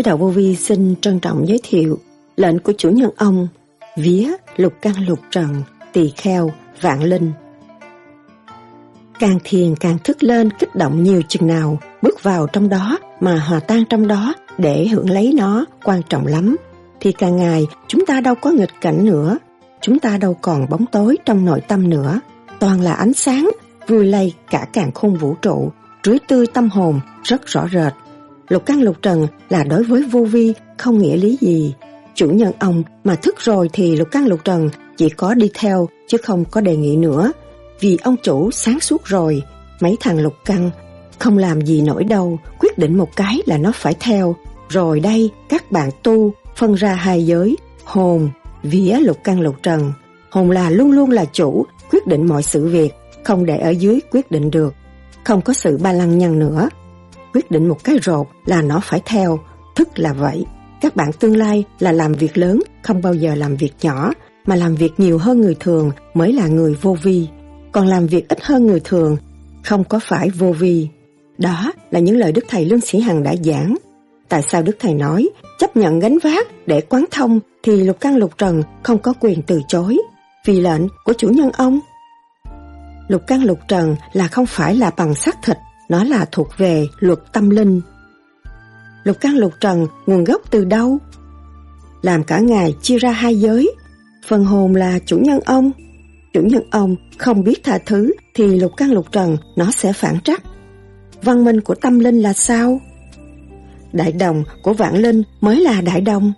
Sứ đạo vô vi xin trân trọng giới thiệu lệnh của chủ nhân ông, vía, lục căn lục trần, tỳ kheo, vạn linh. Càng thiền càng thức lên kích động nhiều chừng nào, bước vào trong đó mà hòa tan trong đó để hưởng lấy nó quan trọng lắm. Thì càng ngày chúng ta đâu có nghịch cảnh nữa, chúng ta đâu còn bóng tối trong nội tâm nữa, toàn là ánh sáng, vui lây cả càng khôn vũ trụ, rưới tươi tâm hồn rất rõ rệt. Lục căn lục trần là đối với vô vi không nghĩa lý gì. Chủ nhân ông mà thức rồi thì lục căn lục trần chỉ có đi theo chứ không có đề nghị nữa. Vì ông chủ sáng suốt rồi, mấy thằng lục căn không làm gì nổi đâu, quyết định một cái là nó phải theo. Rồi đây các bạn tu phân ra hai giới, hồn, vía lục căn lục trần. Hồn là luôn luôn là chủ, quyết định mọi sự việc, không để ở dưới quyết định được. Không có sự ba lăng nhăng nữa quyết định một cái rột là nó phải theo, thức là vậy. Các bạn tương lai là làm việc lớn, không bao giờ làm việc nhỏ, mà làm việc nhiều hơn người thường mới là người vô vi. Còn làm việc ít hơn người thường, không có phải vô vi. Đó là những lời Đức Thầy Lương Sĩ Hằng đã giảng. Tại sao Đức Thầy nói chấp nhận gánh vác để quán thông thì lục căn lục trần không có quyền từ chối vì lệnh của chủ nhân ông. Lục căn lục trần là không phải là bằng xác thịt nó là thuộc về luật tâm linh. Lục căn lục trần nguồn gốc từ đâu? Làm cả ngày chia ra hai giới, phần hồn là chủ nhân ông. Chủ nhân ông không biết tha thứ thì lục căn lục trần nó sẽ phản trắc. Văn minh của tâm linh là sao? Đại đồng của vạn linh mới là đại đồng.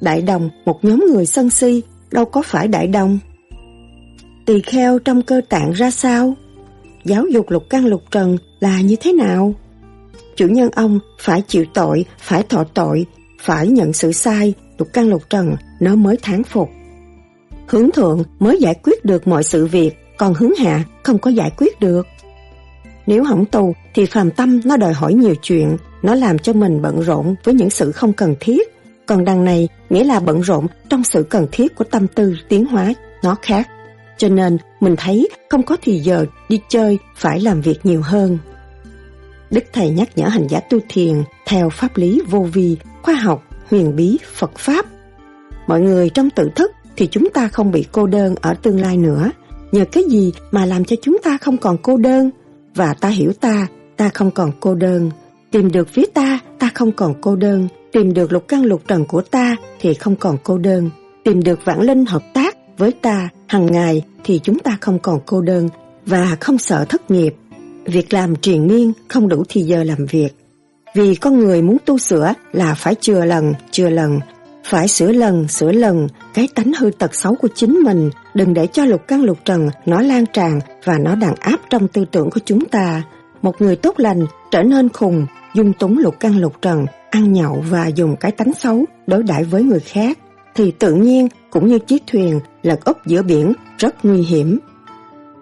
Đại đồng một nhóm người sân si đâu có phải đại đồng. Tỳ kheo trong cơ tạng ra sao? Giáo dục lục căn lục trần là như thế nào? Chủ nhân ông phải chịu tội, phải thọ tội, phải nhận sự sai, lục căn lục trần, nó mới thán phục. Hướng thượng mới giải quyết được mọi sự việc, còn hướng hạ không có giải quyết được. Nếu hỏng tù thì phàm tâm nó đòi hỏi nhiều chuyện, nó làm cho mình bận rộn với những sự không cần thiết. Còn đằng này nghĩa là bận rộn trong sự cần thiết của tâm tư tiến hóa, nó khác. Cho nên mình thấy không có thì giờ đi chơi phải làm việc nhiều hơn. Đức Thầy nhắc nhở hành giả tu thiền theo pháp lý vô vi, khoa học, huyền bí, Phật Pháp. Mọi người trong tự thức thì chúng ta không bị cô đơn ở tương lai nữa. Nhờ cái gì mà làm cho chúng ta không còn cô đơn? Và ta hiểu ta, ta không còn cô đơn. Tìm được phía ta, ta không còn cô đơn. Tìm được lục căn lục trần của ta thì không còn cô đơn. Tìm được vạn linh hợp tác với ta hàng ngày thì chúng ta không còn cô đơn và không sợ thất nghiệp. Việc làm triền miên không đủ thì giờ làm việc. Vì con người muốn tu sửa là phải chừa lần, chừa lần, phải sửa lần, sửa lần cái tánh hư tật xấu của chính mình, đừng để cho lục căn lục trần nó lan tràn và nó đàn áp trong tư tưởng của chúng ta. Một người tốt lành trở nên khùng, dung túng lục căn lục trần, ăn nhậu và dùng cái tánh xấu đối đãi với người khác thì tự nhiên cũng như chiếc thuyền lật úp giữa biển rất nguy hiểm.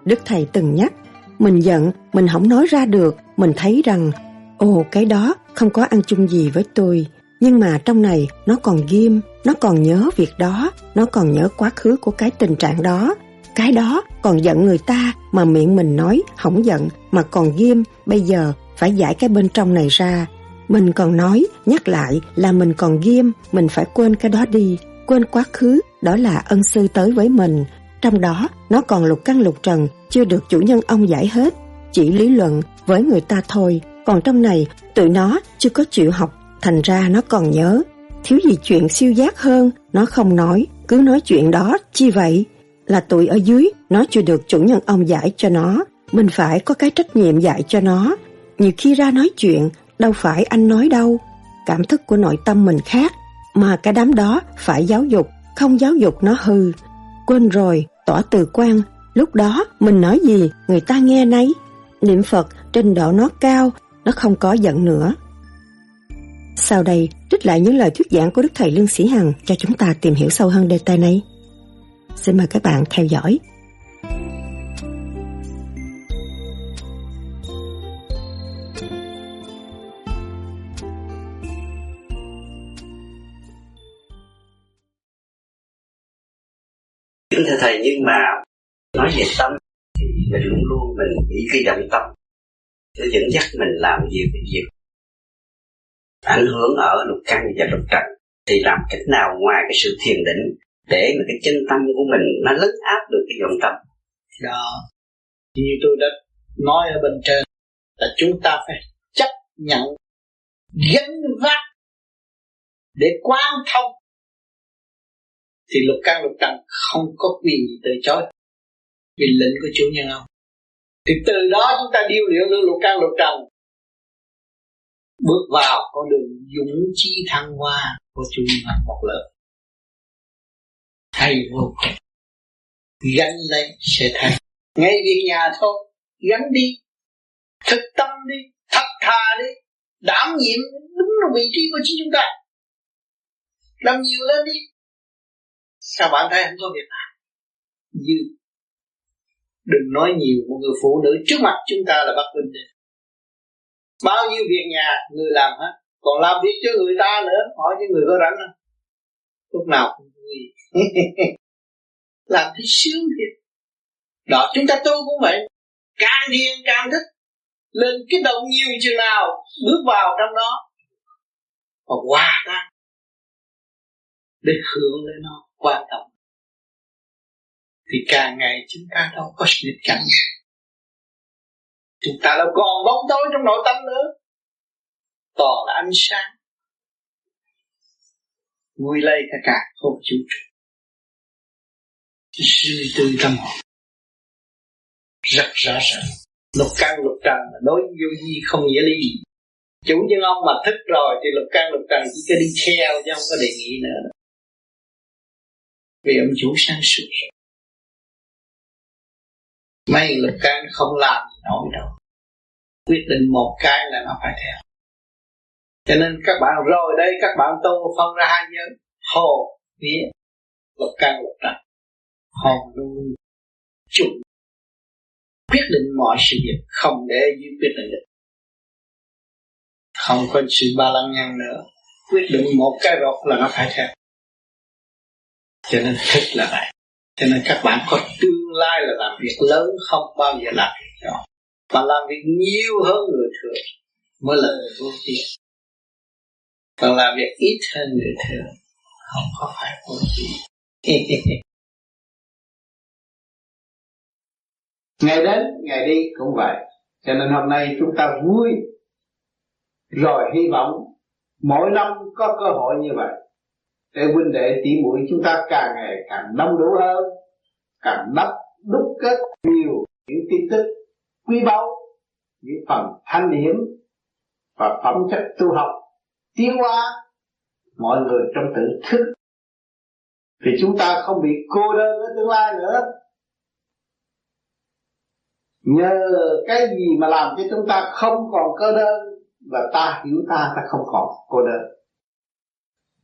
Đức Thầy từng nhắc, mình giận, mình không nói ra được, mình thấy rằng ồ cái đó không có ăn chung gì với tôi. Nhưng mà trong này nó còn ghim, nó còn nhớ việc đó, nó còn nhớ quá khứ của cái tình trạng đó. Cái đó còn giận người ta mà miệng mình nói không giận mà còn ghim, bây giờ phải giải cái bên trong này ra. Mình còn nói, nhắc lại là mình còn ghim, mình phải quên cái đó đi, quên quá khứ, đó là ân sư tới với mình. Trong đó, nó còn lục căn lục trần, chưa được chủ nhân ông giải hết. Chỉ lý luận với người ta thôi, còn trong này, tụi nó chưa có chịu học, thành ra nó còn nhớ. Thiếu gì chuyện siêu giác hơn, nó không nói, cứ nói chuyện đó, chi vậy? Là tụi ở dưới, nó chưa được chủ nhân ông giải cho nó, mình phải có cái trách nhiệm dạy cho nó. Nhiều khi ra nói chuyện, đâu phải anh nói đâu. Cảm thức của nội tâm mình khác, mà cái đám đó phải giáo dục, không giáo dục nó hư. Quên rồi, tỏ từ quan, lúc đó mình nói gì người ta nghe nấy. Niệm Phật trình độ nó cao, nó không có giận nữa. Sau đây, trích lại những lời thuyết giảng của Đức Thầy Lương Sĩ Hằng cho chúng ta tìm hiểu sâu hơn đề tài này. Xin mời các bạn theo dõi. Kính thưa thầy, nhưng mà nói về tâm thì mình luôn luôn mình bị cái động tâm. Để dẫn dắt mình làm nhiều cái việc. Ảnh hưởng ở lục căn và lục trần. Thì làm cách nào ngoài cái sự thiền định để mà cái chân tâm của mình nó lấn áp được cái vọng tâm? Đó. Như tôi đã nói ở bên trên là chúng ta phải chấp nhận gánh vác để quán thông thì lục căn, lục trần không có quyền gì từ chối. Vì lệnh của chủ nhân ông. Thì từ đó chúng ta điêu luyện lương lục căn, lục trần. Bước vào con đường dũng chi thăng hoa của chủ nhân một lớp. Thầy vô cùng. Gánh lấy sẽ thành ngay việc nhà thôi, gánh đi. Thực tâm đi, thật thà đi. Đảm nhiệm đúng là vị trí của chính chúng ta. Làm nhiều lên đi sao bạn thấy không có việc làm? Dư đừng nói nhiều, một người phụ nữ trước mặt chúng ta là bất bình đi. Bao nhiêu việc nhà người làm hết, còn làm việc cho người ta nữa, hỏi những người có rảnh không? Lúc nào cũng vui làm thấy sướng thiệt. Đó, chúng ta tu cũng vậy. Càng thiền càng thích. Lên cái động nhiều chừng nào, bước vào trong đó. Và hòa tan. Để hưởng lên nó quan trọng. Thì càng ngày chúng ta đâu có nghịch cảnh. Chúng ta đâu còn bóng tối trong nội tâm nữa. Toàn là ánh sáng. Vui lây cả cả không chịu trụ suy tư tâm hồn rất rõ ràng. Lục căn, lục trần là đối vô di không nghĩa lý gì. Chủ nhân ông mà thức rồi thì lục căn, lục trần chỉ có đi theo chứ không có đề nghị nữa vì ông chủ sáng suốt mấy lực can không làm gì nổi đâu. Quyết định một cái là nó phải theo. Cho nên các bạn rồi đây, các bạn tu phân ra hai giới. Hồ, vía, lực can, lực trần. Hồn luôn chủ. Quyết định mọi sự việc, không để dưới quyết định được. Không có sự ba lăng nhăng nữa. Quyết định một cái rột là nó phải theo cho nên thích là vậy. Cho nên các bạn có tương lai là làm việc lớn, không bao giờ làm việc nhỏ, mà làm việc nhiều hơn người thường mới là người vô tiền còn làm việc ít hơn người thường, không có phải vô tiền ngày đến, ngày đi cũng vậy. Cho nên hôm nay chúng ta vui, rồi hy vọng mỗi năm có cơ hội như vậy để huynh đệ tỷ muội chúng ta càng ngày càng đông đủ hơn, càng đắp đúc kết nhiều những tin tức quý báu, những phần thanh điểm và phẩm chất tu học tiến hóa mọi người trong tự thức. Thì chúng ta không bị cô đơn ở tương lai nữa. Nhờ cái gì mà làm cho chúng ta không còn cơ đơn và ta hiểu ta ta không còn cô đơn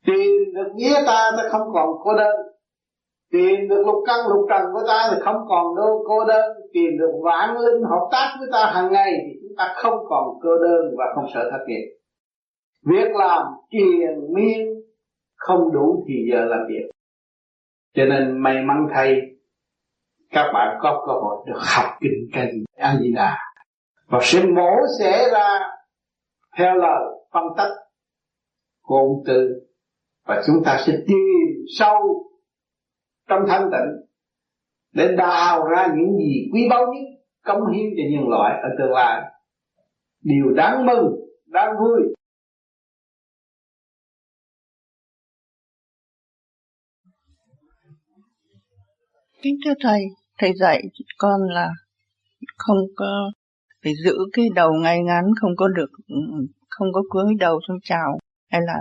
tìm được nghĩa ta ta không còn cô đơn. Tìm được lục căn, lục trần của ta thì không còn đâu cô đơn. Tìm được vạn linh hợp tác với ta hàng ngày thì chúng ta không còn cô đơn và không sợ thất nghiệp. Việc làm triền miên không đủ thì giờ làm việc. Cho nên may mắn thay, các bạn có cơ hội được học kinh kinh A Di Đà và sẽ mổ sẽ ra theo lời phân tích của ông Tư và chúng ta sẽ tìm sâu trong thanh tịnh để đào ra những gì quý báu nhất, cống hiến cho nhân loại ở tương lai. Điều đáng mừng, đáng vui. Kính thưa thầy thầy dạy con là không có, phải giữ cái đầu ngay ngắn, không có được, không có cúi đầu trong chào hay là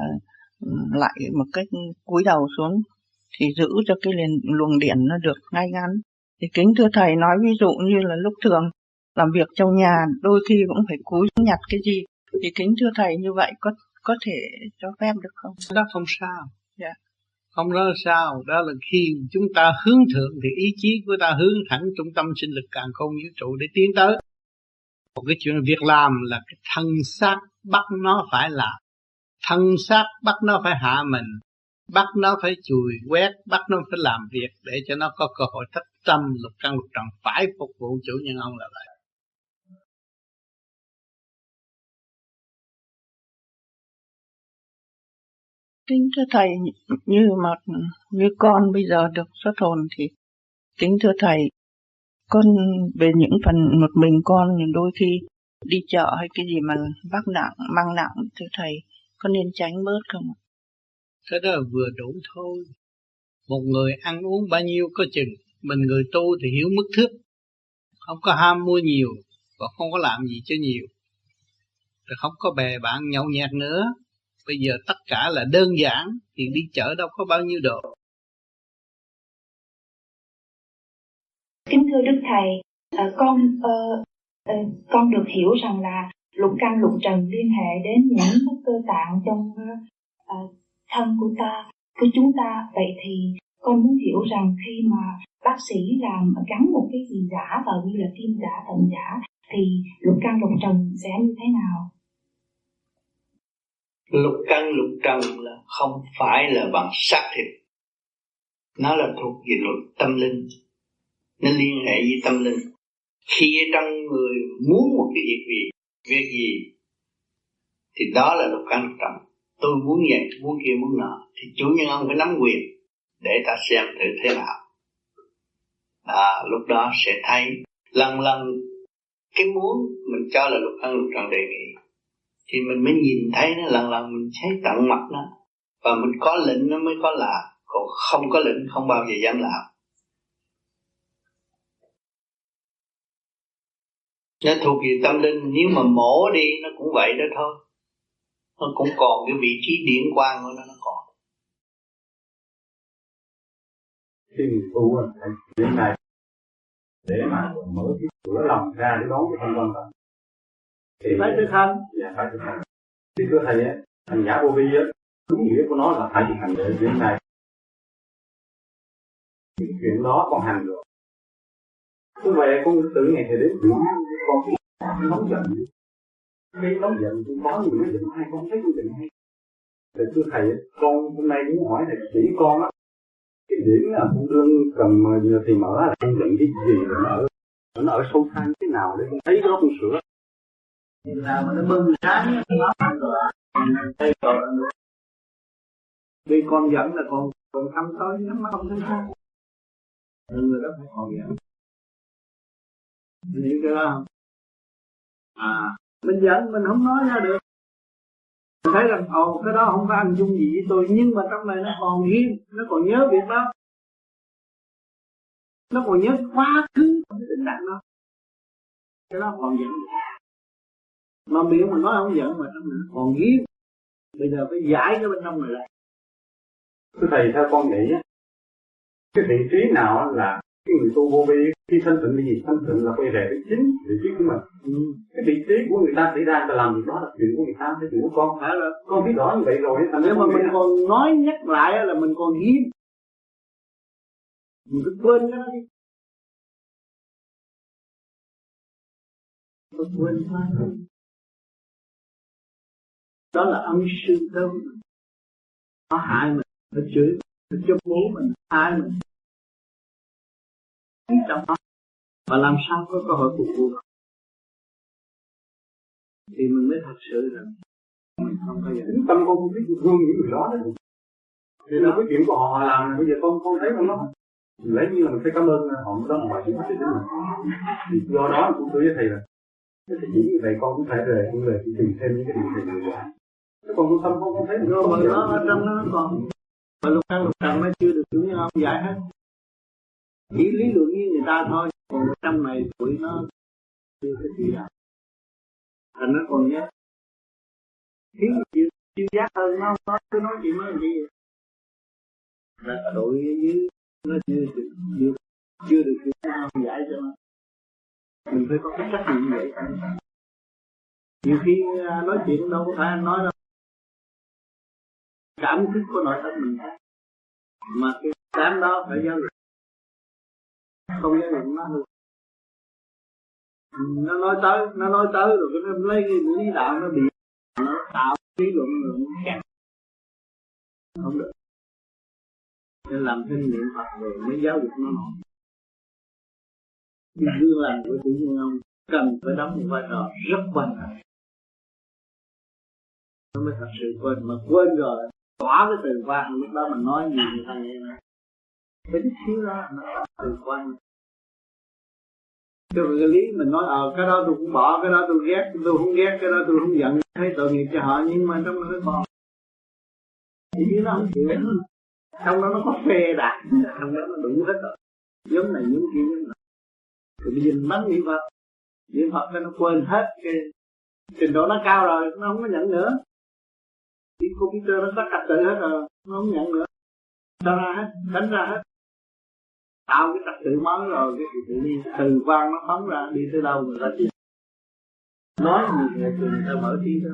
lại một cái cúi đầu xuống thì giữ cho cái liền luồng điện nó được ngay ngắn thì kính thưa thầy nói ví dụ như là lúc thường làm việc trong nhà đôi khi cũng phải cúi nhặt cái gì thì kính thưa thầy như vậy có có thể cho phép được không? Đó không sao. Dạ. Yeah không đó là sao đó là khi chúng ta hướng thượng thì ý chí của ta hướng thẳng trung tâm sinh lực càng không vũ trụ để tiến tới một cái chuyện việc làm là cái thân xác bắt nó phải làm thân xác bắt nó phải hạ mình, bắt nó phải chùi quét, bắt nó phải làm việc để cho nó có cơ hội thất tâm lục căn lục trần, phải phục vụ chủ nhân ông là vậy. Kính thưa thầy, như mà như con bây giờ được xuất hồn thì kính thưa thầy, con về những phần một mình con đôi khi đi chợ hay cái gì mà bác nặng, mang nặng, thưa thầy có nên tránh bớt không cái đó là vừa đủ thôi. Một người ăn uống bao nhiêu có chừng. Mình người tu thì hiểu mức thước không có ham mua nhiều và không có làm gì cho nhiều. Rồi không có bè bạn nhậu nhẹt nữa. Bây giờ tất cả là đơn giản. Thì đi chợ đâu có bao nhiêu độ kính thưa đức thầy uh, con uh, uh, con được hiểu rằng là lục căn lục trần liên hệ đến những cái cơ tạng trong uh, thân của ta của chúng ta. Vậy thì con muốn hiểu rằng khi mà bác sĩ làm gắn một cái gì giả vào như là kim giả thận giả thì lục căn lục trần sẽ như thế nào? Lục căn lục trần là không phải là bằng xác thịt. Nó là thuộc về luật tâm linh. Nó liên hệ với tâm linh. Khi trong người muốn một cái việc gì việc gì? Thì đó là lục căn lục trần tôi muốn vậy muốn kia muốn nọ. Thì chủ nhân ông phải nắm quyền để ta xem thử thế nào. À, lúc đó sẽ thấy lần lần cái muốn mình cho là lục căn lục trần đề nghị thì mình mới nhìn thấy nó lần lần mình thấy tận mặt nó. Và mình có lệnh nó mới có làm còn không có lệnh không bao giờ dám làm. Nó thuộc về tâm linh nếu mà mổ đi nó cũng vậy đó thôi. Nó cũng còn cái vị trí điển quang của nó nó còn. Khi mình tu mình phải chuyển này để mà mở cái cửa lòng ra để đón cái thanh quan tâm. Thì phải thực hành dạ phải thực hành thì thưa thầy á thành giả vô vi á đúng nghĩa của nó là phải thực hành để chuyển này những chuyện đó còn hành được cứ về con tự ngày thì đến con nóng giận. Khi nóng giận tôi có người nó giận hay con thấy tôi giận hay thì thưa thầy, con hôm nay muốn hỏi thầy chỉ con á. Cái điểm là con đương cầm thì mở là con giận cái gì mà nó ở nó ở sâu xa thế nào để con thấy cái đó con sửa. Thì là nó bừng sáng, nó đây còn vì con giận là con còn thăm tới, nó không thấy sao người đó phải còn giận mình hiểu chưa? Không à mình giận, mình không nói ra được. Mình thấy rằng, ồ, cái đó không có ăn chung gì với tôi, nhưng mà trong này nó còn riêng nó còn nhớ việc đó. Nó còn nhớ quá khứ cái tình trạng đó. Cái đó còn giận mà miệng mình nói không giận mà trong này nó còn riêng bây giờ phải giải cái bên trong này lại. Thưa thầy, theo con nghĩ cái vị trí nào là cái người tu vô vi khi thanh tịnh là gì? Thanh tịnh là quay về với chính vị trí của mình ừ. cái vị trí của người ta xảy ra là làm việc đó là chuyện của người ta cái chuyện của con. Phải là con biết rõ như vậy rồi nếu mà mình còn nói nhắc lại là mình còn ghim mình cứ quên cái đó đi. Tôi quên quá đó. Là âm sư đâu nó hại mình nó chửi nó cho bố mình hại mình trong đó và làm sao có cơ hội phục vụ thì mình mới thật sự là mình không có giải tâm con không biết thương những người đó đấy thì là cái chuyện của họ làm bây giờ con con thấy không nó lấy như là mình phải cảm ơn họ đó là mọi chuyện phát triển mình thì do đó cũng tôi với thầy là thì chỉ như vậy con cũng phải về cũng về tìm thêm những cái điều người quả chứ còn tâm con không thấy rồi mà nó trong nó còn mà lúc ăn lúc trần nó chưa được chủ nhân ông giải hết chỉ lý luận như người ta thôi. Còn trong này tụi nó chưa có gì đâu. Thành nó còn nhớ. Thiếu chịu chịu giác hơn nó nó cứ nói chuyện nói gì. Là đội dưới nó chưa được chưa, chưa được chịu không giải cho nó. Mình phải có cái trách nhiệm vậy. Nhiều khi à, nói chuyện đâu có phải nói đâu. Cảm thức của nội tâm mình. Mà cái cảm đó phải giáo dục không giáo dục nó. Luôn nó nói tới, nó nói tới rồi cái nó lấy cái lý đạo nó bị nó tạo lý luận rồi nó kẹt không được. Nên làm thêm niệm phật rồi mới giáo dục nó nổi gương lành của chủ nhân ông cần phải đóng một vai trò rất quan trọng. Nó mới thật sự quên, mà quên rồi, tỏa cái từ quan lúc đó mình nói gì người ta nghe tính cái thiếu đó, nó từ quan. Cái lý mình nói ờ cái đó tôi cũng bỏ, cái đó tôi ghét, tôi không ghét, cái đó tôi không giận. Thấy tội nghiệp cho họ, nhưng mà trong đó nó còn. Thì chứ nó không chịu trong đó nó có phê đạt trong đó nó đủ hết rồi. Giống này, giống kia, giống này thì bây giờ mình bắn niệm phật niệm phật nó quên hết cái trình độ nó cao rồi, nó không có nhận nữa. Đi computer nó tắt cạch tự hết rồi, nó không nhận nữa. Cho ra hết, đánh ra hết tạo cái trật tự mới rồi, cái tự nhiên, từ quan nó phóng ra, đi tới đâu người ta chỉ nói gì người người ta mở trí đó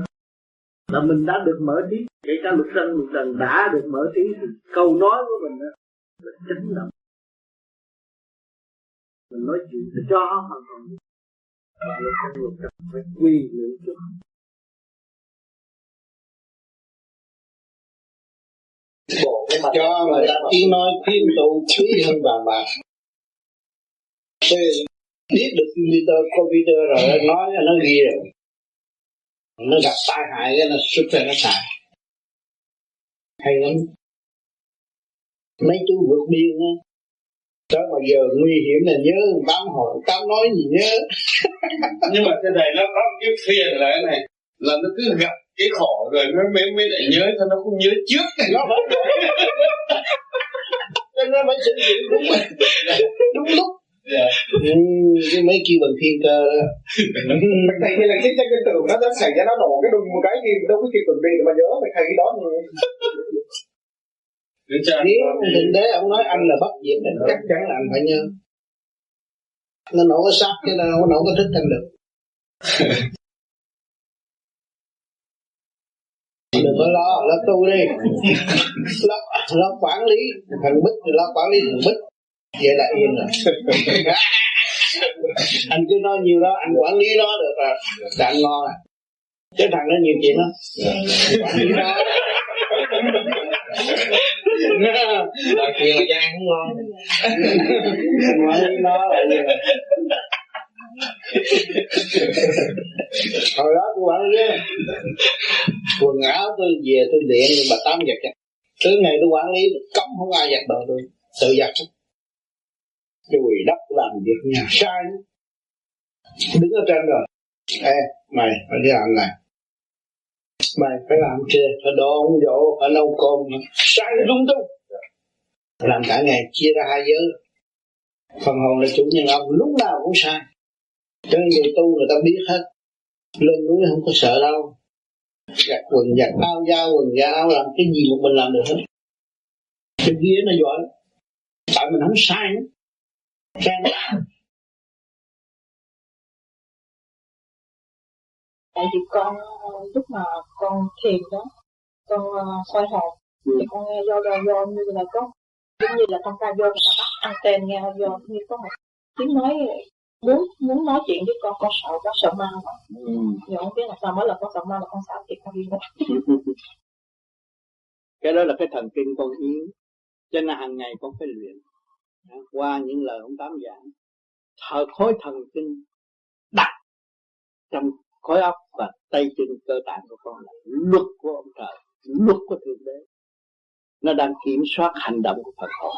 là mình đã được mở trí, kể cả lục sân lục trần đã được mở trí thì câu nói của mình đó là chấn động mình nói chuyện để cho hoàn toàn lục sân lục trần phải quy lượng chút cho người ta tiếng nói khuyên tụ quý hơn vàng bạc biết được computer computer rồi nói nó ghi rồi. Nó gặp tai hại cái nó xuất ra nó xài. Hay lắm. Mấy chú vượt biên á đó mà giờ nguy hiểm là nhớ tám hồi tám nói gì nhớ. Nhưng mà cái này nó có cái phiền là cái này là nó cứ gặp cái khổ rồi nó mới mới lại nhớ thôi nó không nhớ trước này. Nó phải nên nó phải sử dụng đúng đúng lúc. Yeah. ừ, cái mấy kia bằng thiên cơ đó. Thầy như là chiến tranh chân tường nó nó xảy ra nó nổ cái đùng một cái gì đâu có kịp chuẩn bị mà nhớ phải thầy cái đó nếu thượng đế ông nói anh là bất diệt thì chắc chắn là anh phải nhớ. Nó nổ cái xác chứ nó nổ cái thích anh được đừng có lo lo tu đi. Lo, lo quản lý. Thằng bích thì lo quản lý thằng bích. Vậy là yên rồi. Anh cứ nói nhiều đó anh quản lý nó được rồi. Là anh ngon à. Chứ thằng nó nhiều chuyện lắm. Quản lý nó là chuyện là gian không? Ngon quản lý nó là gì hồi đó tôi quản lý quần áo tôi về tôi điện bà tám giặt chặt thứ ngày tôi quản lý cấm không ai giặt đồ, tôi tự giặt chùi đất làm việc nhà sai đứng ở trên rồi. Ê, mày phải đi làm này. Mày phải làm kia, phải đồ ông dỗ phải nấu cơm sai lung tung. Làm cả ngày chia ra hai giới. Phần hồn là chủ nhân ông, lúc nào cũng sai cho người tu người ta biết hết. Lên núi không có sợ đâu. Giặt quần giặt áo dao quần da áo làm cái gì một mình làm được hết. Cái kia nó giỏi tại mình không sai nữa sai nữa tại vì con lúc mà con thiền đó con uh, soi hồn thì con nghe do do do như là có giống như là trong ca vô người ta bắt anten nghe vô như có một tiếng nói muốn muốn nói chuyện với con con sợ có sợ ma mà ừ. nhưng không biết là sao mới là con sợ ma là con sợ thiệt con đi cái đó là cái thần kinh con yếu. Cho nên hàng ngày con phải luyện. Qua những lời ông tám giảng thở khối thần kinh đặt trong khối óc và tay chân cơ tạng của con là luật của ông trời luật của thượng đế. Nó đang kiểm soát hành động của Phật hồn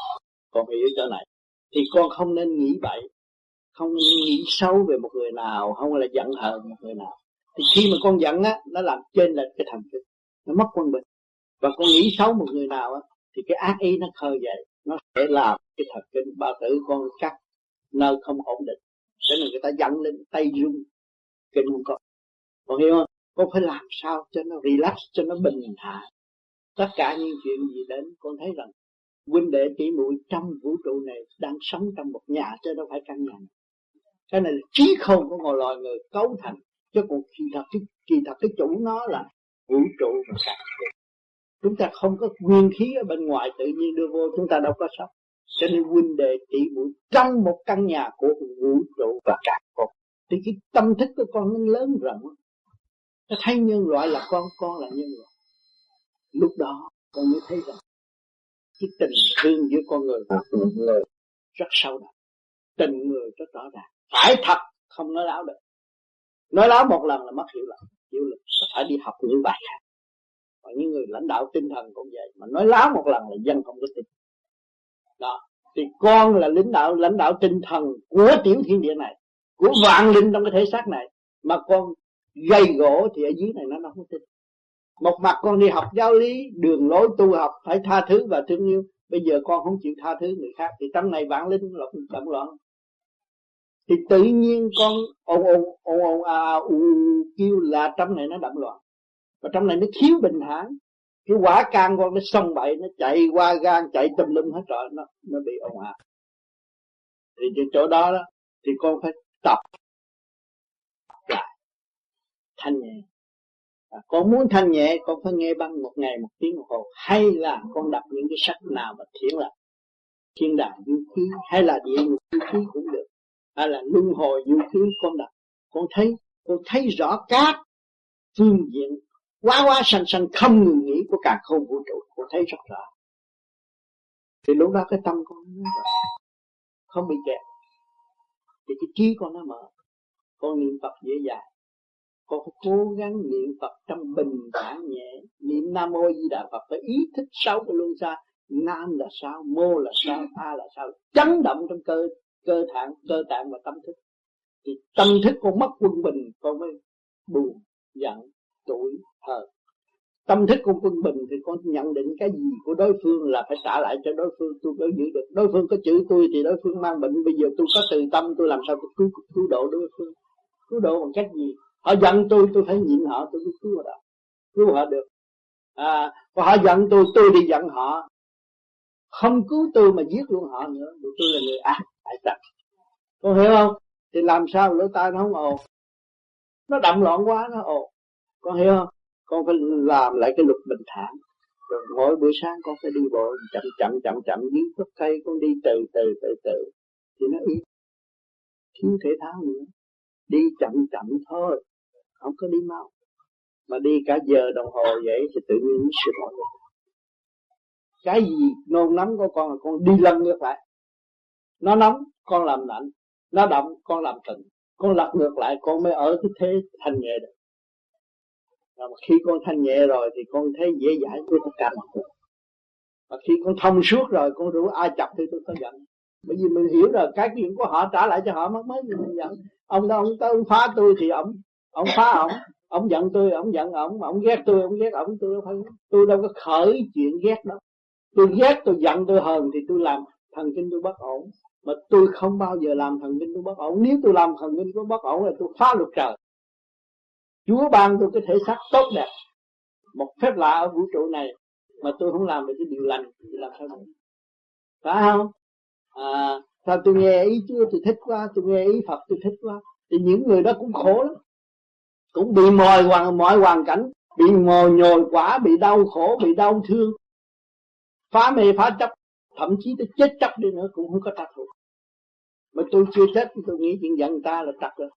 con hiểu chỗ này. Thì con không nên nghĩ bậy không nghĩ xấu về một người nào, không là giận hờn một người nào. Thì khi mà con giận á, nó làm trên lệch cái thần kinh nó mất quân bình. Và con nghĩ xấu một người nào á, thì cái ác ý nó khơi dậy, nó sẽ làm cái thần kinh bao tử con cắt nơi không ổn định. Cho nên người ta giận lên tay run kinh không có con hiểu không? Con phải làm sao cho nó relax, cho nó bình thản. Tất cả những chuyện gì đến, con thấy rằng huynh đệ tỷ muội trong vũ trụ này đang sống trong một nhà chứ đâu phải căn nhà này cái này là trí không của một loài người cấu thành chứ còn kỳ thật cái, kỳ thật cái chủ nó là vũ trụ và cả chúng ta không có nguyên khí ở bên ngoài tự nhiên đưa vô, chúng ta đâu có sống. Cho nên huynh đệ tỷ muội trong một căn nhà của vũ trụ và cả cột thì cái tâm thức của con nó lớn rộng nó thấy nhân loại là con con là nhân loại. Lúc đó, con mới thấy rằng cái tình thương giữa con người và người rất sâu đậm. Tình người rất rõ ràng phải thật, không nói láo được. Nói láo một lần là mất hiệu lực hiệu lực phải đi học những bài khác. Còn những người lãnh đạo tinh thần cũng vậy, mà nói láo một lần là dân không có tin. Đó, thì con là lãnh đạo lãnh đạo tinh thần của tiểu thiên địa này, của vạn linh trong cái thể xác này, mà con gây gỗ thì ở dưới này nó không tin. Một mặt con đi học giáo lý, đường lối tu học phải tha thứ và thương yêu. Bây giờ con không chịu tha thứ người khác, thì trong này vạn linh lộn động loạn thì tự nhiên con ồn ồn ồn ồn à, à u kêu là trong này nó động loạn. Và trong này nó thiếu bình thản. Cái quả can con nó xông bậy nó chạy qua gan chạy tùm lum hết rồi nó nó bị ồn ào. Thì trên chỗ đó đó thì con phải tập lại thanh nhẹ. À, con muốn thanh nhẹ con phải nghe băng một ngày một tiếng một hồ. Hay là con đọc những cái sách nào mà thiện là thiên đàng vũ khí hay là địa ngục khí cũng được hay là luân hồi du khí con đọc con thấy con thấy rõ các phương diện quá quá xanh xanh không ngừng nghỉ của cả không vũ trụ. Con thấy rất rõ. Thì lúc đó cái tâm con nó không bị kẹt. Thì cái trí con nó mở. Con niệm phật dễ dàng. Con phải cố gắng niệm phật trong bình thản nhẹ. Niệm nam mô di đà phật phải ý thức sâu cái luân xa. Nam là sao? Mô là sao? A là sao? Chấn động trong cơ cơ thạng, cơ tạng và tâm thức. Thì tâm thức con mất quân bình con mới buồn, giận, tuổi, hờn. Tâm thức con quân bình thì con nhận định cái gì của đối phương là phải trả lại cho đối phương, tôi mới giữ được. Đối phương có chữ tôi thì đối phương mang bệnh. Bây giờ tôi có từ tâm, tôi làm sao tôi cứu cứu độ đối phương? Cứu độ bằng cách gì? Họ giận tôi tôi phải nhịn họ, tôi mới cứu họ được. Cứu họ được. À và họ giận tôi tôi đi giận họ. Không cứu tôi mà giết luôn họ nữa. Vì tôi là người ác phải tập con hiểu không? Thì làm sao lỗ tai nó không ồn? Nó động loạn quá, nó ồn. Con hiểu không? Con phải làm lại cái luật bình thản. Rồi mỗi buổi sáng con phải đi bộ chậm chậm chậm chậm, dưới gốc cây, con đi từ từ từ từ. Thì nó yên. Thiếu thể thao nữa. Đi chậm chậm thôi. Không có đi mau. Mà đi cả giờ đồng hồ vậy thì tự nhiên nó sụp cái gì nôn nóng của con là con đi lân ngược lại nó nóng, con làm lạnh. Nó động con làm tịnh con lật ngược lại, con mới ở cái thế thanh nhẹ được. Và khi con thanh nhẹ rồi thì con thấy dễ giải với tất cả mọi người. Và khi con thông suốt rồi, con rủ ai chọc thì tôi có giận. Bởi vì mình hiểu rồi cái chuyện của họ trả lại cho họ, mất mới gì mình giận. Ông đó, ông tới, ông phá tôi thì ông ông phá ông. Ông giận tôi, ông giận ông. Ông ghét tôi, ông ghét ông. Tôi đâu phải, tôi đâu có khởi chuyện ghét đâu. Tôi ghét, tôi giận tôi hờn thì tôi làm thần kinh tôi bất ổn. Mà tôi không bao giờ làm thần kinh tôi bất ổn. Nếu tôi làm thần kinh tôi bất ổn là tôi phá luật trời. Chúa ban tôi cái thể xác tốt đẹp. Một phép lạ ở vũ trụ này mà tôi không làm được cái điều lành thì làm sao được phải không? À sao tôi nghe ý Chúa tôi thích quá, tôi nghe ý Phật tôi thích quá, thì những người đó cũng khổ lắm. Cũng bị mồi hoàn mọi hoàn cảnh, bị mồi nhồi quả, bị đau khổ, bị đau thương. Phá mê, phá chấp thậm chí tôi chết chắc đi nữa cũng không có trách được mà tôi chưa chết, tôi nghĩ chuyện giận ta là trật rồi.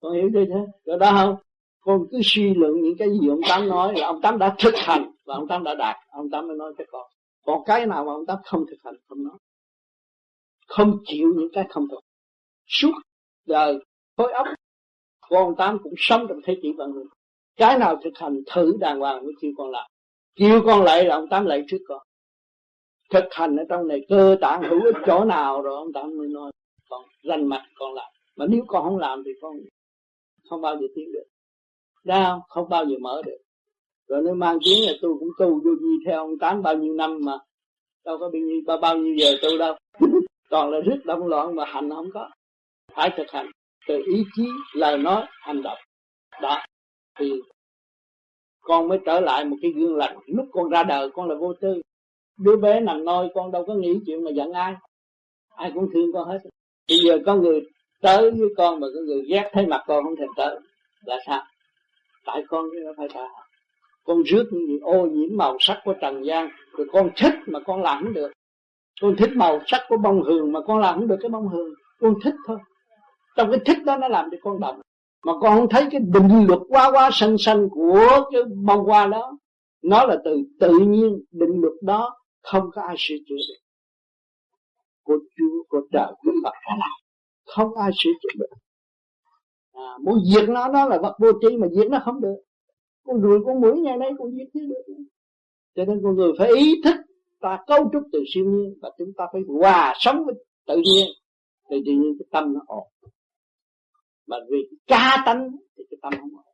Con hiểu chưa thế? Rồi đó không? Con cứ suy luận những cái gì ông tám nói là ông tám đã thực hành và ông tám đã đạt. Ông tám mới nói cho con, còn cái nào mà ông tám không thực hành không nói? Không chịu những cái không thực suốt đời, khối óc của ông tám cũng sống trong thế kỷ vận người. cái nào thực hành thử đàng hoàng mới kêu con làm. Kêu con lại là ông tám lại trước con thực hành ở trong này cơ tạng hữu ích chỗ nào rồi ông tám mới nói con rành mặt con làm mà nếu con không làm thì con không bao giờ tiến được đau không? Bao giờ mở được. Rồi nếu mang tiếng là tôi cũng tu vô gì theo ông Tám bao nhiêu năm mà đâu có bao nhiêu, bao, bao nhiêu giờ tu đâu. Toàn là rất động loạn mà hành không có. Phải thực hành từ ý chí, lời nói, hành động. Đó. Thì con mới trở lại một cái gương lành. Lúc con ra đời con là vô tư. Đứa bé nằm nôi con đâu có nghĩ chuyện mà giận ai. Ai cũng thương con hết. Bây giờ có người tới với con mà có người ghét thấy mặt con không thèm tới. Là sao? tại con chứ nó phải tại con rước những gì ô nhiễm màu sắc của trần gian, rồi con thích mà con làm không được con thích màu sắc của bông hường mà con làm không được cái bông hường con thích thôi trong cái thích đó nó làm cho con động mà con không thấy cái định luật quá quá sanh sanh của cái bông hoa đó nó là từ tự nhiên, định luật đó không có ai sửa chữa được. Của Chúa của trời của Phật đã làm. Không ai sửa chữa được. À, muốn diệt nó nó là vật vô tri mà diệt nó không được. Con ruồi con mũi ngày nay con giết chết được. Cho nên con người phải ý thức ta cấu trúc từ siêu nhiên và chúng ta phải hòa sống với tự nhiên thì tự nhiên cái tâm nó ổn. Mà vì ca tánh thì cái tâm không ổn.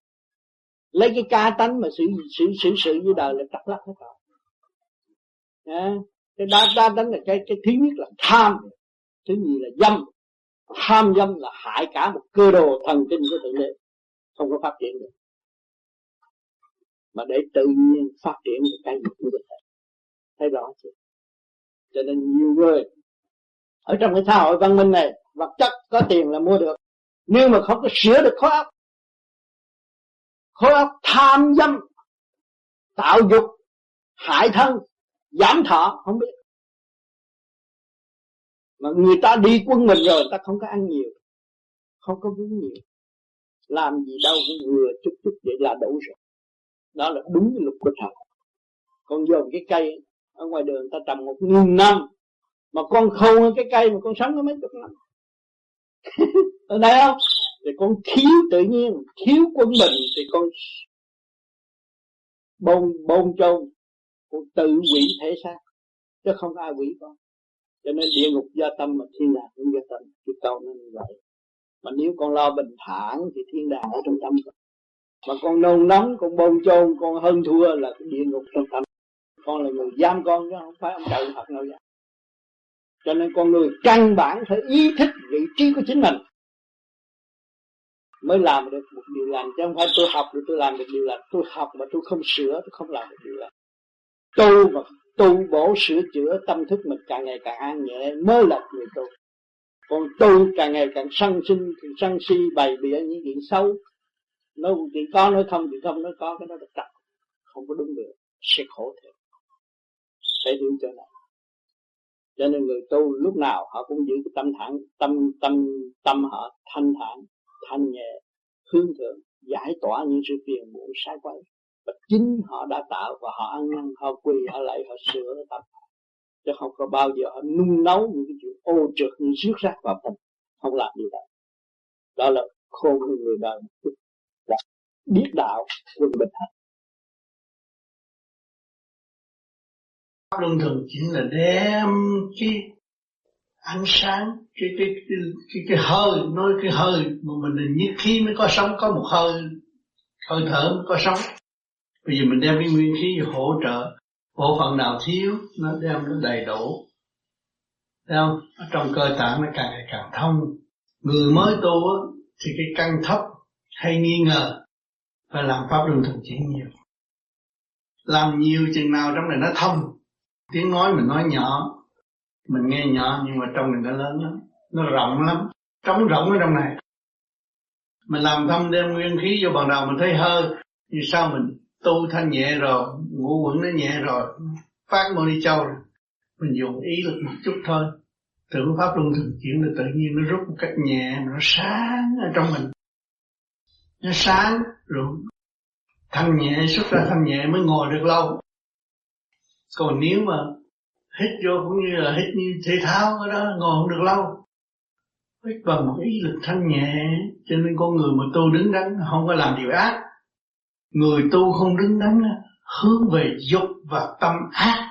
Lấy cái ca tánh mà xử xử xử sự với đời là trật lắc hết rồi à, cái đa đa đánh là cái cái thứ nhất là tham. Thứ nhì là dâm. Tham dâm là hại cả một cơ đồ thần kinh của tự đế. Không có phát triển được. Mà để tự nhiên phát triển được cái gì cũng được. Thấy rõ chưa? Cho nên nhiều người ở trong cái xã hội văn minh này vật chất có tiền là mua được. Nhưng mà không có sửa được khối óc khối óc tham dâm tạo dục hại thân giảm thọ, không biết. Mà người ta đi quân mình rồi, người ta không có ăn nhiều, không có uống nhiều. Làm gì đâu cũng vừa chút chút vậy là đủ rồi. Đó là đúng cái luật của trời con dồn cái cây ở ngoài đường ta trồng một nghìn năm, mà con khâu cái cây mà con sống có mấy chục năm. Ở đây không? Thì con thiếu tự nhiên, thiếu quân bình, thì con bông bông chôn con tự quỷ thể xác, chứ không ai quỷ con. Cho nên địa ngục do tâm mà thiên đàng cũng do tâm. Cái câu nó như vậy. Mà nếu con lo bình thản thì thiên đàng ở trong tâm mà con nôn nóng, con bồn chôn, con hơn thua là cái địa ngục trong tâm. Con là người giam con chứ không phải ông trời Phật nào vậy cho nên con người căn bản phải ý thức vị trí của chính mình. Mới làm được một điều lành, chứ không phải tôi học rồi tôi làm được điều lành. Tôi học mà tôi không sửa, tôi không làm được điều lành tu và tu bổ sửa chữa tâm thức mình càng ngày càng an nhẹ mới là người tu còn tu càng ngày càng sân sinh, sân si, bày bịa những chuyện xấu nói chuyện có nói không chuyện không nói có, cái đó là trật không có đúng được, sẽ khổ thiệt. phải hiểu cho này cho nên người tu lúc nào họ cũng giữ cái tâm thẳng, tâm tâm tâm họ thanh thản, thanh nhẹ, hướng thượng, giải tỏa những sự phiền muộn, sai quấy và chính họ đã tạo và họ ăn năn họ quỳ họ lại họ sửa tập. Chứ không có bao giờ họ nung nấu những cái chuyện ô trượt như rước rác vào tâm không làm gì đó. Đó là khôn người đời. Biết đạo quân bình hạnh luân thường chính là đem cái ánh sáng cái cái cái cái, cái hơi nói cái hơi mà mình là nhất khí mới có sống có một hơi hơi thở mới có sống bây giờ mình đem cái nguyên khí hỗ trợ bộ phận nào thiếu nó đem nó đầy đủ. Thấy không? Ở trong cơ tạng nó càng ngày càng thông. Người mới tu á, thì cái căng thấp hay nghi ngờ và làm pháp luân thường chuyển nhiều. Làm nhiều chừng nào trong này nó thông. Tiếng nói mình nói nhỏ mình nghe nhỏ nhưng mà trong mình nó lớn lắm nó rộng lắm trống rỗng ở trong này. Mình làm thông đem nguyên khí vô bằng đầu mình thấy hơi vì sao mình tu thanh nhẹ rồi, ngũ quẩn nó nhẹ rồi, phát mô đi châu rồi. Mình dùng ý lực một chút thôi. Tưởng pháp luân thường chuyển là tự nhiên, nó rút một cách nhẹ mà nó sáng ở trong mình. Nó sáng, rồi thanh nhẹ, xuất ra thanh nhẹ mới ngồi được lâu. Còn nếu mà hít vô cũng như là hít như thể thao cái đó, ngồi không được lâu. Hít bằng một ý lực thanh nhẹ, cho nên con người mà tu đứng đắn, không có làm điều ác người tu không đứng đắn hướng về dục và tâm ác.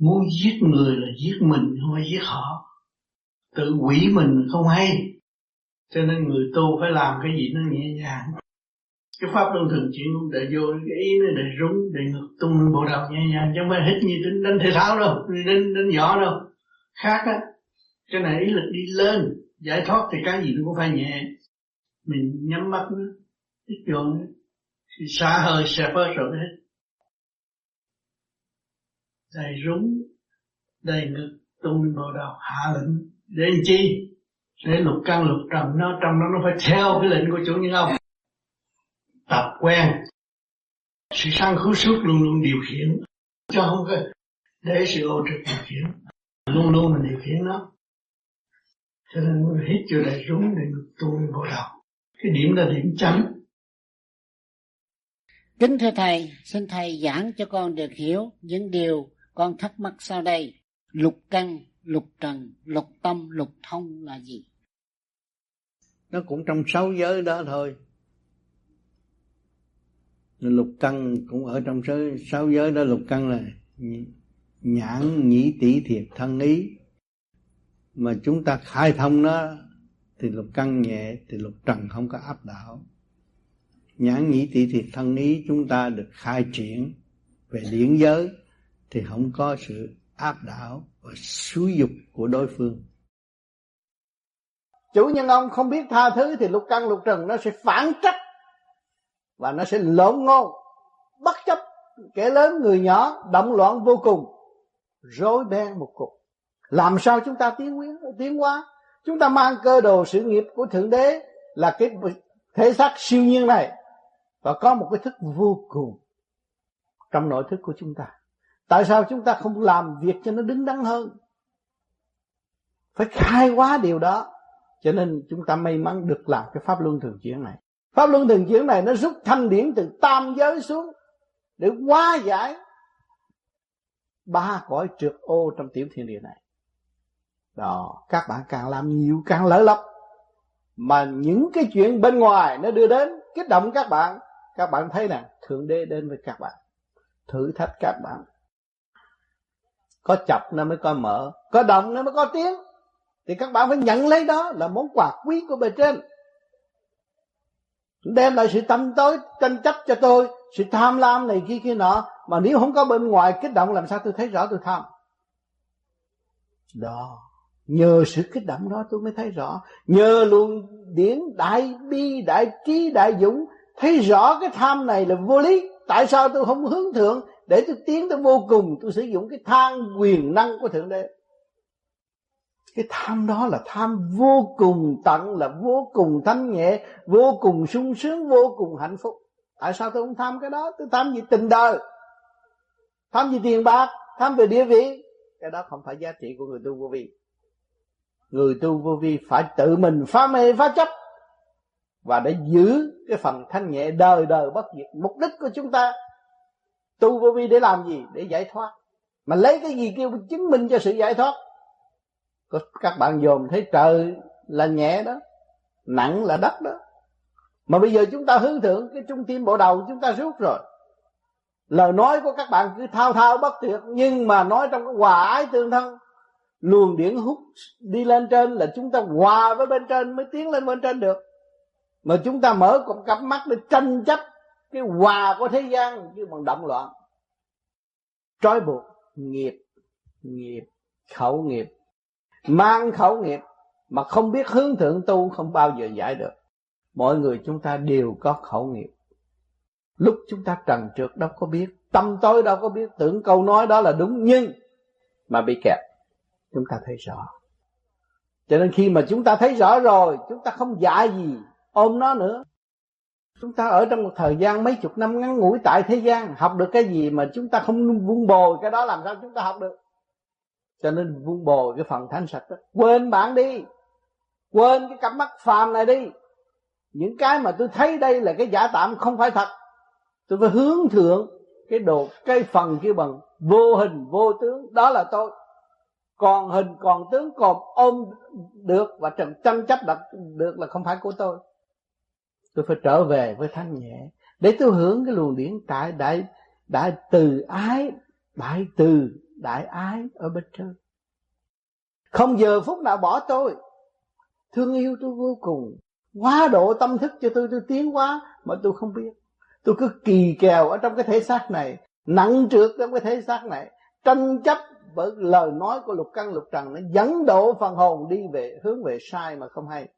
Muốn giết người là giết mình không phải giết họ. Tự quỷ mình không hay. Cho nên người tu phải làm cái gì nó nhẹ nhàng. Cái pháp luân thường chuyển cũng để vô cái ý nó để rúng để ngực tung bộ đầu nhẹ nhàng chứ không phải hít như đánh, đánh thể thao đâu đánh đánh võ đâu. Khác á cái này ý lực đi lên giải thoát thì cái gì nó cũng phải nhẹ. Mình nhắm mắt nó ít vô thì xa hơi sẽ bớt rồi hết. Đầy rúng đầy ngực tung vào đầu hạ lệnh để làm chi? Để lục căn, lục trần, nó trong đó nó phải theo cái lệnh của chủ nhân ông tập quen. Sự sang khứ suốt luôn luôn điều khiển. Cho không có để sự ô trực điều khiển. Luôn luôn mình điều khiển nó. Cho nên hít vô đầy rúng để ngực tu vào đầu cái điểm là điểm chấm kính thưa thầy xin thầy giảng cho con được hiểu những điều con thắc mắc sau đây. Lục căn lục trần lục tâm lục thông là gì? Nó cũng trong sáu giới đó thôi. Lục căn cũng ở trong sáu, sáu giới đó. Lục căn là nhãn nhĩ tỷ thiệt thân ý. Mà chúng ta khai thông nó thì lục căn nhẹ thì lục trần không có áp đảo nhãn nhĩ tỷ thiệt thân ý chúng ta được khai triển về điển giới, thì không có sự áp đảo và xúi dục của đối phương. Chủ nhân ông không biết tha thứ thì lục căn lục trần nó sẽ phản trách và nó sẽ lộn ngôn, bất chấp kẻ lớn người nhỏ động loạn vô cùng, rối beng một cục làm sao chúng ta tiến quyến tiến hóa? Chúng ta mang cơ đồ sự nghiệp của thượng đế là cái thể xác siêu nhiên này và có một cái thức vô cùng trong nội thức của chúng ta. Tại sao chúng ta không làm việc cho nó đứng đắn hơn? Phải khai quá điều đó. Cho nên chúng ta may mắn được làm cái pháp luân thường chuyển này. Pháp luân thường chuyển này nó rút thanh điển từ tam giới xuống để hóa giải ba cõi trượt ô trong tiểu thiên địa này. Đó, các bạn càng làm nhiều càng lỡ lấp mà những cái chuyện bên ngoài nó đưa đến, kích động các bạn các bạn thấy nè, thượng đế đến với các bạn, thử thách các bạn. Có chập nó mới có mở, có động nó mới có tiếng. Thì các bạn phải nhận lấy đó là món quà quý của bề trên. Đem lại sự tâm tối, tranh chấp cho tôi, sự tham lam này kia kia nọ. Mà nếu không có bên ngoài kích động, làm sao tôi thấy rõ tôi tham? Đó, nhờ sự kích động đó tôi mới thấy rõ. Nhờ luồng điển đại bi, đại trí, đại dũng thấy rõ cái tham này là vô lý. Tại sao tôi không hướng thượng? Để tôi tiến tới vô cùng, tôi sử dụng cái tham quyền năng của thượng đế. Cái tham đó là tham vô cùng tận, là vô cùng thanh nhẹ, vô cùng sung sướng, vô cùng hạnh phúc. Tại sao tôi không tham cái đó? Tôi tham gì tình đời. Tham gì tiền bạc, tham về địa vị. Cái đó không phải giá trị của người tu vô vi. Người tu vô vi phải tự mình phá mê, phá chấp và để giữ cái phần thanh nhẹ đời đời bất diệt, mục đích của chúng ta tu vô vi để làm gì? Để giải thoát. Mà lấy cái gì kêu chứng minh cho sự giải thoát? Các bạn dòm thấy trời là nhẹ đó, nặng là đất đó. Mà bây giờ chúng ta hướng thượng, cái trung tim bộ đầu chúng ta rút rồi. Lời nói của các bạn cứ thao thao bất tuyệt, nhưng mà nói trong cái hòa ái tương thân, luồng điển hút đi lên trên là chúng ta hòa với bên trên mới tiến lên bên trên được mà chúng ta mở con cặp mắt để tranh chấp cái hòa của thế gian chứ bằng động loạn. Trói buộc nghiệp nghiệp, khẩu nghiệp. Mang khẩu nghiệp mà không biết hướng thượng tu không bao giờ giải được. Mọi người chúng ta đều có khẩu nghiệp. Lúc chúng ta trần trượt đâu có biết, tâm tối đâu có biết, tưởng câu nói đó là đúng nhưng mà bị kẹt, chúng ta thấy rõ. Cho nên khi mà chúng ta thấy rõ rồi, chúng ta không giải gì ôm nó nữa. Chúng ta ở trong một thời gian mấy chục năm ngắn ngủi tại thế gian, học được cái gì mà chúng ta không vun bồi, cái đó làm sao chúng ta học được? Cho nên vun bồi cái phần thanh sạch đó. Quên bạn đi. Quên cái cặp mắt phàm này đi. Những cái mà tôi thấy đây là cái giả tạm không phải thật. Tôi phải hướng thượng cái đồ, cái phần kia bằng vô hình, vô tướng. Đó là tôi. Còn hình, còn tướng, còn ôm được và tranh chấp đặt được là không phải của tôi tôi phải trở về với thanh nhẹ để tôi hưởng cái luồng điển tại đại đại từ ái, đại từ đại ái ở bên trên. Không giờ phút nào bỏ tôi. Thương yêu tôi vô cùng. Quá độ tâm thức cho tôi tôi tiến quá mà tôi không biết. Tôi cứ kỳ kèo ở trong cái thể xác này, nặng trượt trong cái thể xác này. Tranh chấp bởi lời nói của lục căn lục trần nó dẫn độ phần hồn đi về, hướng về sai mà không hay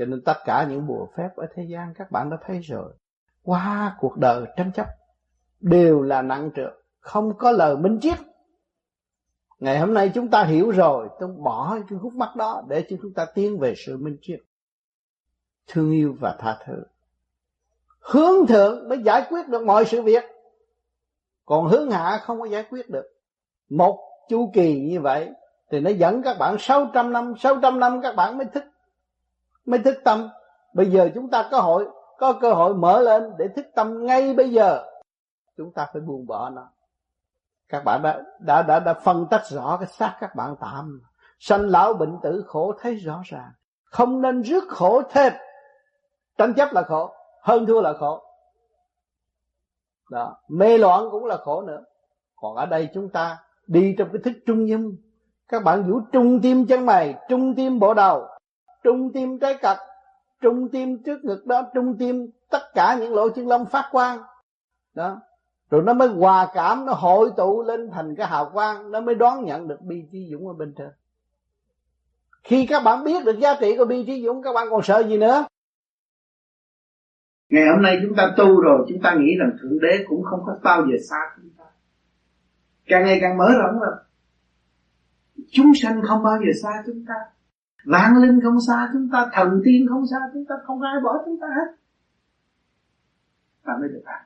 cho nên tất cả những bùa phép ở thế gian các bạn đã thấy rồi. Qua cuộc đời tranh chấp, đều là nặng trượt, không có lời minh triết. Ngày hôm nay chúng ta hiểu rồi tôi bỏ cái khúc mắt đó để cho chúng ta tiến về sự minh triết. Thương yêu và tha thứ. Hướng thượng mới giải quyết được mọi sự việc. Còn hướng hạ không có giải quyết được. Một chu kỳ như vậy, thì nó dẫn các bạn 600 năm 600 năm các bạn mới thức mới thức tâm. Bây giờ chúng ta có hội có cơ hội mở lên để thức tâm ngay bây giờ. Chúng ta phải buông bỏ nó. Các bạn đã đã đã, đã phân tách rõ cái xác các bạn tạm. Sanh lão bệnh tử khổ thấy rõ ràng. Không nên rước khổ thêm. Tranh chấp là khổ hơn thua là khổ. Đó mê loạn cũng là khổ nữa. Còn ở đây chúng ta đi trong cái thức trung dung các bạn vũ trung tim chân mày trung tim bộ đầu trung tim trái cật, trung tim trước ngực đó, trung tim tất cả những lỗ chân lông phát quang. Đó. Rồi nó mới hòa cảm, nó hội tụ lên thành cái hào quang, nó mới đón nhận được bi trí dũng ở bên trên. Khi các bạn biết được giá trị của bi trí dũng, các bạn còn sợ gì nữa? Ngày hôm nay chúng ta tu rồi, chúng ta nghĩ rằng thượng đế cũng không có bao giờ xa chúng ta. Càng ngày càng mở rộng rồi. Chúng sanh không bao giờ xa chúng ta vạn linh không xa chúng ta, thần tiên không xa chúng ta, không ai bỏ chúng ta hết. Ta mới được an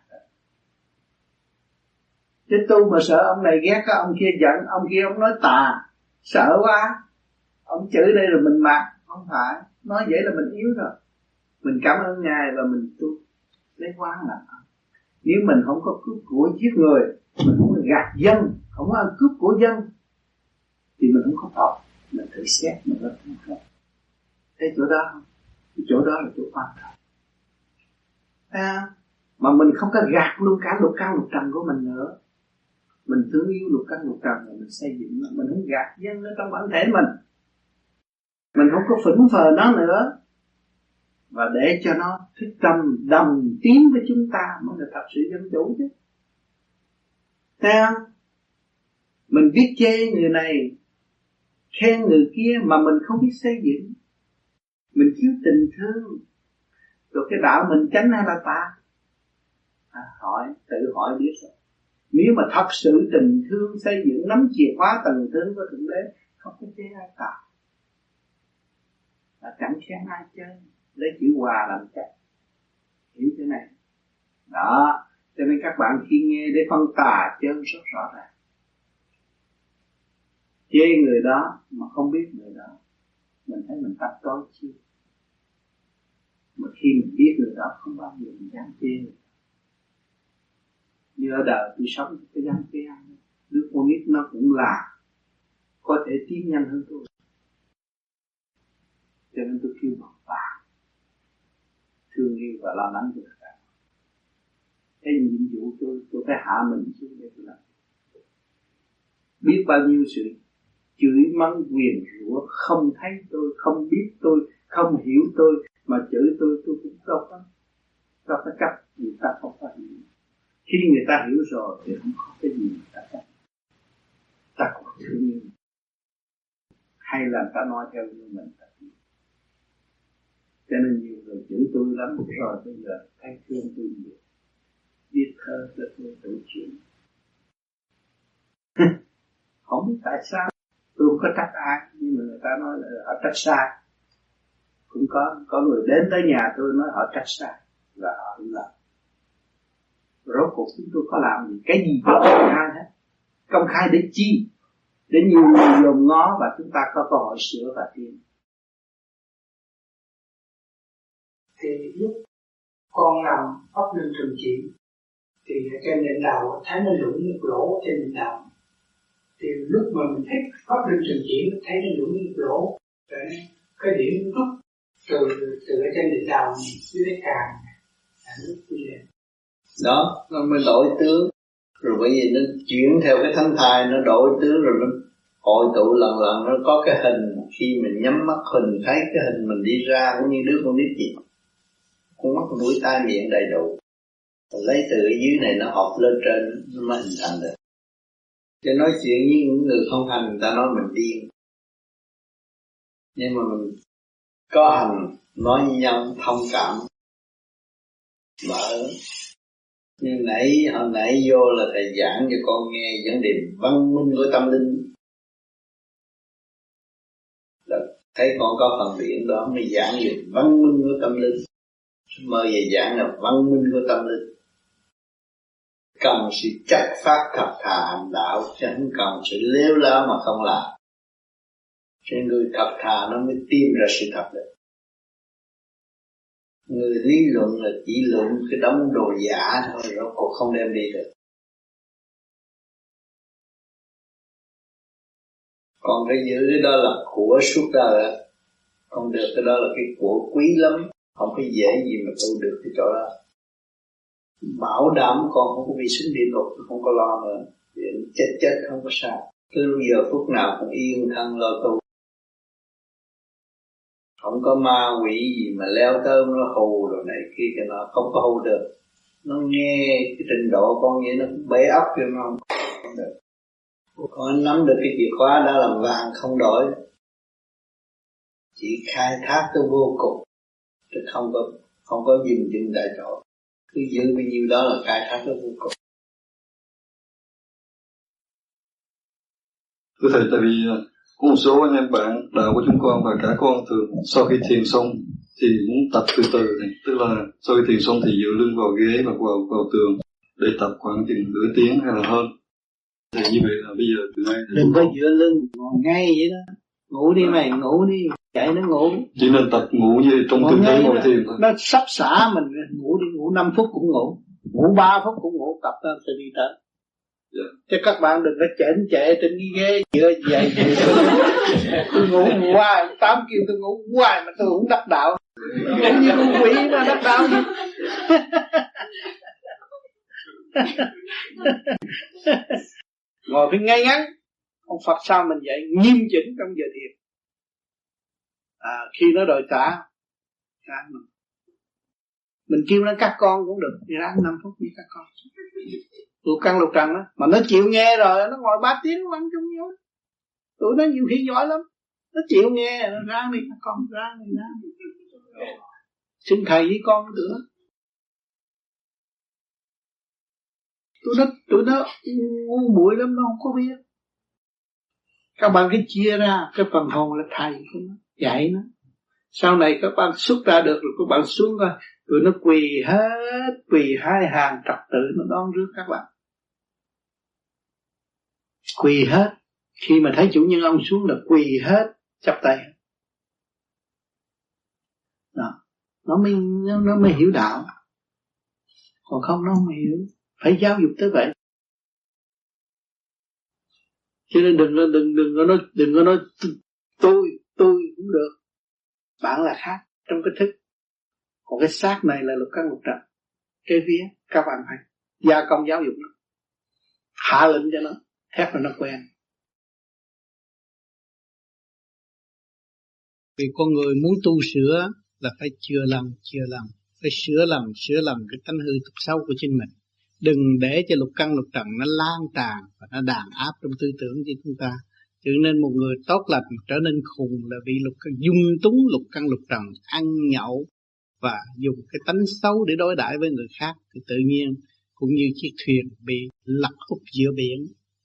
chứ tu mà sợ ông này ghét ông kia giận, ông kia ông nói tà, sợ quá. Ông chửi đây rồi mình mặc không phải. Nói vậy là mình yếu rồi. Mình cảm ơn ngài và mình tu. Lấy quán là nếu mình không có cướp của giết người, mình không có gạt dân, không có ăn cướp của dân, thì mình không có tội mình thử xét mình rất không không thấy chỗ đó không? Cái chỗ đó là chỗ quan trọng. À, mà mình không có gạt luôn cả lục căn lục trần của mình nữa. Mình thương yêu lục căn lục trần là mình xây dựng nó. Mình không gạt dân nó trong bản thể mình. Mình không có phỉnh phờ nó nữa. Và để cho nó thức tâm đồng tiến với chúng ta mới là thật sự dân chủ chứ. Thấy không? Mình biết chê người này khen người kia mà mình không biết xây dựng. Mình thiếu tình thương. Rồi cái đạo mình tránh hay là ta à, hỏi tự hỏi biết rồi. Nếu mà thật sự tình thương xây dựng nắm chìa khóa tình thương của thượng đế không có chế ai cả là chẳng khen ai chơi. Lấy chữ hòa làm chắc. Hiểu thế này. Đó. Cho nên các bạn khi nghe để phân tà chân rất rõ ràng chê người đó mà không biết người đó. Mình thấy mình tắt tối chi mà khi mình biết người đó, không bao giờ mình dám chê người như ở đời tôi sống cái dám chê ăn đứa con nít nó cũng là có thể tiến nhanh hơn tôi. Cho nên tôi kêu bằng bà thương yêu và lo lắng cho tất cả. Cái nhiệm vụ tôi tôi phải hạ mình xuống để tôi làm. Biết bao nhiêu sự chửi mắng quyền rủa, không thấy tôi, không biết tôi, không hiểu tôi, mà chửi tôi tôi cũng đâu có đâu có chấp người ta không có hiểu. Khi người ta hiểu rồi thì không có cái gì người ta chấp ta cũng thương yêu hay là ta nói theo như mình ta cho nên nhiều người chửi tôi lắm rồi bây giờ thấy thương tôi nhiều. Biết thơ cho tôi tự chuyện không biết tại sao tôi không có trách ai, nhưng mà người ta nói là họ trách sai. Cũng có có người đến tới nhà tôi nói họ trách sai. Là họ đi làm rốt cuộc chúng tôi có làm gì? Cái gì cũng công khai hết. Công khai để chi? Để nhiều người dòm ngó và chúng ta có cơ hội sửa và tiến thì lúc con làm pháp luân thường chỉ, thì trên nền đạo thấy nó lũng một lỗ trên nền đạo thì lúc mà mình thích pháp luân thường chuyển thấy nó đủ một lỗ cái điểm rút từ từ ở trên đỉnh đầu mình dưới cái càng là đi lên. Đó, nó mới đổi tướng. Rồi bởi vì nó chuyển theo cái thân thai, nó đổi tướng rồi nó hội tụ lần lần, nó có cái hình. Khi mình nhắm mắt hình, thấy cái hình mình đi ra, cũng như đứa con nít gì con mắt mũi tai miệng đầy đủ. Lấy từ ở dưới này nó học lên trên, nó mới hình thành được cho nói chuyện với những người không hành, người ta nói mình điên. Nhưng mà mình có hành, nói với nhau, thông cảm, mở như nãy, hồi nãy vô là thầy giảng cho con nghe vấn đề văn minh của tâm linh. Là thấy con có phần biển đó mới giảng về văn minh của tâm linh. Mời về giảng là văn minh của tâm linh cần sự chất phát thật thà hành đạo chứ không cần sự lêu láo mà không làm. Cho người thật thà nó mới tìm ra sự thật được. Người lý luận là chỉ luận cái đống đồ giả thôi rồi cũng không đem đi được. Còn cái giữ cái đó là của suốt đời không được, cái đó là cái của quý lắm. Không có dễ gì mà tu được cái chỗ đó bảo đảm con không có bị xuống địa ngục không có lo nữa. Chết chết, không có sao. Cứ giờ phút nào cũng yên thân lo tu. Không có ma quỷ gì mà leo tôm nó hù rồi này kia, cái nó không có hù được. Nó nghe cái trình độ con vậy, nó cũng bể óc cho nó không được. Con nắm được cái chìa khóa đã làm vàng không đổi. Chỉ khai thác tới vô cùng. Chứ không có không có dừng dừng tại chỗ cứ giữ bao nhiêu đó là khai thác tới vô cùng thưa thầy tại vì à, có một số anh em bạn đạo của chúng con và cả con thường sau khi thiền xong thì muốn tập từ từ này. Tức là sau khi thiền xong thì dựa lưng vào ghế và vào vào tường để tập khoảng chừng nửa tiếng hay là hơn. Thì như vậy là bây giờ từ nay đừng có dựa lưng ngồi ngay vậy đó. Ngủ đi mày ngủ đi chạy nó ngủ. Chỉ nên tập ngủ như trong tư thế ngồi thiền nó sắp xả mình ngủ đi ngủ 5 phút cũng ngủ. Ngủ 3 phút cũng ngủ tập ra từ đi tới. Yeah. Chứ các bạn đừng có chảnh chệ trên cái ghế dựa vậy tôi ngủ hoài tám kêu tôi ngủ hoài mà tôi cũng đắc đạo. Cũng như con quỷ mà đắc đạo. Ngồi phải ngay ngắn. Ông Phật sao mình dạy nghiêm chỉnh trong giờ thiền à, khi nó đòi trả ráng mình. Kêu nó các con cũng được thì ráng năm phút như các con. Lục căn lục trần đó mà nó chịu nghe rồi nó ngồi ba tiếng lăn chung nhau tụi nó nhiều khi giỏi lắm nó chịu nghe nó ráng đi các con ráng đi ráng đi. Xin thầy với con nữa. Tụi nó tụi nó ngu muội lắm nó không có biết. Các bạn cứ chia ra cái phần hồn là thầy của nó dạy nó. Sau này các bạn xuất ra được rồi các bạn xuống coi. Tụi nó quỳ hết quỳ hai hàng trật tự nó đón rước các bạn. Quỳ hết. Khi mà thấy chủ nhân ông xuống là quỳ hết chắp tay. Đó. Nó mới nó, nó mới hiểu đạo. Còn không nó không hiểu. Phải giáo dục tới vậy. Cho nên đừng đừng đừng có nói đừng có nói tôi tôi cũng được. Bạn là khác trong cái thức. Còn cái xác này là lục căn lục trần. Cái vía, các bạn phải gia công giáo dục nó. Hạ lệnh cho nó, thép là nó quen. Vì con người muốn tu sửa là phải chừa lầm chừa lầm. Phải sửa lầm sửa lầm cái tánh hư tục xấu của chính mình. Đừng để cho lục căn lục trần nó lan tràn và nó đàn áp trong tư tưởng của chúng ta cho nên một người tốt lành trở nên khùng là bị lục dung túng lục căn, lục trần, ăn nhậu và dùng cái tánh xấu để đối đãi với người khác. Thì tự nhiên cũng như chiếc thuyền bị lật úp giữa biển,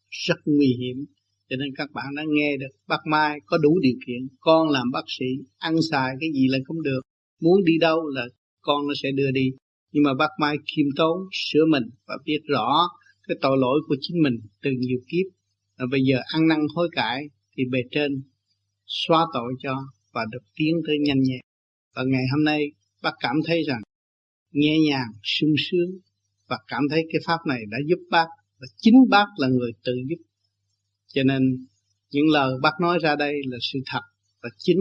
rất nguy hiểm. Cho nên các bạn đã nghe được bác Mai có đủ điều kiện, con làm bác sĩ, ăn xài cái gì là không được, muốn đi đâu là con nó sẽ đưa đi. Nhưng mà bác Mai khiêm tốn sửa mình và biết rõ cái tội lỗi của chính mình từ nhiều kiếp và bây giờ ăn năn hối cải thì bề trên xóa tội cho và được tiến tới nhanh nhẹn. Và ngày hôm nay, bác cảm thấy rằng nhẹ nhàng, sung sướng và cảm thấy cái pháp này đã giúp bác và chính bác là người tự giúp. Cho nên những lời bác nói ra đây là sự thật và chính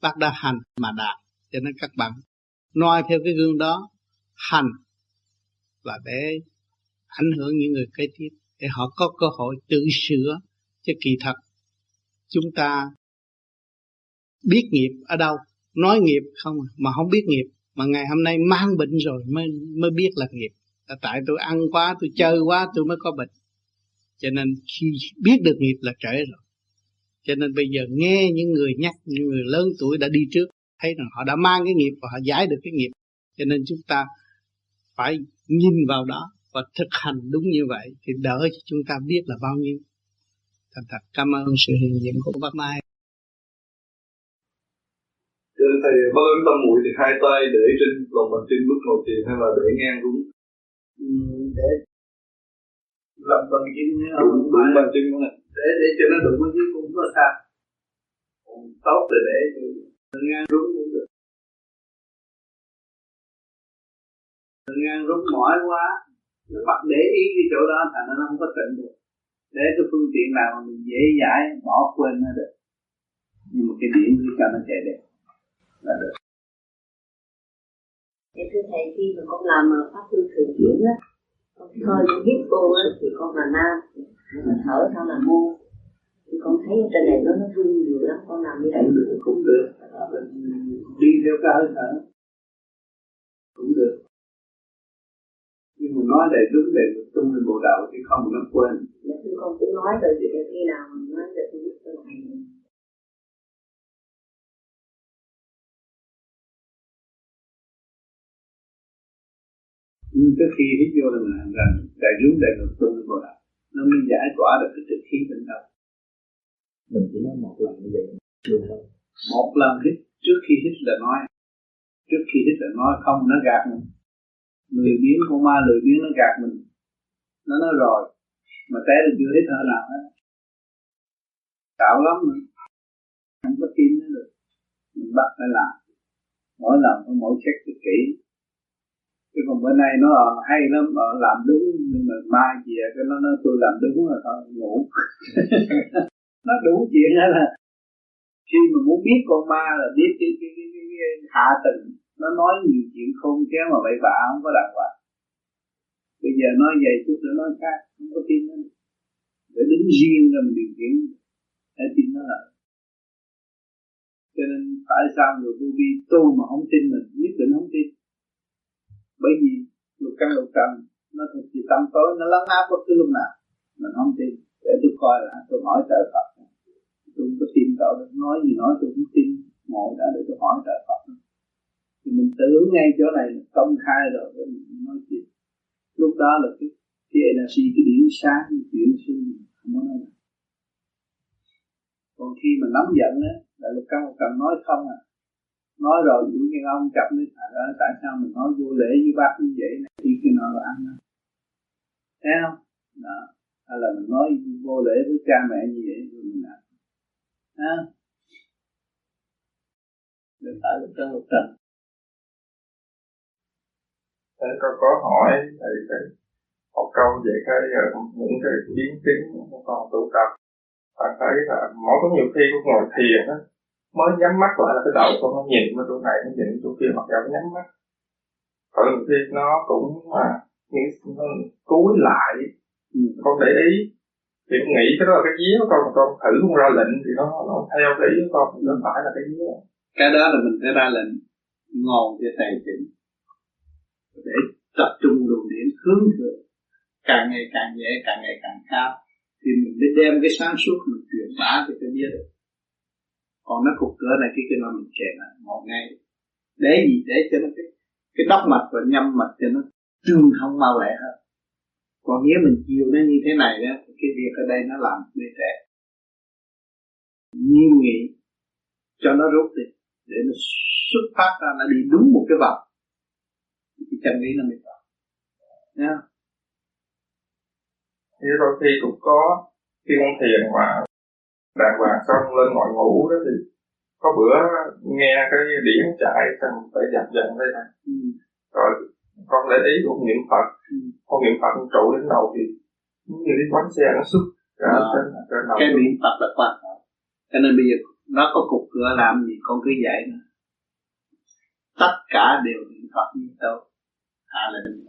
bác đã hành mà đạt. Cho nên các bạn noi theo cái gương đó, hành và để ảnh hưởng những người kế tiếp để họ có cơ hội tự sửa cho kỳ thật. Chúng ta biết nghiệp ở đâu, nói nghiệp không à, mà không biết nghiệp. Mà ngày hôm nay mang bệnh rồi mới mới biết là nghiệp. Là tại tôi ăn quá, tôi chơi quá, tôi mới có bệnh. Cho nên khi biết được nghiệp là trễ rồi. Cho nên bây giờ nghe những người nhắc, những người lớn tuổi đã đi trước, thấy rằng họ đã mang cái nghiệp và họ giải được cái nghiệp. Cho nên chúng ta phải nhìn vào đó và thực hành đúng như vậy thì đỡ cho chúng ta biết là bao nhiêu. Thật thật cảm ơn sự hiện diện của bác Mai. Nên thầy bác ơn tâm mũi thì hai tay để trên lòng bàn chân lúc ngồi thiền hay là để ngang đúng? Ừ, để lòng bàn chân đúng đúng bàn chân không ạ. Để để cho nó đụng với dưới cũng có sao tốt rồi để ngang đúng cũng được. Ngang rút mỏi quá nó bắt để ý cái chỗ đó thành nó không có tịnh được để cái phương tiện nào mà mình dễ dãi bỏ quên nó được nhưng mà cái điểm cứ cho nó chạy đẹp là được Dạ thưa thầy khi mà con làm pháp thư thường chuyển á, con hơi con hít vô á thì con là nam, mà thở theo là mô. Thì con thấy trên này nó nó rung nhiều lắm, con làm như vậy được cũng được. Đi theo cái hơi thở cũng được. Nhưng mà nói đầy đúng để tung lên bộ đạo thì không nó quên. Dạ thưa con cứ nói rồi khi nào nói được thì biết tôi nhưng trước khi hít vô là mình rằng đại rúng đại ngược tung vào đạo nó mới giải tỏa được cái trực khí bên trong. Mình chỉ nói một lần như vậy được không một lần hít trước khi hít là nói trước khi hít là nói không nó gạt mình lười biến con ma lười biến nó gạt mình. Nó nói rồi mà té được chưa hết thở nào hết. Tạo lắm mà. Không có tin nữa được mình bắt phải làm. Mỗi lần mỗi check cho kỹ. Chứ còn bữa nay nó ờ, hay lắm ờ, làm đúng nhưng mà mai về cái nó nói tôi làm đúng rồi thôi ngủ. Nó đủ chuyện đó là khi mà muốn biết con ma là biết cái, cái, cái, cái, cái hạ tầng nó nói nhiều chuyện không khéo mà bậy bạ, không có đàng hoàng. Bây giờ nói vậy chút nữa, nói khác, không có tin nữa. Để đứng riêng ra mình điều khiển để tin nó là. Cho nên tại sao người vô vi tu mà không tin mình? Nhất định không tin. Bởi vì lục căn lục trần, nó thật sự tâm tối, nó lắng áp bất cứ lúc nào. Mình không tin. Để tôi coi là tôi hỏi trời Phật. Tôi không có tin cậu nói gì nói tôi cũng tin. Ngồi đã để tôi hỏi trời Phật thì mình tưởng ngay chỗ này công khai rồi để mình nói chuyện. Lúc đó là cái cái energy cái điểm sáng chuyển xuống không có nói còn khi mà nóng giận á là lục căn lục nói không à. Nói rồi chủ nhân ông chậm nói à, đó, tại sao mình nói vô lễ với bác như vậy này khi nào là ăn thấy không? Đó. Hay là mình nói vô lễ với cha mẹ như vậy rồi mình làm. Ha được tại lúc cao cần trần. Thế con có hỏi thầy cái một câu về cái ờ, những cái biến chứng của con tu tập. Bạn thấy là mỗi có nhiều khi con ngồi thiền á mới nhắm mắt lại là cái đầu con nó nhìn vào chỗ này nó nhìn chỗ kia mặc dù nhắm mắt. Còn khi nó cũng mà như cúi lại ừ. con để ý. Thì con nghĩ cái đó là cái vía con con thử con ra lệnh thì nó nó theo cái ý của con thì nó phải là cái vía cái đó là mình phải ra lệnh. Ngồi cho tài chỉnh để tập trung luồng điện hướng thượng. Càng ngày càng dễ càng ngày càng cao. Thì mình mới đem cái sáng suốt mình truyền bá cho cái biết được. Còn nó cục cửa này khi cái nó mình kẹt là một ngày. Để gì? Để cho nó cái cái đốc mạch và nhâm mạch cho nó tương thông mau lẹ hơn. Còn nếu mình chiều nó như thế này đó cái việc ở đây nó làm mê trẻ nhiên nghị cho nó rút đi, để nó xuất phát ra, nó đi đúng một cái vòng cái chân lý nó mới vào nha. Thì đôi khi cũng có khi con thiền mà đàng hoàng xong lên ngồi ngủ đó thì có bữa nghe cái điển chạy xong phải dập dần đây này ừ. rồi con để ý cũng niệm phật. Ừ. con niệm phật trụ đến đầu thì như cái bánh xe nó xuất ra trên, trên đầu. Cái niệm phật là quan trọng. Cho nên bây giờ nó có cục cửa làm gì con cứ dạy nữa tất cả đều niệm phật như tôi hạ là định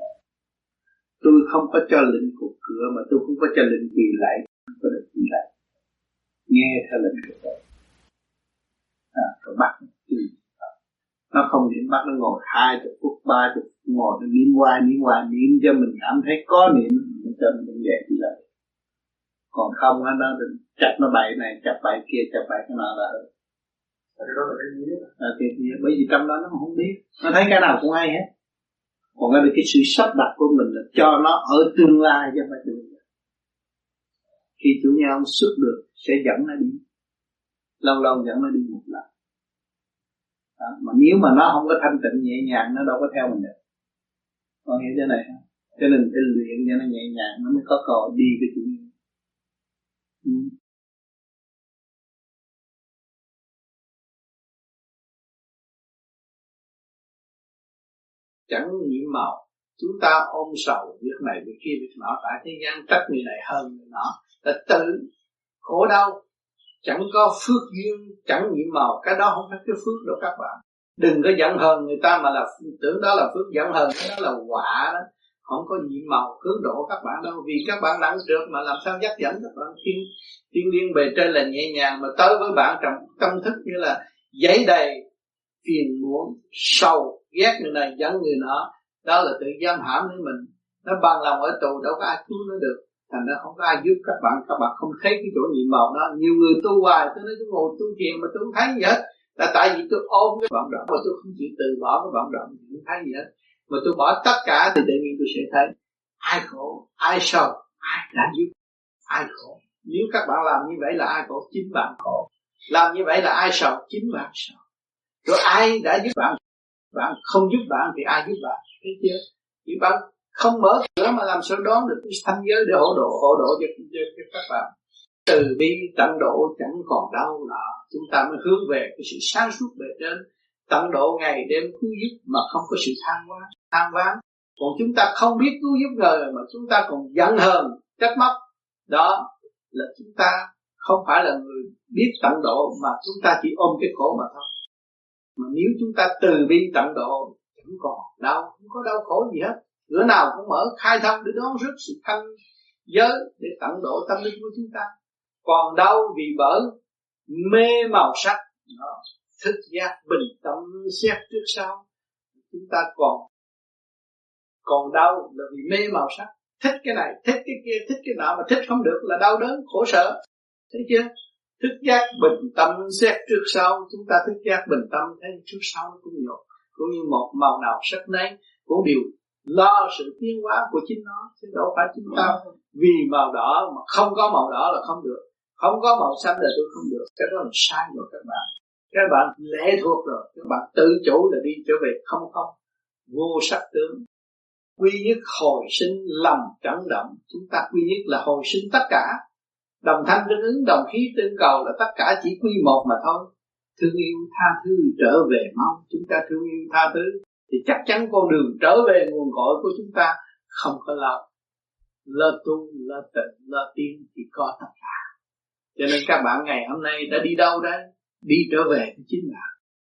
tôi không có cho lệnh cục cửa mà tôi không có cho lệnh quỳ lại không có được quỳ lại nghe theo lệnh của tôi à, rồi bắt nó không niệm bắt nó ngồi hai chục phút ba chục ngồi nó niệm qua niệm qua niệm cho mình cảm thấy có niệm mình cho mình dạy đi lại còn không nó nó chặt nó bậy này chặt bậy kia chặt bậy cái nọ là à, thì, thì, bởi vì trong đó nó không biết nó thấy cái nào cũng hay hết còn cái cái sự sắp đặt của mình là cho nó ở tương lai cho phải tương khi chủ nhân ông xuất được, sẽ dẫn nó đi. Lâu lâu dẫn nó đi một lần. Đó. mà nếu mà nó không có thanh tịnh nhẹ nhàng, nó đâu có theo mình được. Con hiểu thế này không? Cho nên phải luyện cho nó nhẹ nhàng, nó mới có cò đi cái chủ ừ. Chẳng nhiễm màu. Chúng ta ôm sầu việc này việc kia việc nọ, tại thế gian trách người này hơn người nọ. Là tự khổ đau, chẳng có phước duyên, chẳng nhiễm màu. Cái đó không phải cái phước đâu các bạn. Đừng có giận hờn người ta mà là tưởng đó là phước, giận hờn đó là quả đó. Không có nhiệm màu, hướng độ các bạn đâu. Vì các bạn đang trượt mà làm sao dắt dẫn các bạn thiên thiên liên bề trên là nhẹ nhàng mà tới với bạn trong tâm thức như là giấy đầy phiền muộn sâu ghét người này dẫn người nọ, đó là tự giam hãm lấy mình. Nó bằng lòng ở tù, đâu có ai cứu nó được. Thành ra không có ai giúp các bạn các bạn không thấy cái chỗ nhiệm màu đó. Nhiều người tu hoài, tôi nói tôi ngồi tu thiền mà tôi không thấy gì hết. Là tại vì tôi ôm cái vọng động mà tôi không chịu từ bỏ cái vọng động không thấy gì hết. Mà tôi bỏ tất cả thì tự nhiên tôi sẽ thấy ai khổ, ai sầu, ai đã giúp, ai khổ. Nếu các bạn làm như vậy là ai khổ? Chính bạn khổ. Làm như vậy là ai sầu? Chính bạn sầu. Rồi ai đã giúp bạn bạn không giúp bạn thì ai giúp bạn? Thấy chưa chỉ bạn không mở cửa mà làm sao đón được cái thanh giới để hỗ độ hỗ độ cho, cho, cho các bạn? Từ bi tận độ chẳng còn đau nữa chúng ta mới hướng về cái sự sáng suốt bề trên. Tận độ ngày đêm cứu giúp mà không có sự than quá than ván còn chúng ta không biết cứu giúp người mà chúng ta còn giận hờn trách móc. Đó là chúng ta không phải là người biết tận độ mà chúng ta chỉ ôm cái khổ mà thôi mà nếu chúng ta từ bi tận độ, chẳng còn đau, không có đau khổ gì hết. Cửa nào cũng mở khai thông để đón rước sự thanh giới để tận độ tâm linh của chúng ta. Còn đau vì bởi mê màu sắc đó. thức giác bình tâm xét trước sau. Chúng ta còn còn đau là vì mê màu sắc. Thích cái này, thích cái kia, thích cái nọ mà thích không được là đau đớn, khổ sở. Thấy chưa? Thức giác bình tâm xét trước sau. Chúng ta thức giác bình tâm thấy trước sau cũng nhột cũng như một màu nào sắc nấy cũng đều lo sự tiến hóa của chính nó chứ đâu phải chúng ta. Vì màu đỏ mà không có màu đỏ là không được. Không có màu xanh là tôi không được. Cái đó là sai rồi các bạn. Các bạn lệ thuộc rồi. Các bạn tự chủ là đi trở về không không. Vô sắc tướng. Quy nhất hồi sinh lầm trận động chúng ta quy nhất là hồi sinh tất cả đồng thanh tương ứng, đồng khí tương cầu là tất cả chỉ quy một mà thôi. Thương yêu tha thứ trở về mau, chúng ta thương yêu tha thứ. Thì chắc chắn con đường trở về nguồn cội của chúng ta không có lâu. Lơ tu, lơ tịnh, lơ tiên thì có tất cả. Cho nên các bạn ngày hôm nay đã đi đâu đấy? Đi trở về chính là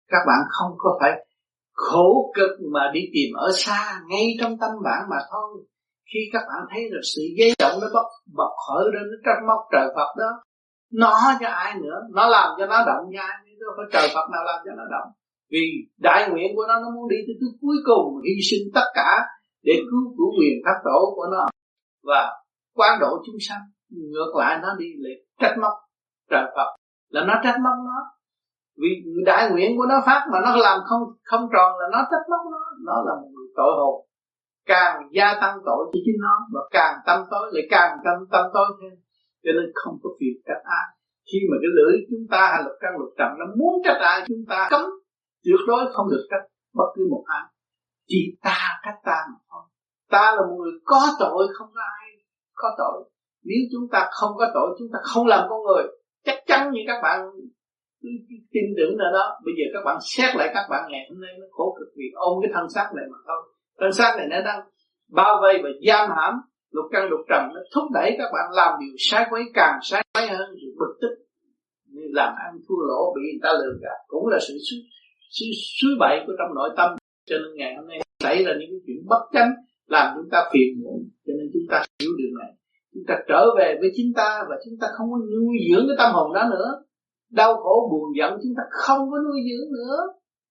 các bạn không có phải khổ cực mà đi tìm ở xa, ngay trong tâm bạn mà thôi khi các bạn thấy được sự dây động nó bộc bộc khởi lên, nó trách móc trời Phật đó, nó cho ai nữa? Nó làm cho nó động nha chứ nữa phải trời Phật nào làm cho nó động. Vì đại nguyện của nó nó muốn đi tới thứ cuối cùng, hy sinh tất cả để cứu cứu quyền thác tổ của nó. Và quan độ chúng sanh, ngược lại nó đi lại trách móc trời Phật. Là nó trách móc nó. Vì đại nguyện của nó phát mà nó làm không không tròn là nó trách móc nó. Nó là một người tội hồn càng gia tăng tội cho chính nó, và càng tâm tối, lại càng tâm tâm tối thêm. Cho nên không có việc trách ai. Khi mà cái lưỡi chúng ta hay là căn lục trần nó muốn trách ai, chúng ta cấm, tuyệt đối không được trách bất cứ một ai. Chỉ ta trách ta mà thôi. Ta là một người có tội, không có ai có tội. Nếu chúng ta không có tội, chúng ta không làm con người, chắc chắn như các bạn tin tưởng là đó. Bây giờ các bạn xét lại các bạn ngày hôm nay, nó khổ cực vì ôm cái thân xác này mà thôi thân xác này nó đang bao vây và giam hãm lục căn lục trần nó thúc đẩy các bạn làm điều sai quấy càng sai quấy hơn sự bực tức. Như làm ăn thua lỗ bị người ta lừa gạt cũng là sự suy, sự suy bậy của trong nội tâm. Cho nên ngày hôm nay xảy ra những cái chuyện bất chánh làm chúng ta phiền muộn. Cho nên chúng ta hiểu điều này. Chúng ta trở về với chính ta và chúng ta không có nuôi dưỡng cái tâm hồn đó nữa. Đau khổ buồn giận chúng ta không có nuôi dưỡng nữa.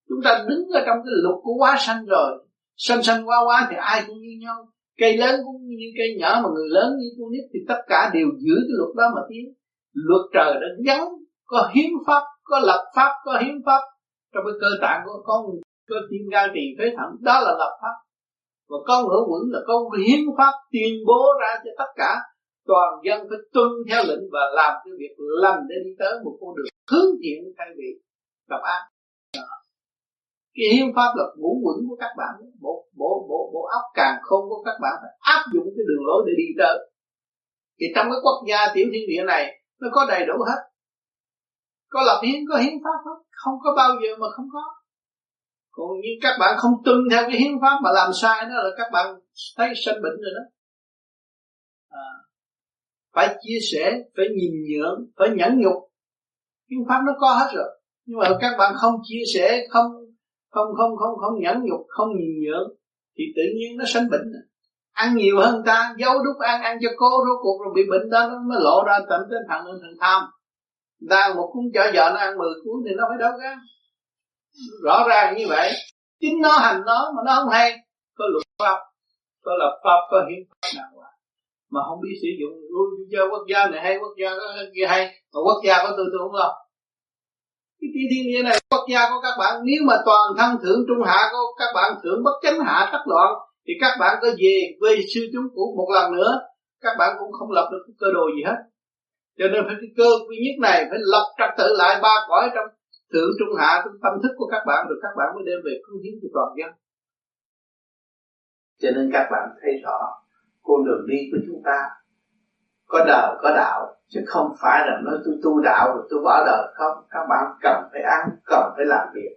Chúng ta đứng ở trong cái lục của quá sanh rồi sanh sanh quá quá thì ai cũng như nhau. Cây lớn cũng như cây nhỏ mà người lớn như con nít thì tất cả đều giữ cái luật đó mà tiến. Luật trời đã gắn, có hiến pháp, có lập pháp, có hiến pháp. Trong cái cơ tạng của con, cơ tim gan tỳ phế thận, đó là lập pháp. Và con hữu quẩn là con hiến pháp tuyên bố ra cho tất cả. Toàn dân phải tuân theo lệnh và làm cái việc lành để đi tới một con đường hướng thiện thay vì gặp ác cái hiến pháp là ngũ quẩn của các bạn. Bộ bộ bộ bộ óc càng không của các bạn phải áp dụng cái đường lối để đi tới. Thì trong cái quốc gia tiểu thiên địa này nó có đầy đủ hết. Có lập hiến có hiến pháp hết. Không có bao giờ mà không có. Còn như các bạn không tuân theo cái hiến pháp mà làm sai đó là các bạn thấy sanh bệnh rồi đó. À, phải chia sẻ phải nhìn nhượng phải nhẫn nhục. Hiến pháp nó có hết rồi. Nhưng mà các bạn không chia sẻ không không không không không nhẫn nhục, không nhìn nhượng, thì tự nhiên nó sanh bệnh. Ăn nhiều hơn ta, giấu đúc ăn ăn cho cố, rốt cuộc rồi bị bệnh đó, nó mới lộ ra tận đến thằng thằng tham. Ta một cuốn chở vợ nó ăn 10 cuốn thì nó phải đâu ra rõ ràng như vậy. Chính nó hành nó mà nó không hay. Có luật pháp, có lập pháp, có hiến pháp nào mà không biết sử dụng. Luôn cho quốc gia này hay, quốc gia kia hay. Mà quốc gia có tôi tôi không lo cái chi thiên địa này quốc gia của các bạn, nếu mà toàn thân thượng trung hạ của các bạn thượng bất chánh hạ thất loạn, thì các bạn có về với sư chúng cũ một lần nữa, các bạn cũng không lập được cái cơ đồ gì hết. Cho nên phải cái cơ duy nhất này phải lập trật tự lại ba cõi trong thượng trung hạ, trong tâm thức của các bạn, rồi các bạn mới đem về cứu hiến cho toàn dân. Cho nên các bạn thấy rõ, con đường đi của chúng ta có đời, có đạo, chứ không phải là nói tôi tu đạo, rồi tôi bỏ đời. Không, các bạn cần phải ăn, cần phải làm việc.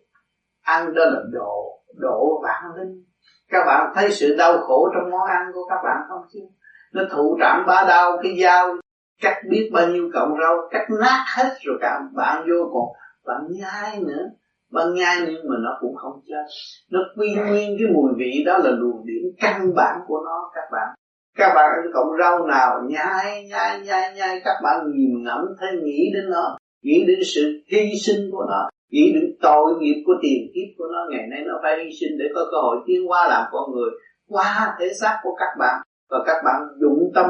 Ăn đó là độ độ vạn linh. Các bạn thấy sự đau khổ trong món ăn của các bạn không chứ? Nó thụ trạm ba đau, cái dao, cắt biết bao nhiêu cọng rau, cắt nát hết rồi cả bạn vô còn bạn nhai nữa, bạn nhai nhưng mà nó cũng không chết. Nó quy nguyên cái mùi vị đó là luồng điểm căn bản của nó, các bạn các bạn ăn cọng rau nào nhai nhai nhai nhai, các bạn nhìn ngẫm thấy nghĩ đến nó, nghĩ đến sự hy sinh của nó, nghĩ đến tội nghiệp của tiền kiếp của nó. Ngày nay nó phải hy sinh để có cơ hội tiến hóa làm con người qua thể xác của các bạn. Và các bạn dụng tâm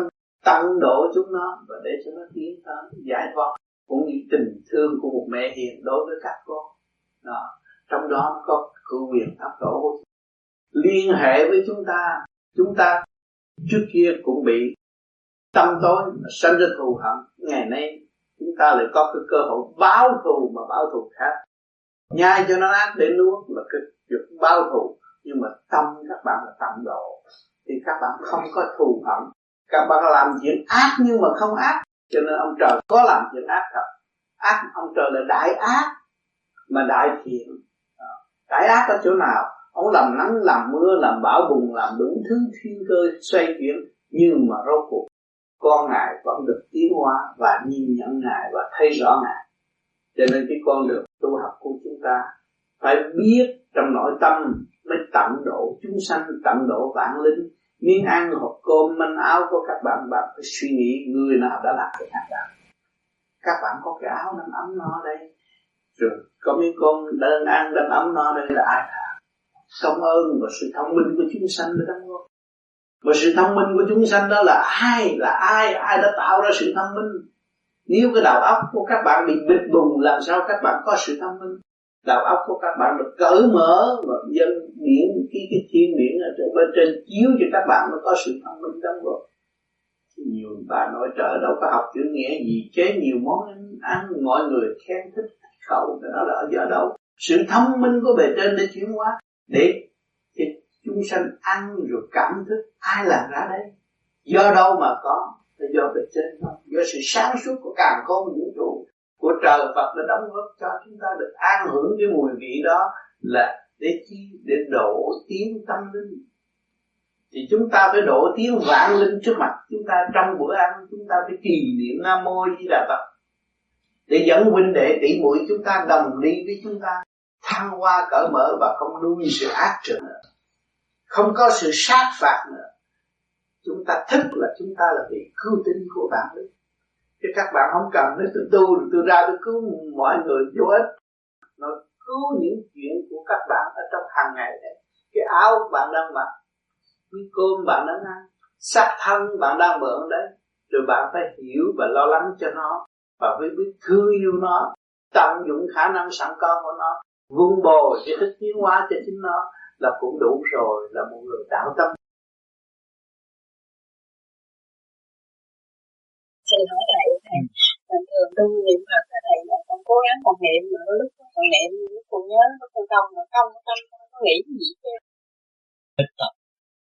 tận độ chúng nó và để cho nó tiến tới giải thoát cũng như tình thương của một mẹ hiền đối với các con. Đó. trong đó có cử quyền thấp tổ liên hệ với chúng ta chúng ta trước kia cũng bị tâm tối mà sanh ra thù hận. Ngày nay chúng ta lại có cái cơ hội báo thù mà báo thù khác. Nhai cho nó ác để nuốt là cái việc báo thù. Nhưng mà tâm các bạn là tạm độ. Thì các bạn không có thù hận. Các bạn làm chuyện ác nhưng mà không ác. Cho nên ông trời có làm chuyện ác thật. Ác, ông trời là đại ác mà đại thiện. Ờ, đại ác ở chỗ nào? Ông làm nắng, làm mưa, làm bão bùng, làm đủ thứ thiên cơ xoay chuyển, nhưng mà rốt cuộc, con ngài vẫn được tiến hóa và nhìn nhận ngài và thấy rõ ngài. Cho nên cái con đường tu học của chúng ta phải biết trong nội tâm mới tận độ chúng sanh, tận độ vạn linh. Miếng ăn, hộp cơm, manh áo của các bạn bạn phải suy nghĩ người nào đã làm cái hành các bạn có cái áo đang ấm no đây. Rồi có miếng cơm đơn ăn đang ấm no đây là ai công ơn và sự thông minh của chúng sanh đã đóng góp. Và sự thông minh của chúng sanh đó là ai là ai ai đã tạo ra sự thông minh? Nếu cái đầu óc của các bạn bị bịt bùng, làm sao các bạn có sự thông minh? Đầu óc của các bạn được cởi mở và dân điển cái cái thiên điển ở trên, bên trên chiếu cho các bạn mới có sự thông minh đóng góp. Nhiều bà nội trợ đâu có học chữ nghĩa gì, chế nhiều món ăn mọi người khen thích khẩu. Đó là ở đâu? Sự thông minh của bề trên để chuyển hóa để cho chúng sanh ăn rồi cảm thức, ai làm ra đây? Do đâu mà có? Là do bề trên thôi. Do sự sáng suốt của càng khôn vũ trụ của trời Phật đã đóng góp cho chúng ta được an hưởng cái mùi vị đó là để chi? Để độ tiến tâm linh. Thì chúng ta phải độ tiếng vạn linh trước mặt chúng ta trong bữa ăn. Chúng ta phải trì niệm nam mô di đà phật. Để dẫn huynh đệ tỷ muội chúng ta đồng đi với chúng ta thăng hoa cởi mở và không nuôi sự ác trở nữa. Không có sự sát phạt nữa. Chúng ta thức là chúng ta là vị cứu tinh của bạn đấy. chứ các bạn không cần nói, tôi tu, tôi ra tôi cứu mọi người vô ích. Nó cứu những chuyện của các bạn ở trong hàng ngày đấy. Cái áo bạn đang mặc, cái cơm bạn đang ăn, xác thân bạn đang mượn đấy. Rồi bạn phải hiểu và lo lắng cho nó. Và phải biết thương yêu nó, tận dụng khả năng sẵn có của nó vun bồi cái thức tiến hóa cho chính nó là cũng đủ rồi là một người đạo tâm. Thầy hỏi thầy thầy thường thường tu niệm phật thầy là con cố gắng còn niệm mà có lúc còn niệm lúc còn nhớ lúc còn không mà không tâm không có nghĩ gì chứ thích tập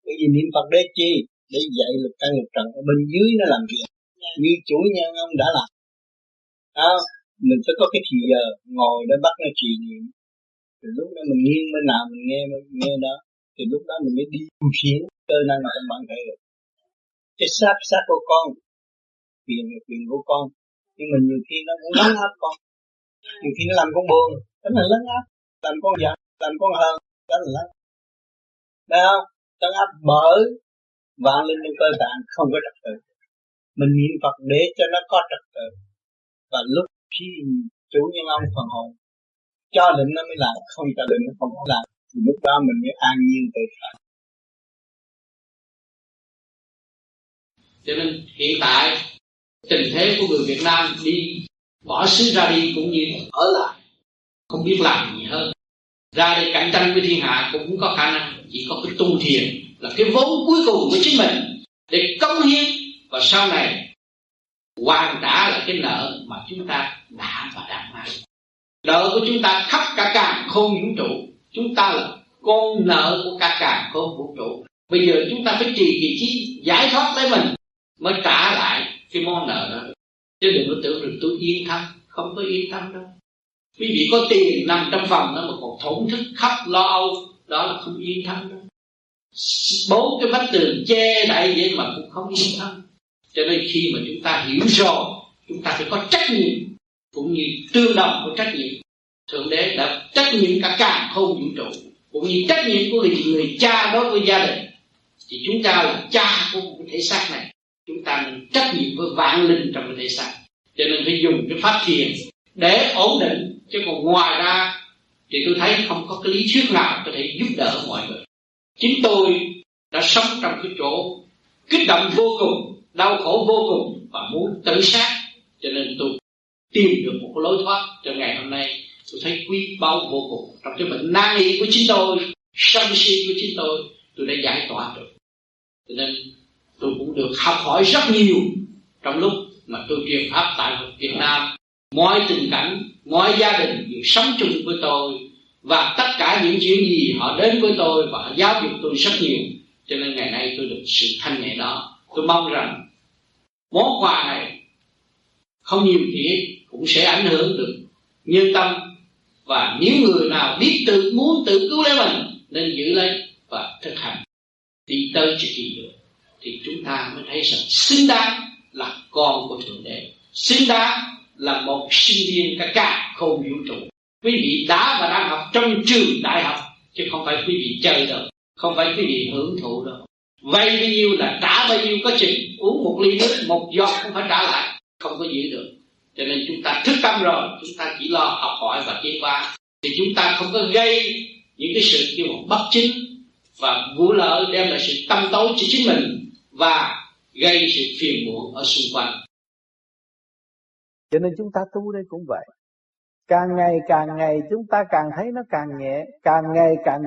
bởi vì niệm phật để chi? Để dạy lực căn lực trần ở bên dưới nó làm việc. Yeah. như chủ nhân ông đã làm. À, mình phải có cái thì giờ ngồi để bắt nó trì niệm thì lúc đó mình nghiêng bên nào mình nghe nghe đó. Thì lúc đó mình mới đi khiến cơ năng trong bạn thể được cái sát xác của con, quyền là quyền của con. Nhưng mà nhiều khi nó cũng lấn áp con. Nhiều khi nó làm con buồn đó là lấn áp. Làm con giận, làm con hờn, đó là lấn Đấy không? lấn áp bởi vạn linh trong cơ tạng không có trật tự. Mình niệm Phật để cho nó có trật tự. Và lúc khi chủ nhân ông phần hồn cho định nó mới làm, không cho định nó không có làm, thì lúc đó mình mới an nhiên tự tại. Cho nên hiện tại, tình thế của người Việt Nam đi, bỏ xứ ra đi cũng như ở lại, không biết làm gì hơn. Ra đi cạnh tranh với thiên hạ cũng có khả năng, chỉ có cái tu thiền là cái vốn cuối cùng của chính mình để cống hiến. Và sau này, hoàn trả lại cái nợ mà chúng ta đã và đang mang nợ của chúng ta khắp cả càng không vũ trụ, chúng ta là con nợ của cả càng không vũ trụ. Bây giờ chúng ta phải trì vị trí giải thoát lấy mình mới trả lại cái món nợ đó. Chứ đừng có tưởng rằng tôi yên tâm, không có yên tâm đâu. Quý vị có tiền nằm trong phòng đó mà còn thổn thức khắp lo âu, đó là không yên tâm đâu. Bốn cái vách tường che đậy vậy mà cũng không yên tâm. Cho nên khi mà chúng ta hiểu rồi, chúng ta phải có trách nhiệm cũng như tương đồng của trách nhiệm. Thượng đế đã trách nhiệm cả càng không vũ trụ cũng như trách nhiệm của người, người cha đối với gia đình. Thì chúng ta là cha của một thể xác này. Chúng ta nên trách nhiệm với vạn linh trong cái thể xác. Cho nên phải dùng cái pháp thiền để ổn định chứ còn ngoài ra thì tôi thấy không có cái lý thuyết nào có thể giúp đỡ mọi người. Chính tôi đã sống trong cái chỗ kích động vô cùng đau khổ vô cùng và muốn tự sát. Cho nên tôi tìm được một cái lối thoát cho ngày hôm nay. Tôi thấy quý báu vô cùng. Trong cái bệnh nan y của chính tôi, sân si của chính tôi tôi đã giải tỏa được. Cho nên tôi cũng được học hỏi rất nhiều trong lúc mà tôi truyền pháp tại Việt Nam. Mọi tình cảnh, mọi gia đình đều sống chung với tôi. Và tất cả những chuyện gì họ đến với tôi và họ giáo dục tôi rất nhiều. Cho nên ngày nay tôi được sự thanh nhẹ đó. Tôi mong rằng món quà này không nhiều thiệt cũng sẽ ảnh hưởng được nhân tâm. Và nếu người nào biết tự muốn tự cứu lấy mình, nên giữ lấy và thực hành. Đi tới chỉ kỳ được thì chúng ta mới thấy rằng xứng đáng là con của thượng đế. Xứng đáng là một sinh viên cả cả không vũ trụ. Quý vị đã và đang học trong trường đại học, chứ không phải quý vị chơi đâu, không phải quý vị hưởng thụ đâu. Vay bao nhiêu là trả bao nhiêu có chừng, uống một ly nước, một giọt cũng phải trả lại, không có giữ được cho nên chúng ta thức tâm rồi, chúng ta chỉ lo học hỏi và tiến qua thì chúng ta không có gây những cái sự kêu một bất chính và vụ lợi đem lại sự tâm tối cho chính mình và gây sự phiền muộn ở xung quanh. Cho nên chúng ta tu đây cũng vậy. Càng ngày càng ngày chúng ta càng thấy nó càng nhẹ, càng ngày càng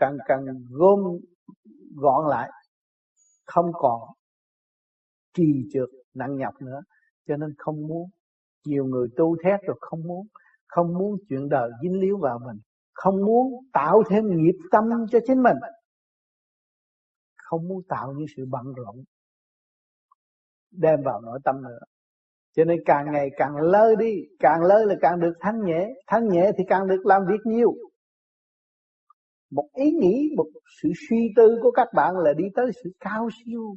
càng càng gom gọn lại. Không còn trì trượt nặng nhọc nữa. Cho nên không muốn nhiều người tu thét rồi không muốn không muốn chuyện đời dính líu vào mình, không muốn tạo thêm nghiệp tâm cho chính mình, không muốn tạo những sự bận rộn, đem vào nội tâm nữa. Cho nên càng ngày càng lơ đi, càng lơ là càng được thanh nhẹ thanh nhẹ thì càng được làm việc nhiều. Một ý nghĩ, một sự suy tư của các bạn là đi tới sự cao siêu,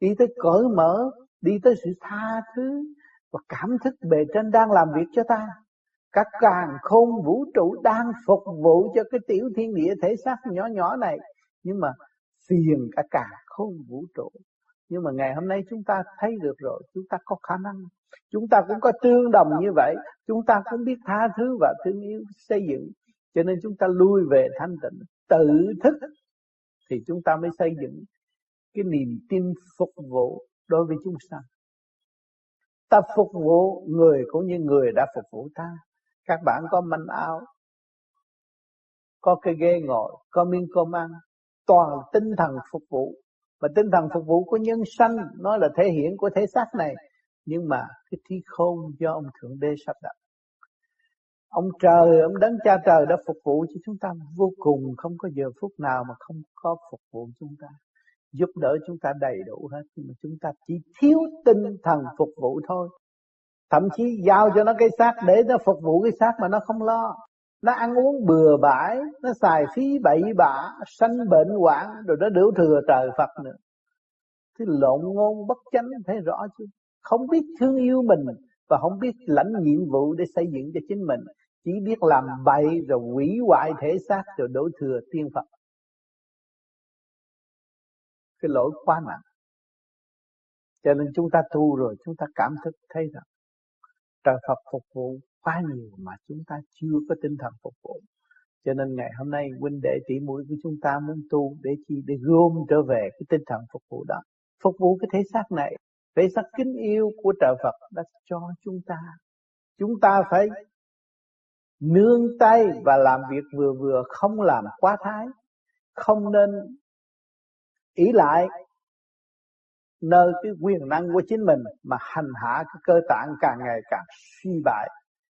đi tới cởi mở, đi tới sự tha thứ và cảm thức bề trên đang làm việc cho ta. Các càng khôn vũ trụ đang phục vụ cho cái tiểu thiên địa thể xác nhỏ nhỏ này. Nhưng mà phiền cả càng khôn vũ trụ. Nhưng mà ngày hôm nay chúng ta thấy được rồi, chúng ta có khả năng. Chúng ta cũng có tương đồng như vậy. Chúng ta cũng biết tha thứ và thương yêu, xây dựng. Cho nên chúng ta lui về thanh tịnh, tự thức, thì chúng ta mới xây dựng cái niềm tin phục vụ đối với chúng sanh ta phục vụ người cũng như người đã phục vụ ta. Các bạn có manh áo, có cái ghế ngồi, có miếng cơm ăn, toàn tinh thần phục vụ. Và tinh thần phục vụ của nhân sanh, nó là thể hiện của thể xác này. Nhưng mà cái thi khôn do ông thượng đế sắp đặt. Ông trời, ông đấng cha trời đã phục vụ cho chúng ta. Vô cùng không có giờ phút nào mà không có phục vụ chúng ta giúp đỡ chúng ta đầy đủ hết, nhưng mà chúng ta chỉ thiếu tinh thần phục vụ thôi. Thậm chí giao cho nó cái xác để nó phục vụ cái xác mà nó không lo. Nó ăn uống bừa bãi, nó xài phí bậy bạ, sanh bệnh hoạn, rồi nó đểu thừa trời phật nữa. Cái lộn ngôn bất chánh thấy rõ chưa? Không biết thương yêu mình và không biết lãnh nhiệm vụ để xây dựng cho chính mình. Chỉ biết làm bậy rồi hủy hoại thể xác rồi đổ thừa tiên Phật cái lỗi quá nặng. Cho nên chúng ta tu rồi chúng ta cảm thức thấy rằng trời Phật phục vụ quá nhiều mà chúng ta chưa có tinh thần phục vụ. Cho nên ngày hôm nay huynh đệ tỷ muội của chúng ta muốn tu để chi? Để gom trở về cái tinh thần phục vụ đó. Phục vụ cái thể xác này. Thể xác kính yêu của trời Phật đã cho chúng ta. Chúng ta phải nương tay và làm việc vừa vừa, không làm quá thái. Không nên ý lại nơi cái quyền năng của chính mình mà hành hạ cái cơ tạng càng ngày càng suy bại.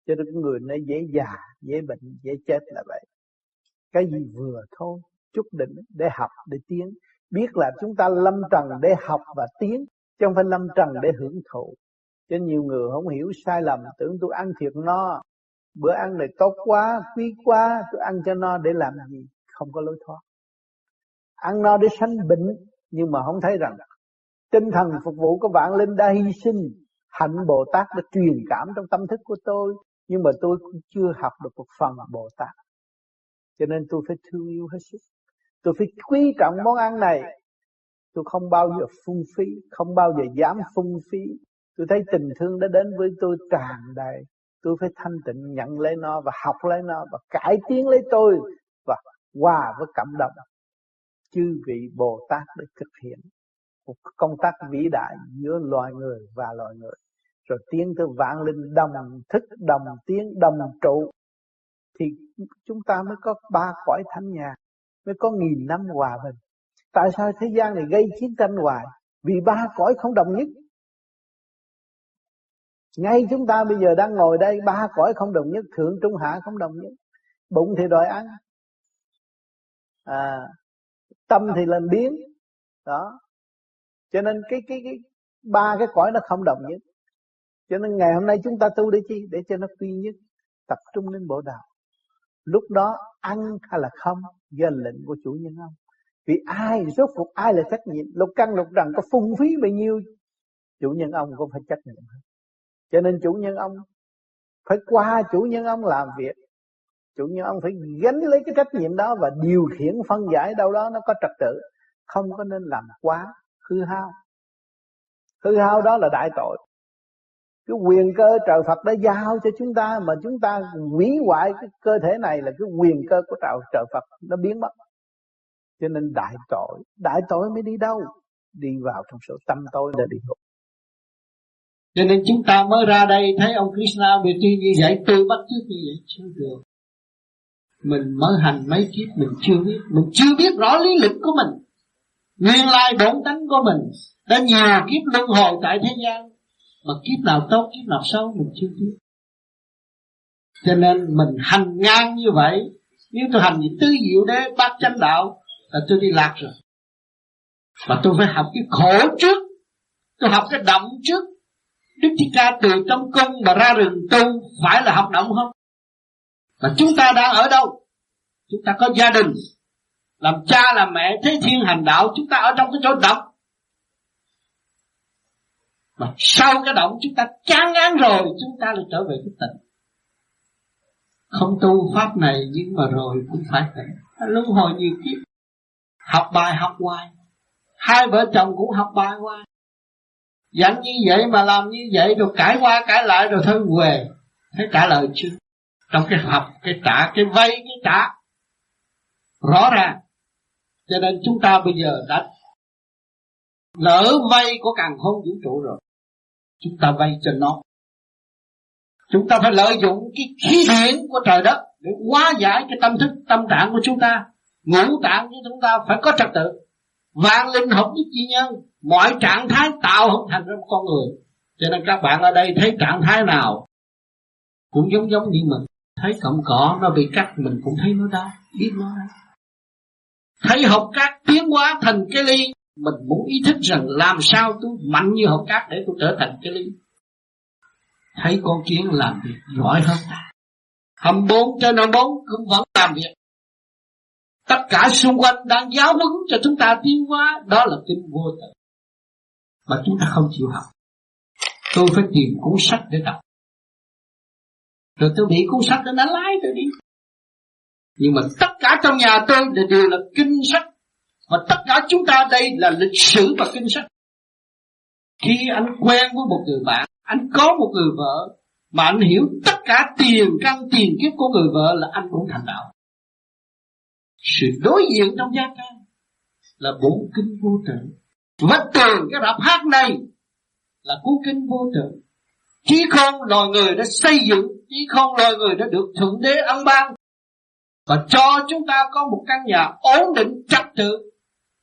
Cho nên người nó dễ già, dễ bệnh, dễ chết là vậy. Cái gì vừa thôi, chút đỉnh để học, để tiến. Biết là chúng ta lâm trần để học và tiến, chứ không phải lâm trần để hưởng thụ. Cho nhiều người không hiểu sai lầm, tưởng tôi ăn thiệt no, bữa ăn này tốt quá, quý quá, tôi ăn cho no để làm gì? Không có lối thoát ăn no để sanh bệnh, nhưng mà không thấy rằng tinh thần phục vụ của vạn linh đã hy sinh hạnh bồ tát đã truyền cảm trong tâm thức của tôi, nhưng mà tôi cũng chưa học được một phần bồ tát. Cho nên tôi phải thương yêu hết sức. Tôi phải quý trọng món ăn này. Tôi không bao giờ phung phí, không bao giờ dám phung phí. Tôi thấy tình thương đã đến với tôi tràn đầy. Tôi phải thanh tịnh nhận lấy nó và học lấy nó và cải tiến lấy tôi và hòa với cộng đồng chư vị Bồ Tát để thực hiện một công tác vĩ đại giữa loài người và loài người. Rồi tiến tới vạn linh đồng thức đồng tiếng đồng trụ thì chúng ta mới có ba cõi thánh nhà mới có nghìn năm hòa bình. Tại sao thế gian này gây chiến tranh hoài? Vì ba cõi không đồng nhất. Ngay chúng ta bây giờ đang ngồi đây ba cõi không đồng nhất thượng trung hạ không đồng nhất bụng thì đòi ăn. À, tâm thì làm biến. Đó. Cho nên cái cái cái, ba cái cõi nó không đồng nhất. Cho nên ngày hôm nay chúng ta tu để chi? Để cho nó quy nhất, tập trung đến bộ đạo. Lúc đó ăn hay là không? Do lệnh của chủ nhân ông vì ai rốt cuộc ai là trách nhiệm? Lục căn lục trần có phung phí bao nhiêu? Chủ nhân ông cũng phải trách nhiệm cho nên chủ nhân ông phải qua chủ nhân ông làm việc chủ nhân ông phải gánh lấy cái trách nhiệm đó và điều khiển, phân giải đâu đó nó có trật tự. Không có nên làm quá hư hao. Hư hao đó là đại tội. Cái quyền cơ trời Phật đã giao cho chúng ta mà chúng ta hủy hoại cái cơ thể này là cái quyền cơ của trời trời Phật nó biến mất. Cho nên đại tội đại tội mới đi đâu? Đi vào trong sự tâm tối là đi ngục. Cho nên chúng ta mới ra đây thấy ông Krishna bị tiên như vậy, tôi bắt chước như vậy, chưa được mình mới hành mấy kiếp, mình chưa biết. Mình chưa biết rõ lý lịch của mình, nguyên lai bổn tánh của mình đã nhiều kiếp luân hồi tại thế gian. Mà kiếp nào tốt, kiếp nào xấu, mình chưa biết. Cho nên mình hành ngang như vậy. Nếu tôi hành những tứ diệu đế, bát chánh đạo, là tôi đi lạc rồi. Mà tôi phải học cái khổ trước. Tôi học cái động trước. Đức Thích Ca từ trong cung mà ra rừng tu, phải là học động không? Và chúng ta đang ở đâu? Chúng ta có gia đình, làm cha làm mẹ thế thiên hành đạo chúng ta ở trong cái chỗ động. Mà sau cái động chúng ta chán ngán rồi chúng ta lại trở về cái tỉnh Không tu pháp này nhưng mà rồi cũng phải tỉnh luân hồi nhiều kiếp. Học bài học hoài. Hai vợ chồng cũng học bài hoài dẫn như vậy mà làm như vậy rồi cãi qua cãi lại rồi thôi về thấy trả lời chưa trong cái học cái trả cái vay cái trả rõ ràng. Cho nên chúng ta bây giờ đã lỡ vay của càng không vũ trụ rồi, chúng ta vay cho nó. Chúng ta phải lợi dụng cái khí điển của trời đất để hóa giải cái tâm thức, tâm trạng của chúng ta. Ngũ tạng của chúng ta phải có trật tự. Vạn linh hợp nhất chi nhân. Mọi trạng thái tạo không thành ra một con người. Cho nên các bạn ở đây thấy trạng thái nào cũng giống giống như mình thấy cọng cỏ, nó bị cắt, mình cũng thấy nó đau, biết nó đau. Thấy học cát tiến hóa thành cái ly, mình muốn ý thức rằng làm sao tôi mạnh như học cát để tôi trở thành cái ly. Thấy con kiến làm việc giỏi hơn hầm bốn trên hầm bốn cũng vẫn làm việc. Tất cả xung quanh đang giáo huấn cho chúng ta tiến hóa, đó là kinh vô tận mà chúng ta không chịu học. Tôi phải tìm cuốn sách để đọc rồi tôi bị cuốn sách nó lái tôi đi nhưng mà tất cả trong nhà tôi đều là kinh sách và tất cả chúng ta đây là lịch sử và kinh sách khi anh quen với một người bạn, anh có một người vợ, mà anh hiểu tất cả tiền căn, tiền kiếp của người vợ là anh cũng thành đạo sự đối diện trong gia can là bốn kinh vô tận. và từ cái rạp hát này là cuốn kinh vô tận. Chí không loài người đã xây dựng trí không loài người đã được Thượng Đế ân ban. Và cho chúng ta có một căn nhà ổn định, trật tự.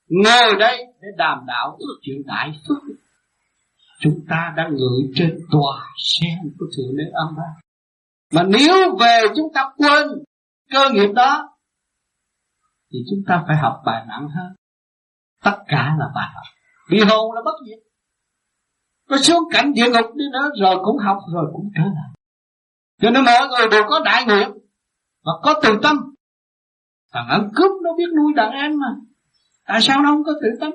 Ngồi đây để đàm đạo chuyện đại phước. Chúng ta đang ngự trên tòa sen của Thượng Đế ân ban. Mà nếu về chúng ta quên cơ nghiệp đó, Thì chúng ta phải học bài nặng hơn. Tất cả là bài học. Bị hồn là bất diệt. Có xuống cảnh địa ngục đi nữa, rồi cũng học, rồi cũng trở lại cho nên mọi người đều có đại nguyện và có từ tâm. Thằng ăn cướp nó biết nuôi đàn em mà. Tại sao nó không có tự tâm?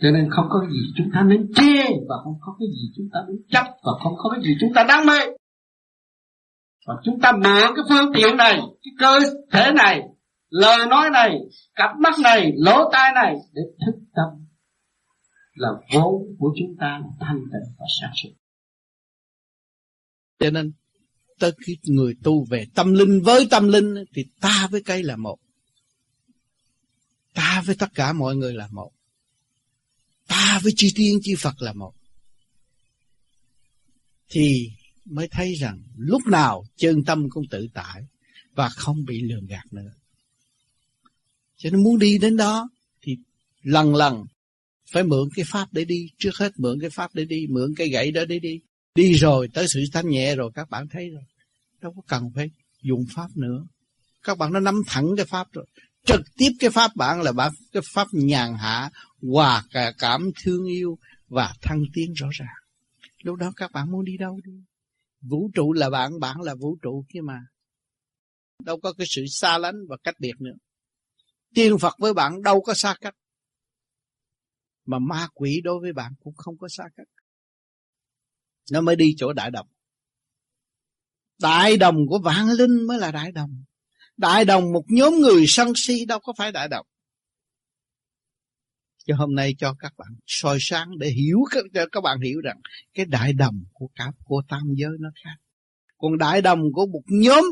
Cho nên không có gì chúng ta nên chê và không có cái gì chúng ta nên chấp và không có cái gì chúng ta đam mê. Và chúng ta mượn cái phương tiện này, cái cơ thể này, lời nói này, cặp mắt này, lỗ tai này để thức tâm là vốn của chúng ta là thanh tịnh và sáng suốt. Cho nên tới khi người tu về tâm linh với tâm linh thì ta với cây là một. Ta với tất cả mọi người là một. Ta với chư tiên chư Phật là một. Thì mới thấy rằng lúc nào chân tâm cũng tự tại và không bị lường gạt nữa. Cho nên muốn đi đến đó thì lần lần phải mượn cái pháp để đi trước hết mượn cái pháp để đi, mượn cái gậy đó để đi đi rồi tới sự thanh nhẹ rồi, các bạn thấy rồi. Đâu có cần phải dùng pháp nữa. Các bạn đã nắm thẳng cái pháp rồi. Trực tiếp cái pháp bạn là bạn, cái pháp nhàn hạ, hòa cả cảm thương yêu và thăng tiến rõ ràng. Lúc đó các bạn muốn đi đâu đi? Vũ trụ là bạn bạn là vũ trụ kia mà. Đâu có cái sự xa lánh và cách biệt nữa. Tiên phật với bạn đâu có xa cách. Mà ma quỷ đối với bạn cũng không có xa cách. Nó mới đi chỗ đại đồng. Đại đồng của vạn linh mới là đại đồng. Đại đồng một nhóm người sân si đâu có phải đại đồng. Cho hôm nay cho các bạn soi sáng để hiểu các cho các bạn hiểu rằng cái đại đồng của cả, của tam giới nó khác. Còn đại đồng của một nhóm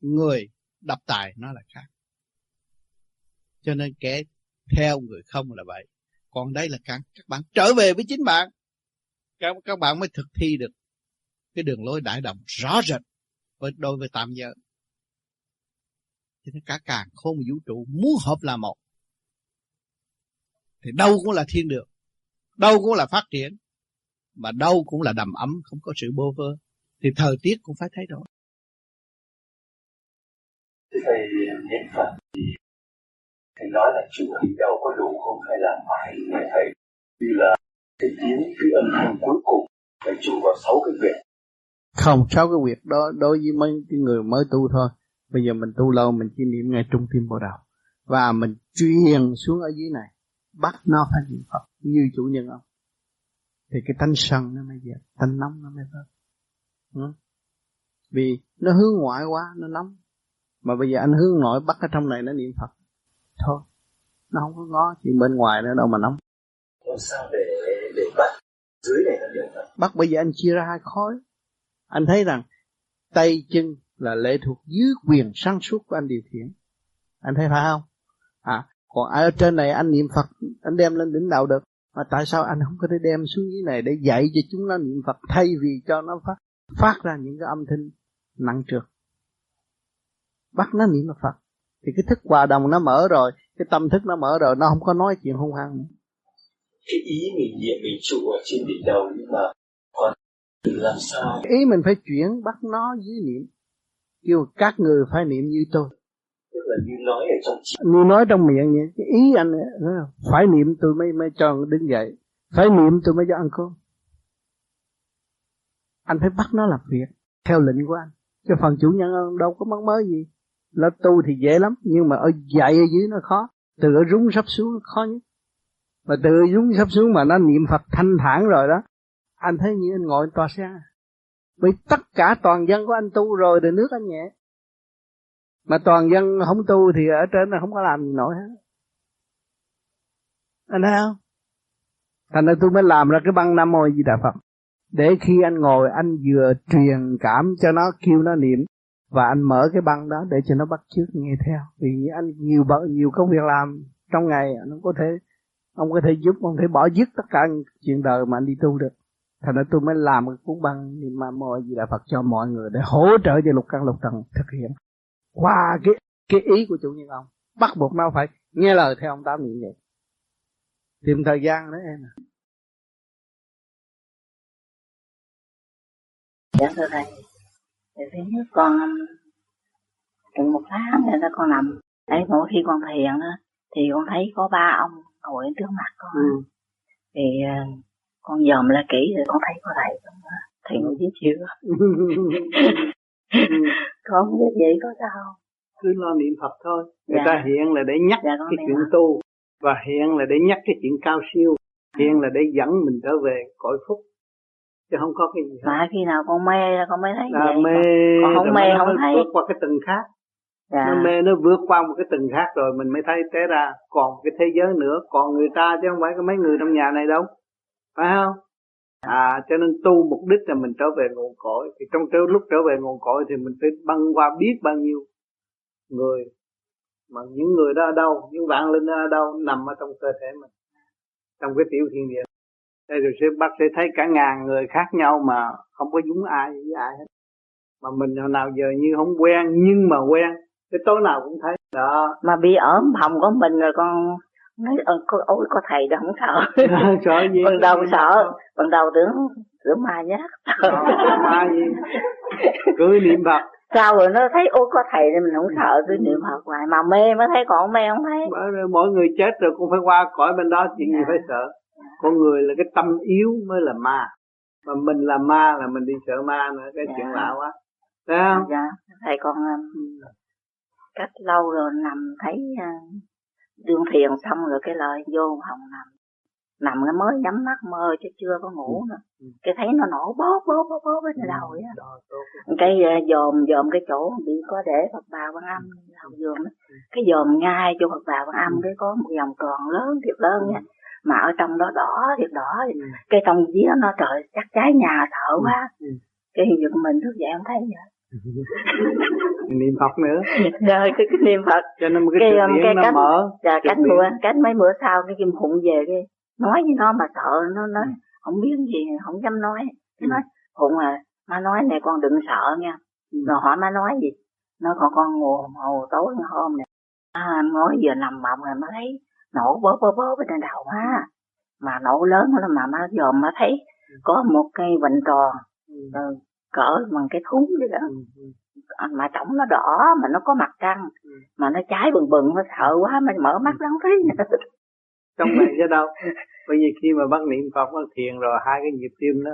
người đập tài nó là khác. Cho nên kẻ theo người không là vậy còn đây là các các bạn trở về với chính bạn các các bạn mới thực thi được cái đường lối đại đồng rõ rệt với, đối với tam giới. Cho nên cả càng khôn vũ trụ muốn hợp là một, thì đâu cũng là thiên đường, đâu cũng là phát triển, mà đâu cũng là đầm ấm, không có sự bô vơ, thì thời tiết cũng phải thay đổi. Thầy niệm phật, thì thầy nói là chủ thì đâu có đủ không? Hay là phải thầy, như là cái tiếng cái âm thanh cuối cùng phải trụ vào sáu cái việc. Không sáu cái việc đó đối với mấy cái người mới tu thôi. Bây giờ mình tu lâu mình chỉ niệm ngay trung tim bộ đầu và mình truyền xuống ở dưới này bắt nó phải niệm phật như chủ nhân ông. Thì cái tánh sân nó mới dẹp tánh nóng nó mới vớt ừ? vì nó hướng ngoại quá nó nóng. Mà bây giờ anh hướng nội bắt ở trong này nó niệm phật. Thôi nó không có ngó chuyện bên ngoài nữa đâu mà nóng. Làm sao để bắt dưới này nó được bắt bây giờ anh chia ra hai khối. Anh thấy rằng tay chân là lệ thuộc dưới quyền sáng suốt của anh điều khiển. Anh thấy phải không? À còn ở trên này anh niệm phật, anh đem lên đỉnh đạo được. Mà tại sao anh không có thể đem xuống dưới này để dạy cho chúng nó niệm phật, thay vì cho nó phát phát ra những cái âm thanh nặng trược bắt nó niệm phật. Thì cái thức hòa đồng nó mở rồi, cái tâm thức nó mở rồi, nó không có nói chuyện hung hăng nữa cái ý mình niệm mình trụ ở trên đỉnh đầu nhưng mà còn làm sao? Ý mình phải chuyển bắt nó dưới niệm. Kêu các người phải niệm như tôi. Tức là như nói ở trong như nói trong miệng vậy. Cái ý anh phải niệm tôi mới mới cho đứng dậy. Phải niệm tôi mới cho ăn cơm. Anh phải bắt nó làm việc theo lệnh của anh. Cho phần chủ nhân đâu có mắc mới gì. Nó tu thì dễ lắm nhưng mà ở dạy ở dưới nó khó. Từ ở rúng sắp xuống khó nhất mà từ dúng sắp xuống mà nó niệm phật thanh thản rồi đó, anh thấy như anh ngồi tòa xe. Bởi tất cả toàn dân của anh tu rồi thì nước anh nhẹ. Mà toàn dân không tu thì ở trên là không có làm gì nổi hết. Anh thấy không? Thành ra tôi mới làm ra cái băng nam mô di đà phật. Để khi anh ngồi, anh vừa truyền cảm cho nó, kêu nó niệm, và anh mở cái băng đó để cho nó bắt chước nghe theo. Vì anh nhiều nhiều công việc làm trong ngày, nó có thể ông có thể giúp, ông thể bỏ dứt tất cả chuyện đời mà anh đi tu được. Thành ra tôi mới làm cái cuốn băng niệm ma mô gì là Phật cho mọi người để hỗ trợ cho lục căn lục trần thực hiện. Qua cái cái ý của chủ nhân ông, bắt buộc nó phải nghe lời theo ông tám niệm vậy. Tìm thời gian đấy em dạ thưa thầy. Thì thứ nhất con chừng một tháng rồi đó con nằm. Đấy mỗi khi con thiền đó thì con thấy có ba ông ngồi trước mặt con. Ừ. thì ờ, con dòm lại kỹ rồi con thấy có thầy không thầy ngồi dưới chiều con không biết vậy có sao cứ lo niệm Phật thôi. Người dạ. ta hiện là để nhắc dạ, cái chuyện tu và hiện là để nhắc cái chuyện cao siêu. Hiện là để dẫn mình trở về cõi phúc. Chứ không có cái gì hết. mà khi nào con mê là con mới thấy là vậy. mê con không mê không thấy. vượt qua cái từng khác dạ. nó mê, nó vượt qua một cái từng khác rồi, mình mới thấy té ra còn cái thế giới nữa, còn người ta chứ không phải có mấy người trong nhà này đâu. Phải không? À cho nên tu mục đích là mình trở về nguồn cội. Thì trong cái lúc trở về nguồn cội thì mình phải băng qua biết bao nhiêu người. Mà những người đó ở đâu? Những vạn linh đó ở đâu? Nằm ở trong cơ thể mình, trong cái tiểu thiên địa. Đây rồi sẽ bác sẽ thấy cả ngàn người khác nhau mà không có giống ai với ai hết. Mà mình hồi nào giờ như không quen, nhưng mà quen cái tối nào cũng thấy. Đó. Mà bị ở phòng của mình rồi con nói ơ có ôi có thầy đó không sợ. Sợ gì? Ban đầu sợ ban đầu tưởng tưởng ma nhát. Ma gì? Cứ niệm phật. Sao rồi nó thấy ô có thầy thì mình không sợ cứ niệm phật hoài. Mà mê mới thấy còn mê không thấy. Mỗi người chết rồi cũng phải qua cõi bên đó chuyện gì dạ. phải sợ. Con người là cái tâm yếu mới là ma. Mà mình là ma là mình đi sợ ma nữa cái dạ. chuyện lạ quá. Thấy không? Dạ thầy con um, cách lâu rồi nằm thấy uh, đương thiền xong rồi cái lời vô hồng nằm. Nằm cái mới nhắm mắt mơ chứ chưa có ngủ ừ. nữa. Ừ. cái thấy nó nổ bóp bóp bóp bóp bên đầu vậy cái uh, dòm dòm cái chỗ bị có để phật bà văn âm đầu giường đó cái dòm ngay chỗ phật bà văn âm cái có một vòng tròn lớn thiệt lớn nha. Mà ở trong đó đỏ thiệt đỏ ừ. cái trong vía nó trời chắc cháy nhà thở quá. Ừ. cái giật mình thức dậy không thấy vậy niệm Phật nữa. Rồi cái, cái niệm Phật. Cho nên cái, cái, um, cái nó cách, mở dạ, cách bữa cách mấy bữa sau cái kim phụng về cái nói với nó mà sợ nó nói ừ. không biết gì không dám nói. Cái nói phụng à má nói này con đừng sợ nha. Rồi hỏi má nói gì? Nó còn con ngủ hồ tối hôm này à, nói giờ nằm mộng rồi mới thấy nổ bóp bóp bóp ở trên đầu ha mà nổ lớn lắm mà má dòm má thấy có một cây vành tròn. Ừ. cỡ bằng cái thúng vậy đó ừ, à, mà trống nó đỏ mà nó có mặt trăng mà nó cháy bừng bừng nó sợ quá mà mở mắt nó không thấy trong này chứ đâu bởi vì khi mà bắt niệm phật nó thiền rồi hai cái nhịp tim đó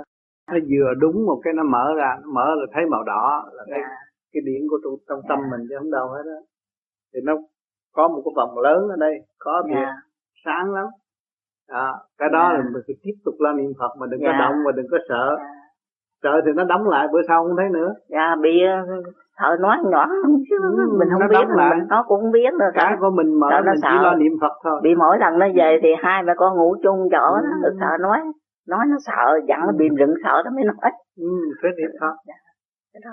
nó vừa đúng một cái nó mở ra nó mở là thấy màu đỏ là cái yeah. Dạ. cái điển của tu trong tâm mình chứ không đâu hết đó thì nó có một cái vòng lớn ở đây có việc yeah. sáng lắm đó, cái đó yeah. là mình phải tiếp tục làm niệm phật mà đừng yeah. có động và đừng có sợ yeah. Sợ thì nó đóng lại bữa sau không thấy nữa. Dạ bị sợ nói nhỏ chứ. Ừ, mình không biết lại. mình nó cũng biết rồi cái của mình mở sợ mình sợ. chỉ lo niệm phật thôi. Bị mỗi lần nó về thì hai mẹ con ngủ chung chỗ ừ. đó sợ nói nói nó sợ dặn nó bị rừng sợ nó mới nói. Ừ phải niệm phật. Dạ. cái đó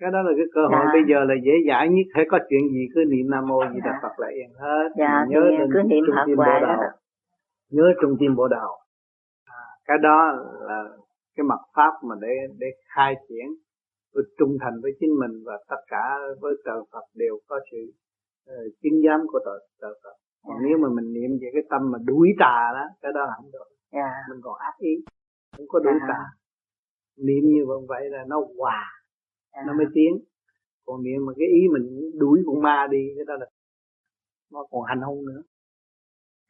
cái đó là cái cơ hội dạ. bây giờ là dễ dãi nhất. Thấy có chuyện gì cứ niệm nam mô gì đà dạ. phật là yên hết. Dạ, nhớ cứ niệm phật hoài đó. Nhớ trung tim bộ đạo à, cái đó là cái mặt pháp mà để để khai triển tôi trung thành với chính mình và tất cả với trời Phật đều có sự uh, chứng giám của trời, trời Phật còn yeah. nếu mà mình niệm về cái tâm mà đuổi tà đó cái đó là không được yeah. mình còn ác ý không có đuổi yeah. tà niệm như vậy là nó hòa yeah. nó mới tiến còn niệm mà cái ý mình đuổi con ma đi cái đó là nó còn hành hung nữa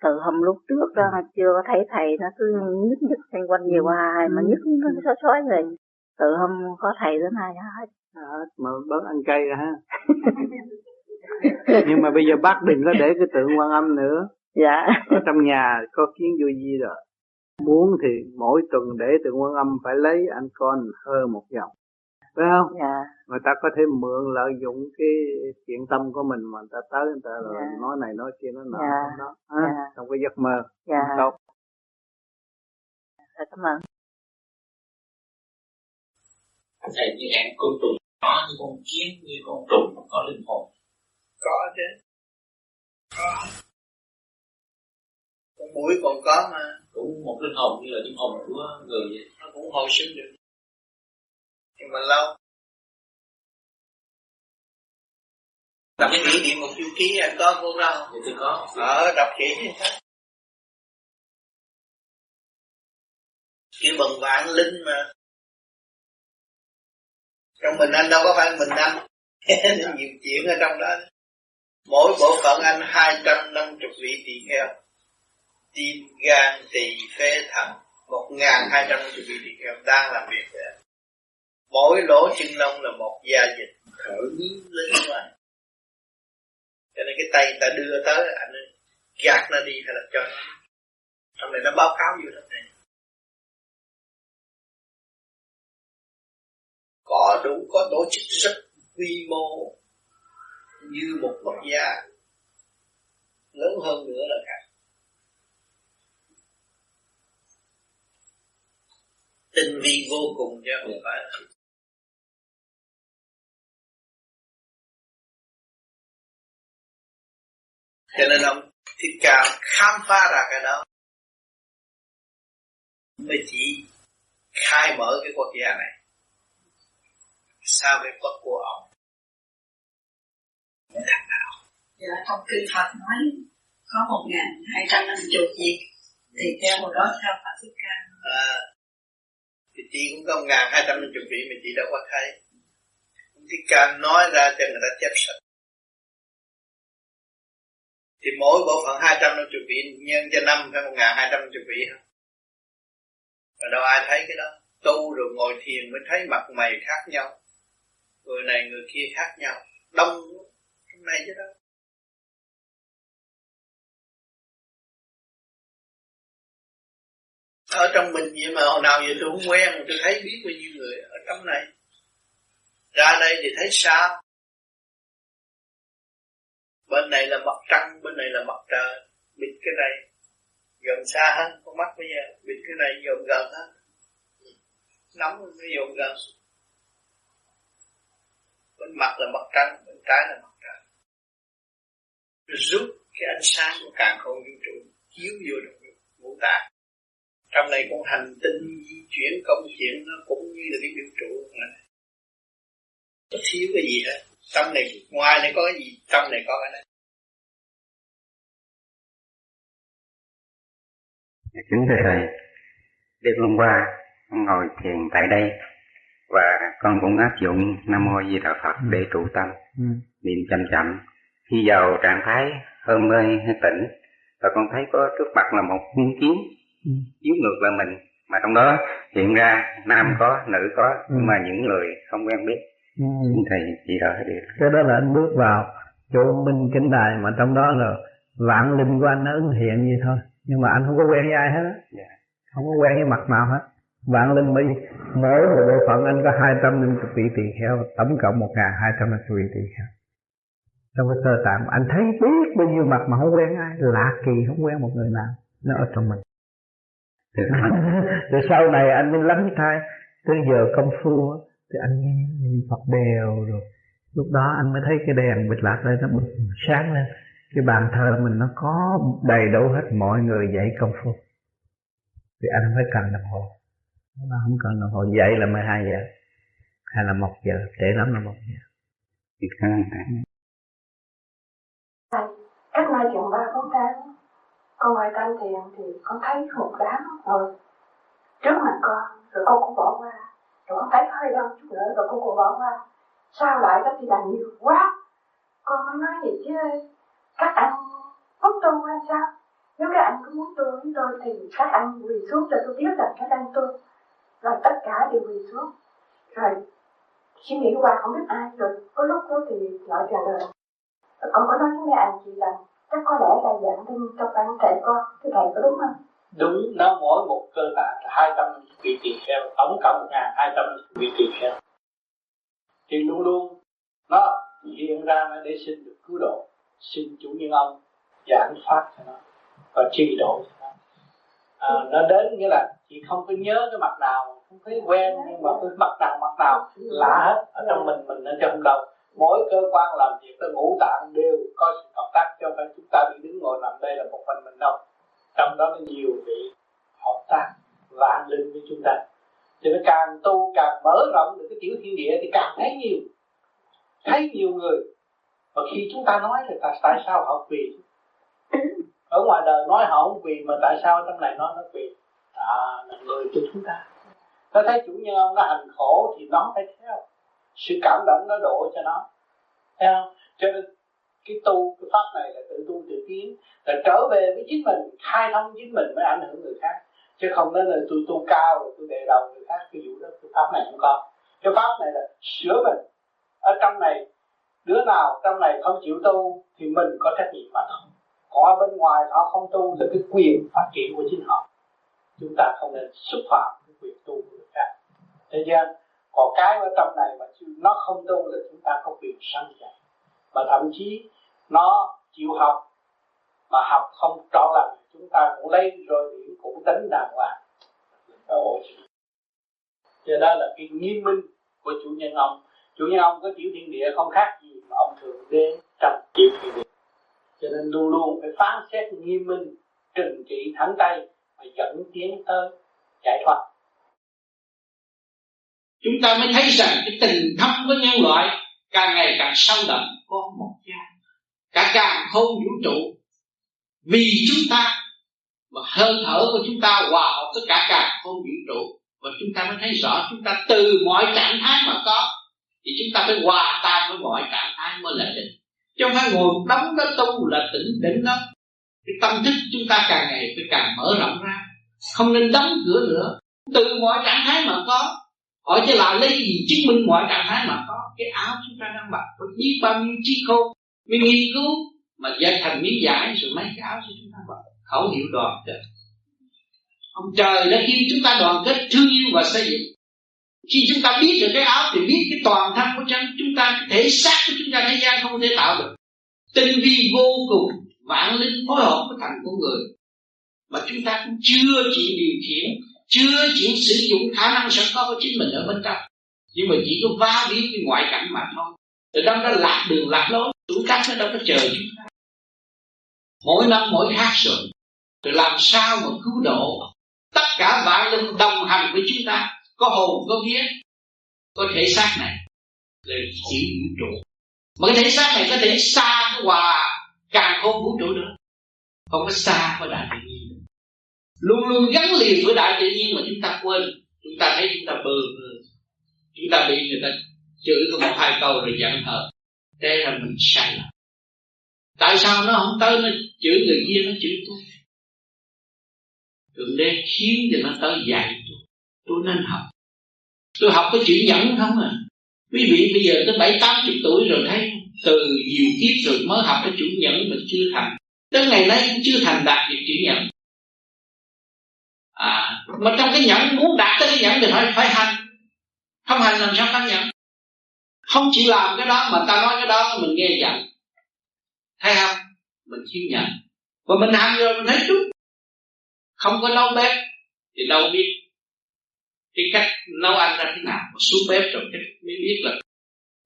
từ hôm lúc trước đó ừ. chưa có thấy thầy nó cứ nhức nhức xung quanh nhiều ừ. hoài mà nhức nó xói xói rồi từ hôm có thầy đến nay hết. À, mà bớt ăn cay rồi ha. Nhưng mà bây giờ bác đừng có để cái tượng quan âm nữa. Dạ. Ở trong nhà có kiến vô gì rồi. Muốn thì mỗi tuần để từ quân âm phải lấy anh con hơn một dòng phải không? Dạ. người ta có thể mượn lợi dụng cái chuyện tâm của mình mà người ta tới người ta rồi dạ. nói này nói kia nói nọ dạ. đó à, dạ. trong cái giấc mơ. Dạ. tốt. Dạ, cảm ơn. Thầy như em con trùng nhỏ như con kiến như con trùng có linh hồn. Có chứ. Có. Con mũi còn có mà. Cũng một linh hồn như là linh hồn của người vậy. Nó cũng hồi sinh được nhưng mà lâu. Đọc kỹ điện một chu ký anh có vô đâu. Thì tôi có. Ở đọc kỹ kêu bằng vạn linh mà. Trong mình anh đâu có phải mình anh. Nhiều chuyện ở trong đó. Mỗi bộ phận anh hai trăm năm chục vị tỳ kheo. Tim gan tỳ phế thận. Một ngàn hai trăm chục vị tỳ kheo đang làm việc. vậy mỗi lỗ chân lông là một gia dịch thở lên ngoài cho nên cái tay ta đưa tới, anh ấy gạt nó đi hay là cho nó. Trong này nó báo cáo vô trong này có đủ, có tổ chức rất quy mô như một quốc gia. Lớn hơn nữa là cả tinh vi vô cùng chứ không phải là cho nên ông thích ca khám phá ra cái đó mới chỉ khai mở cái quốc gia này. Sao cái quốc của ông? Thằng nào? Dạ trong kinh Phật nói có một ngàn hai trăm năm chục gì thì theo hồi đó theo Phật thích ca. À, thì chị cũng có ngàn hai trăm năm chục vị mà chị đâu có thấy. Thích ca nói ra cho người ta chấp nhận thì mỗi bộ phận hai trăm năm chục vị nhân cho năm phải một ngàn hai trăm năm chục vị hả? và đâu ai thấy cái đó? Tu rồi ngồi thiền mới thấy mặt mày khác nhau. Người này người kia khác nhau. Đông hôm này chứ đó. Ở trong mình vậy mà hồi nào giờ tôi không quen, tôi thấy biết bao nhiêu người ở trong này. Ra đây thì thấy sao? Bên này là mặt trăng, bên này là mặt trời. Bịt cái này gần xa hơn con mắt bây giờ. Bịt cái này gần gần hơn. Nắm nó dồn gần bên mặt là mặt trăng, bên trái là mặt trời. Rút cái ánh sáng của càng không vũ trụ, chiếu vô trong ngũ tạng. Trong này con hành tinh di chuyển, công chuyện nó cũng như là cái vũ trụ này. Nó thiếu cái gì hết trong này ngoài này có cái gì trong này có cái này kính thưa thầy đêm hôm qua con ngồi thiền tại đây và con cũng áp dụng nam mô di đà phật để trụ tâm ừ. niệm chậm chậm khi vào trạng thái hôn mê hay tỉnh và con thấy có trước mặt là một hung kiến ừ. chiếu ngược là mình mà trong đó hiện ra nam có nữ có ừ. nhưng mà những người không quen biết ừ. Thầy chỉ được cái đó là anh bước vào chỗ minh kính đài mà trong đó là vạn linh của anh nó ứng hiện vậy thôi. Nhưng mà anh không có quen với ai hết á. Yeah. không có quen với mặt nào hết. Vạn linh mới mỗi một bộ phận anh có hai trăm năm vị tỳ kheo tổng cộng một ngàn hai trăm năm vị tỳ kheo. Trong cái cơ tạng anh thấy biết bao nhiêu mặt mà không quen ai. Lạ kỳ không quen một người nào. Nó ở trong mình. Rồi sau này anh mới lắng thai tới giờ công phu thì anh nghe Phật đều rồi. Lúc đó anh mới thấy cái đèn bịch lạc đây nó bật sáng lên. Cái bàn thờ mình nó có đầy đủ hết mọi người dạy công phu. Thì anh không phải cần đồng hồ. Nó không cần đồng hồ dậy là 12 giờ. Hay là một giờ trễ lắm là một giờ. Cách nay chừng ba bốn tháng con ngồi tâm thiền thì con thấy một đám rồi. Trước mặt con rồi con cũng bỏ qua rồi con thấy hơi đau chút nữa rồi con cũng bỏ qua. Sao lại đó thì là nhiều quá? Con mới nói vậy chứ. Các anh muốn tu hay sao? Nếu các anh cứ muốn tu với tôi thì các anh quỳ xuống cho tôi biết rằng các anh tu rồi tất cả đều quỳ xuống. Rồi, suy nghĩ qua không biết ai rồi, có lúc đó thì lại trả lời con có nói với mấy anh chị rằng chắc có lẽ là giảng tin trong ban trẻ con thì thầy có đúng không? Đúng nó mỗi một cơ tạng là hai trăm vị tỳ kheo tổng cộng một ngàn hai trăm vị tỳ kheo. Thì luôn luôn nó hiện ra để xin được cứu độ xin chủ nhân ông giảng pháp cho nó và trì độ cho nó. À, nó đến nghĩa là chị không có nhớ cái mặt nào không thấy quen nhưng mà cái mặt nào mặt nào lạ hết ở trong mình mình ở trong đầu. Mỗi cơ quan làm việc tới ngũ tạng đều có sự hợp tác cho phải chúng ta đi đứng ngồi nằm đây là một phần mình đâu trong đó có nhiều vị hợp tác vạn linh với chúng ta thì nó càng tu càng mở rộng được cái tiểu thiên địa thì càng thấy nhiều thấy nhiều người. Và khi chúng ta nói thì ta tại sao họ quỳ? Ở ngoài đời nói họ không quỳ mà tại sao trong này nói nó quỳ? À là người của chúng ta. Nó thấy chủ nhân ông nó hành khổ thì nó phải theo. Sự cảm động nó đổ cho nó. Thấy không? Cho nên cái tu, cái pháp này là tự tu tự tiến, là trở về với chính mình, khai thông chính mình mới ảnh hưởng người khác. Chứ không nên là tôi tu cao rồi tôi đề đầu người khác, cái vụ đó, cái pháp này không có. Cái pháp này là sửa mình. Ở trong này, đứa nào trong này không chịu tu thì mình có trách nhiệm mà thôi còn ở bên ngoài họ không tu là cái quyền phát triển của chính họ. Chúng ta không nên xúc phạm cái quyền tu của người khác. Thế gian còn cái ở trong này mà nó không tu là chúng ta có quyền sanh dạy mà thậm chí nó chịu học, mà học không trọn lành. Chúng ta cũng lấy rồi điểm cũng tính đàng hoàng. Cho đó là cái nghiêm minh của chủ nhân ông. Chủ nhân ông có tiểu thiên địa không khác gì mà ông thường đến trong tiểu thiên địa. Cho nên luôn luôn phải phán xét nghiêm minh, trừng trị thẳng tay và dẫn tiến tới giải thoát. Chúng ta mới thấy rằng cái tình thâm của nhân loại càng ngày càng sâu đậm. Có một cha cả càng không vũ trụ. Vì chúng ta mà hơi thở của chúng ta hòa hợp với cả càng không vũ trụ. Và chúng ta mới thấy rõ chúng ta từ mọi trạng thái mà có, thì chúng ta phải hòa tan với mọi trạng thái mới là định chứ không phải ngồi đóng đó tu là tỉnh định đó. Cái tâm thức chúng ta càng ngày phải càng mở rộng ra. Không nên đóng cửa nữa. Từ mọi trạng thái mà có, hỏi chứ là lấy gì chứng minh mọi trạng thái mà có? Cái áo chúng ta đang mặc có biết bao nhiêu trí khôn mình nghiên cứu, mà giải thành miếng giải rồi mấy cáo áo cho chúng ta mặc khẩu hiệu đoàn kết. Ông trời đã kêu chúng ta đoàn kết thương yêu và xây dựng. Khi chúng ta biết được cái áo thì biết cái toàn thân của chúng ta cái thể xác của chúng ta thế gian không thể tạo được. Tinh vi vô cùng, vạn linh phối hợp với thành con người. Mà chúng ta cũng chưa chịu điều khiển, chưa chịu sử dụng khả năng sẵn có của chính mình ở bên trong. Nhưng mà chỉ có va biến cái ngoại cảnh mà thôi. Từ trong đó lạc đường, lạc lối tuổi tác nó đâu có chờ chúng ta mỗi năm mỗi khác rồi. Rồi làm sao mà cứu độ? Tất cả vạn linh đồng hành với chúng ta, có hồn, có vía, có thể xác này. Là chỉ vũ trụ. Mà cái thể xác này có thể xa cái hòa, càng không vũ trụ nữa không có xa với đại tự nhiên luôn luôn gắn liền với đại tự nhiên mà chúng ta quên. Chúng ta thấy chúng ta bơ vơ. Chúng ta bị người ta chửi có một hai câu rồi giận hờn đây là mình sai lầm tại sao nó không tới, nó chửi người kia, nó chửi tôi? Thượng đế khiến cho nó tới dạy tôi. Tôi nên học. Tôi học cái chữ nhẫn không à? Quý vị bây giờ tới bảy, tám chục tuổi rồi thấy từ nhiều kiếp rồi mới học cái chữ nhẫn mà chưa thành. Tới ngày nay cũng chưa thành đạt được chữ nhẫn. À mà trong cái nhẫn, muốn đạt tới cái nhẫn thì phải phải hành. Không hành làm sao có nhẫn? Không chỉ làm cái đó mà ta nói cái đó mình nghe giận. Thấy không? Mình chịu nhận và mình hành rồi mình thấy đúng. Không có nấu bếp thì đâu biết cái cách nấu ăn ra thế nào. Xuống bếp rồi cái mới biết là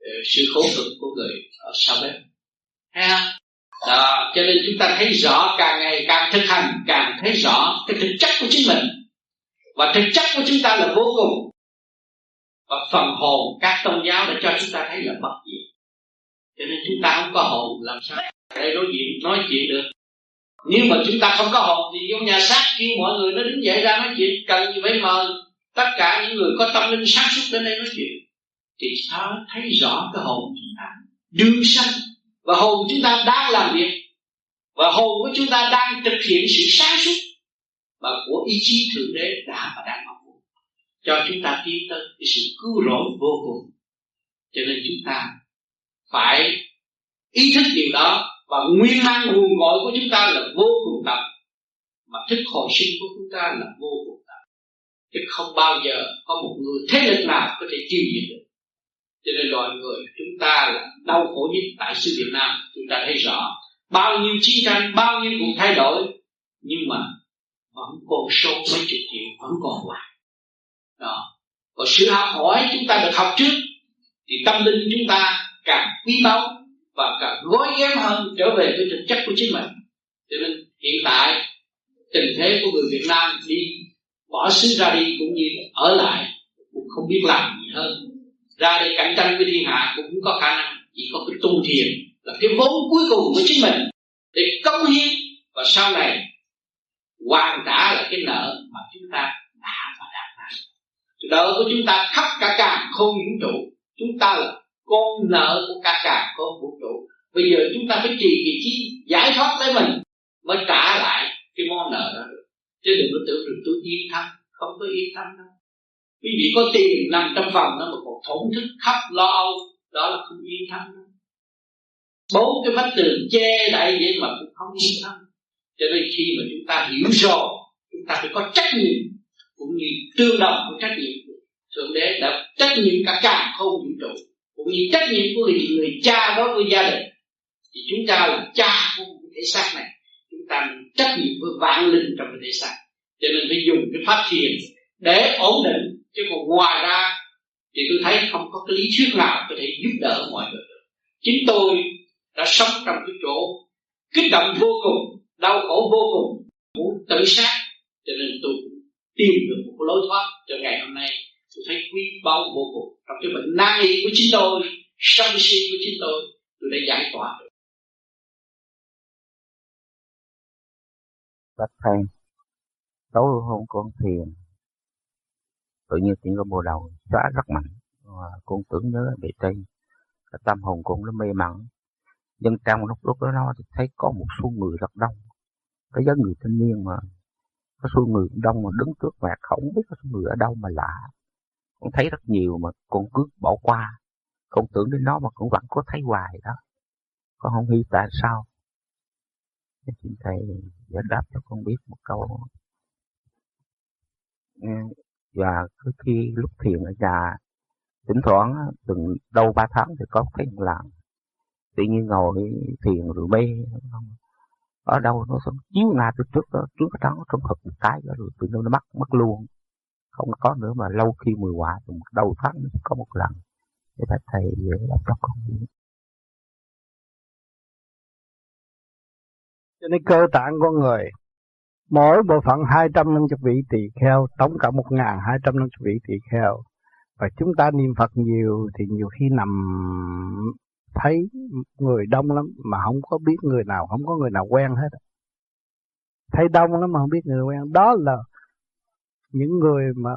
ờ, sự khổ cực của người ở sau bếp. Thấy không? Đó, cho nên chúng ta thấy rõ càng ngày càng thực hành càng thấy rõ cái thực chất của chính mình. Và thực chất của chúng ta là vô cùng và phần hồn các tôn giáo đã cho chúng ta thấy là bất diệt. Cho nên chúng ta không có hồn làm sao để nói chuyện nói chuyện được. Nếu mà chúng ta không có hồn thì trong nhà xác kêu mọi người nó đứng dậy ra nói chuyện, cần gì phải mời tất cả những người có tâm linh sáng suốt đến đây nói chuyện. Thì sao? Thấy rõ cái hồn chúng ta. Đương sanh. Và hồn chúng ta đang làm việc. Và hồn của chúng ta đang thực hiện sự sáng suốt. Và của ý chí thượng đế đã và đang cho chúng ta tiến tới cái sự cứu rỗi vô cùng. Cho nên chúng ta phải ý thức điều đó và nguyên năng nguồn cội của chúng ta là vô cùng tận mà thức hồi sinh của chúng ta là vô cùng tận chứ không bao giờ có một người thế lực nào có thể tiêu diệt được. Cho nên loài người chúng ta là đau khổ nhất tại xứ Việt Nam, chúng ta thấy rõ. Bao nhiêu chiến tranh, bao nhiêu cuộc thay đổi, nhưng mà vẫn còn số mấy chục triệu, vẫn còn hoài đó. Và sự học hỏi chúng ta được học trước, thì tâm linh chúng ta càng quý báu và càng gói ghém hơn trở về với thực chất của chính mình. Cho nên hiện tại, tình thế của người Việt Nam đi, bỏ xứ ra đi cũng như ở lại cũng không biết làm gì hơn. Ra để cạnh tranh với thiên hạ cũng không có khả năng, chỉ có cái tu thiền là cái vốn cuối cùng của chính mình để công hiến và sau này hoàn trả lại cái nợ mà chúng ta đã và đang làm nợ của chúng ta khắp cả càng không vũ trụ. Chúng ta là con nợ của cả càng không vũ trụ. Bây giờ chúng ta phải trì vị trí giải thoát lấy mình mới trả lại cái món nợ đó được. Chứ đừng có tưởng được tôi yên thân không có yên thân đâu. Quý vị có tiền nằm trong phòng nó mà còn thổn thức khắp lo âu? Đó là không yên thân đâu. Bốn cái vách tường che đậy vậy mà cũng không yên thân cho nên khi mà chúng ta hiểu rồi, chúng ta phải có trách nhiệm cũng như tương đồng của trách nhiệm thượng đế đã trách nhiệm cả cả không vũ trụ cũng như trách nhiệm của người, người cha đối với gia đình. Thì chúng ta là cha của thể xác này chúng ta trách nhiệm với vạn linh trong thể xác. Cho nên phải dùng cái pháp thiền để ổn định chứ còn ngoài ra thì tôi thấy không có cái lý thuyết nào có thể giúp đỡ mọi người được. Chính tôi đã sống trong cái chỗ kích động vô cùng đau khổ vô cùng muốn tự sát cho nên tôi tìm được một lối thoát cho ngày hôm nay. Tôi thấy quý báu vô cùng. Trong cái bệnh nan y của chính tôi sân si của chính tôi tôi đã giải tỏa được. Bác thầy tối hôm con thiền, tự nhiên tiếng có bồ đầu xóa rất mạnh, và con tưởng nhớ bị tây. Cái tâm hồn con nó mê mẩn. Nhưng trong lúc lúc đó nó thì thấy có một số người rất đông. Cái giống người thanh niên mà có số người đông mà đứng trước mặt không biết có số người ở đâu mà lạ. Con thấy rất nhiều mà con cứ bỏ qua. Không tưởng đến nó mà cũng vẫn có thấy hoài đó. Con không hiểu tại sao. Thì thầy giải đáp cho con biết một câu. Ừ, và cứ khi lúc thiền ở nhà, thỉnh thoảng từng đâu ba tháng thì có thấy một lần tự nhiên ngồi thiền rồi mê ở đâu nó sống chiếu ngà từ trước đó trước đó trong thực một cái đó rồi tự nhiên nó mất mất luôn. Không có nữa mà lâu khi mười quả thì một đầu tháng nó có một lần. Để thầy thầy làm cho con cho nên cơ tạng con người, mỗi bộ phận 250 vị tỳ kheo, tổng cộng 1250 vị tỳ kheo. Và chúng ta niệm Phật nhiều thì nhiều khi nằm thấy người đông lắm mà không có biết người nào, không có người nào quen hết. Thấy đông lắm mà không biết người quen. Đó là những người mà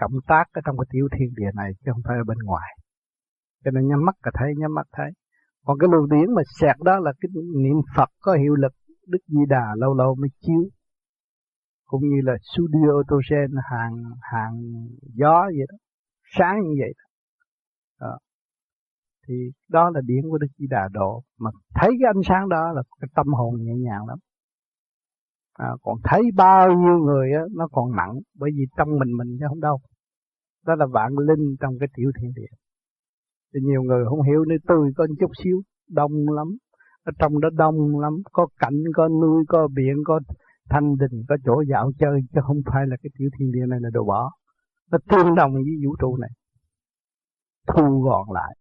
cộng tác ở trong cái tiểu thiên địa này chứ không phải ở bên ngoài. Cho nên nhắm mắt cả thấy, nhắm mắt thấy. Còn cái luồng điển mà sẹt đó là cái niệm Phật có hiệu lực, Đức Di Đà lâu lâu mới chiếu. Cũng như là studio sen hàng hàng gió vậy đó. Sáng như vậy đó. đó thì đó là điển của Đức Di Đà độ. Mà thấy cái ánh sáng đó là cái tâm hồn nhẹ nhàng lắm. À, còn thấy bao nhiêu người á, nó còn nặng bởi vì trong mình mình chứ không đâu. Đó là vạn linh trong cái tiểu thiên địa. Thì nhiều người không hiểu nên tôi có chút xíu đông lắm. Ở trong đó đông lắm. Có cảnh có nuôi có biển có thanh đình có chỗ dạo chơi chứ không phải là cái tiểu thiên địa này là đồ bỏ. Nó tương đồng với vũ trụ này. Thu gọn lại.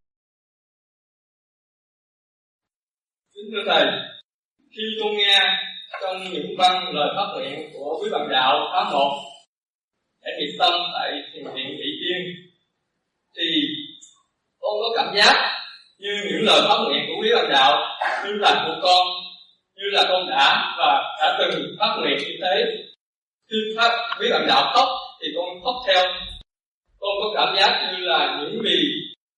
Kính thưa Thầy, khi tôi nghe trong những văn lời phát nguyện của quý bạn đạo khóa một để thiền tâm tại thiền viện Thị Tiên thì con có cảm giác như những lời phát nguyện của quý bạn đạo như là của con như là con đã và đã từng phát nguyện như thế. Khi phát quý bạn đạo khóc thì con khóc theo. Con có cảm giác như là những gì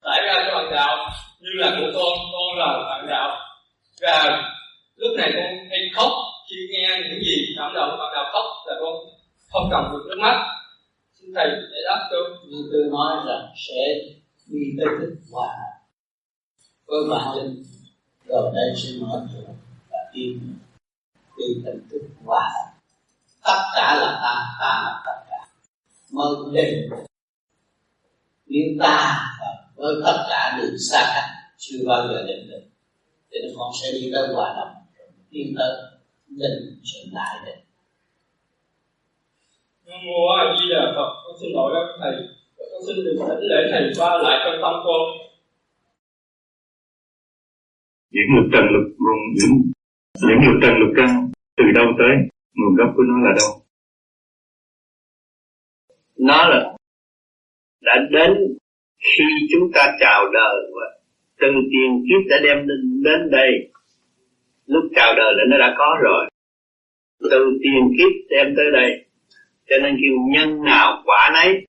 xảy ra cho bạn đạo như là của con con là bạn đạo và lúc này con hay khóc khi nghe những gì cảm động hoặc đạo khóc là con không cầm được nước mắt. Xin thầy để đáp cho như tôi nói rằng sẽ đi tới thức hòa. Với bản linh rồi đây sẽ mở cửa và tim đi tới thức hòa. Tất cả là ta ta là tất cả. Mơ định nếu ta với tất cả đều xa cách, chưa bao giờ định được thì con sẽ đi tới hòa đồng tiến tới định sự đại định Nam mô A Di Đà Phật, con xin lỗi các thầy, con xin được thỉnh lễ thầy qua lại trong tâm con. Những lục trần lục những những lục trần lục căn từ đâu tới, nguồn gốc của nó là đâu? Nó là đã đến khi chúng ta chào đời và từ tiền kiếp đã đem đến, đến đây. Lúc chào đời là nó đã có rồi. Từ tiền kiếp đem tới đây. Cho nên kêu nhân nào quả nấy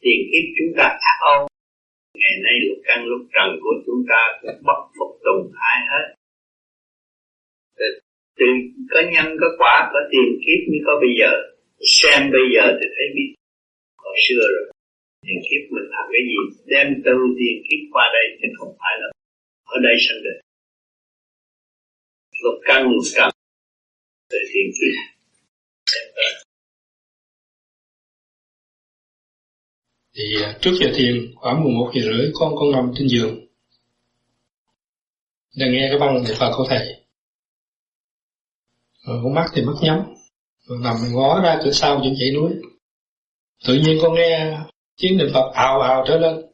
tiền kiếp chúng ta ác ôn. Ngày nay lục căn lục trần của chúng ta bất phục tùng ai hết. Từ có nhân có quả có tiền kiếp như có bây giờ. Xem bây giờ thì thấy biết hồi xưa rồi tiền kiếp mình làm cái gì? Đem từ tiền kiếp qua đây chứ không phải là ở đây sanh được lục căn lục căn từ tiền kiếp thì à, trước giờ thiền, khoảng 11 giờ rưỡi, con con nằm trên giường. Đang nghe cái băng niệm Phật của thầy. Rồi con mắt thì mắt nhắm. Rồi nằm ngó ra cửa sau trên dãy núi. Tự nhiên con nghe tiếng niệm Phật ào ào trở lên.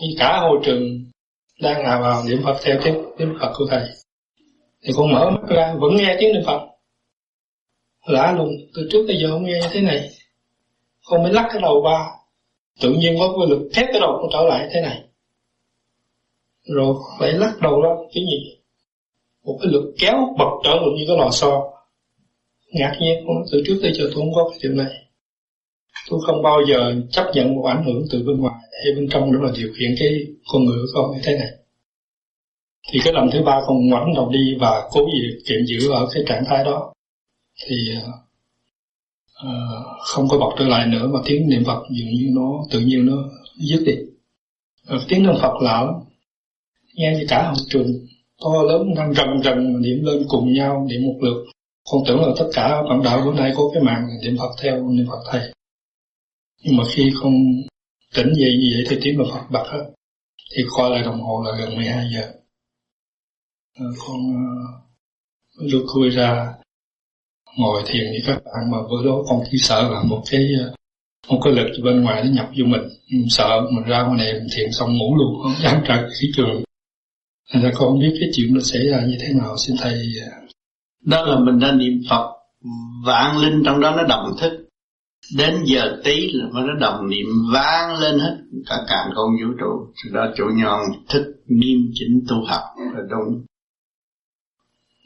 Thì cả hội trường đang ào ào niệm Phật theo tiếng niệm Phật của thầy. Thì con mở mắt ra, vẫn nghe tiếng niệm Phật. Lạ lùng, từ trước tới giờ không nghe như thế này. Con mới lắc cái đầu qua tự nhiên có cái lực thét cái đầu con trở lại thế này. Rồi phải lắc đầu ra, cái gì? Một cái lực kéo bật trở lại như cái lò xo. Ngạc nhiên con từ trước tới giờ tôi không có cái chuyện này tôi không bao giờ chấp nhận một ảnh hưởng từ bên ngoài hay bên trong để mà điều khiển cái con người của con như thế này. Thì cái lần thứ ba con ngoảnh đầu đi và cố gì kiểm giữ ở cái trạng thái đó thì uh, không có bọc trở lại nữa mà tiếng niệm Phật dường như nó tự nhiên nó dứt đi. Rồi tiếng niệm Phật lạ lắm. Nghe như cả học trường to lớn đang rần rần niệm lên cùng nhau niệm một lượt. Con tưởng là tất cả bạn đạo bữa nay có cái mạng niệm Phật theo niệm Phật thầy nhưng mà khi không tỉnh dậy như vậy thì tiếng là Phật bật hết. Thì coi lại đồng hồ là gần 12 giờ. À, con ờ, uh, khui ra ngồi thiền với các bạn mà bữa đó con chỉ sợ là một cái ờ, một cái lực bên ngoài nó nhập vô mình. Sợ mình ra ngoài này mình thiền xong ngủ luôn không dám ra khí trường. Thành ra con không biết cái chuyện nó xảy ra như thế nào. Xin thầy đó là mình đã niệm Phật vạn linh trong đó nó đồng thức đến giờ tí là nó đồng niệm vang lên hết cả càn con vũ trụ. Từ đó chủ nhon thức nghiêm chỉnh tu học là đúng.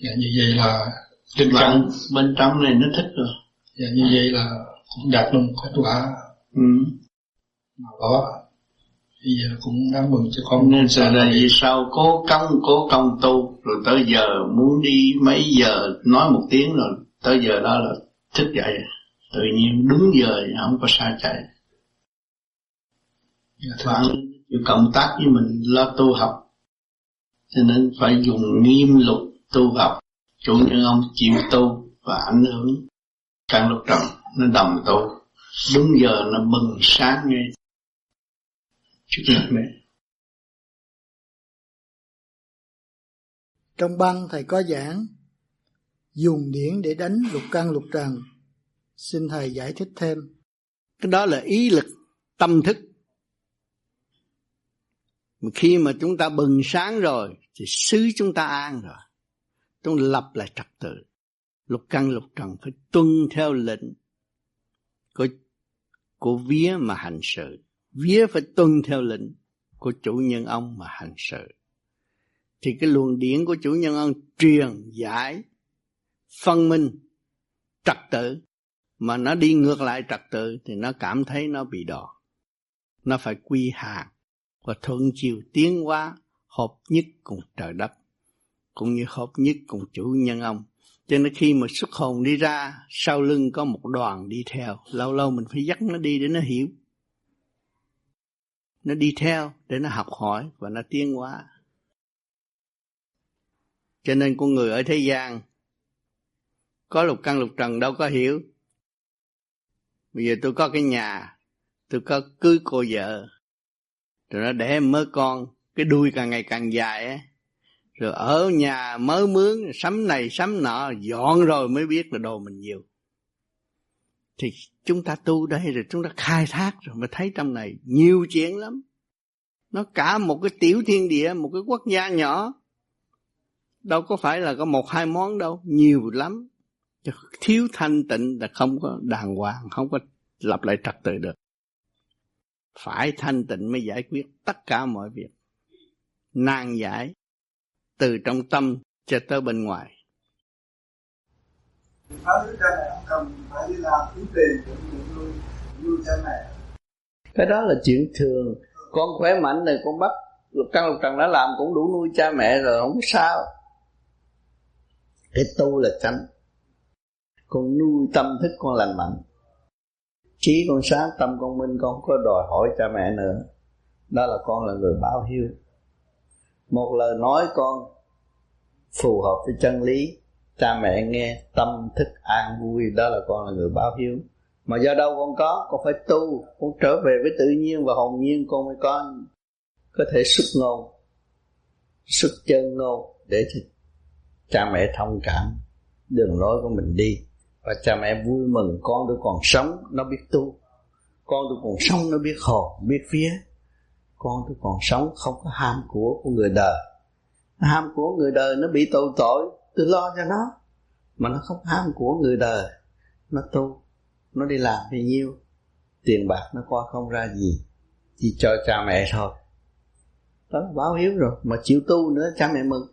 Dạ như vậy là bên trong bên trong này nó thích rồi. Dạ như vậy là cũng đạt được kết quả ừ. đó bây giờ cũng đáng mừng cho con. Nên giờ là vì sao cố công cố công tu rồi tới giờ muốn đi mấy giờ nói một tiếng rồi tới giờ đó là thức dậy tự nhiên đúng giờ không có sai chạy. Dạ, bạn chịu cộng tác với mình lo tu học. Cho nên phải dùng nghiêm luật tu học. Chủ nhân ông chịu tu và ảnh hưởng. Căn lục trần nó đồng tu. Đúng giờ nó bừng sáng ngay. Trước mặt này trong băng thầy có giảng dùng điển để đánh lục căn lục trần xin thầy giải thích thêm. Cái đó là ý lực tâm thức. Khi mà chúng ta bừng sáng rồi, thì xứ chúng ta an rồi. Chúng lập lại trật tự. Lục căn, lục trần phải tuân theo lệnh của của vía mà hành sự. Vía phải tuân theo lệnh của chủ nhân ông mà hành sự. Thì cái luồng điển của chủ nhân ông truyền giải, phân minh, trật tự mà nó đi ngược lại trật tự thì nó cảm thấy nó bị đỏ nó phải quy hàng và thuận chiều tiến hóa, hợp nhất cùng trời đất, cũng như hợp nhất cùng chủ nhân ông. Cho nên khi mà xuất hồn đi ra, sau lưng có một đoàn đi theo. Lâu lâu mình phải dắt nó đi để nó hiểu. Nó đi theo để nó học hỏi và nó tiến hóa. Cho nên con người ở thế gian, có lục căn lục trần đâu có hiểu bây giờ tôi có cái nhà, tôi có cưới cô vợ. Rồi nó để mớ con, cái đuôi càng ngày càng dài ấy rồi ở nhà mới mướn, sắm này, sắm nọ, dọn rồi mới biết là đồ mình nhiều. Thì chúng ta tu đây rồi chúng ta khai thác rồi mới thấy trong này nhiều chuyện lắm. Nó cả một cái tiểu thiên địa, một cái quốc gia nhỏ. Đâu có phải là có một, hai món đâu, nhiều lắm thiếu thanh tịnh là không có đàng hoàng, không có lập lại trật tự được. Phải thanh tịnh mới giải quyết tất cả mọi việc. Nan giải từ trong tâm cho tới bên ngoài. Cái đó là chuyện thường. Con khỏe mạnh này, con bắt lục căn, lục trần đã làm cũng đủ nuôi cha mẹ rồi, không sao. Cái tu là tránh con nuôi tâm thức con lành mạnh. Trí con sáng, tâm con minh, con không có đòi hỏi cha mẹ nữa. Đó là con là người báo hiếu. Một lời nói con phù hợp với chân lý. Cha mẹ nghe, tâm thức an vui, đó là con là người báo hiếu. Mà do đâu con có? Con phải tu, con trở về với tự nhiên và hồn nhiên con mới có. Có thể xuất ngôn, xuất chân ngôn để cho cha mẹ thông cảm. Đường lối của mình đi và cha mẹ vui mừng, con tôi còn sống, nó biết tu. Con tôi còn sống, nó biết hồn biết phía con tôi còn sống, không có ham của của người đời. Ham của người đời nó bị tội tội, tôi lo cho nó. Mà nó không ham của người đời, nó tu, nó đi làm bao nhiêu. Tiền bạc nó qua không ra gì, chỉ cho cha mẹ thôi. Đó, báo hiếu rồi, mà chịu tu nữa, cha mẹ mừng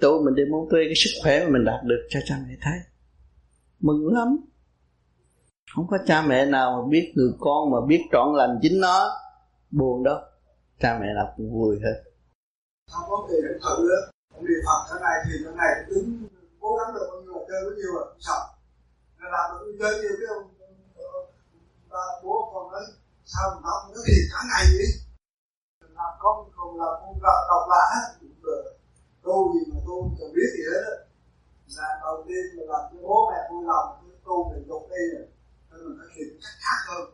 tu mình đi muốn thuê cái sức khỏe mà mình đạt được cho cha mẹ thấy mừng lắm không có cha mẹ nào mà biết người con mà biết trọn lành chính nó buồn đâu cha mẹ nào cũng vui hết không có tiền để thử nữa ông đi phật cái này thì cái này tính cố gắng được bao nhiêu là chơi bao nhiêu là sợ nên làm được chơi nhiều cái ông ba bố con nói sao mà nó không có tiền cả ngày vậy làm con còn làm con độc lạ tu gì mà tu chẳng biết gì hết á làm đầu tiên là làm cho bố mẹ vui lòng tu để dục đi rồi nên mình phải thiền cách khác hơn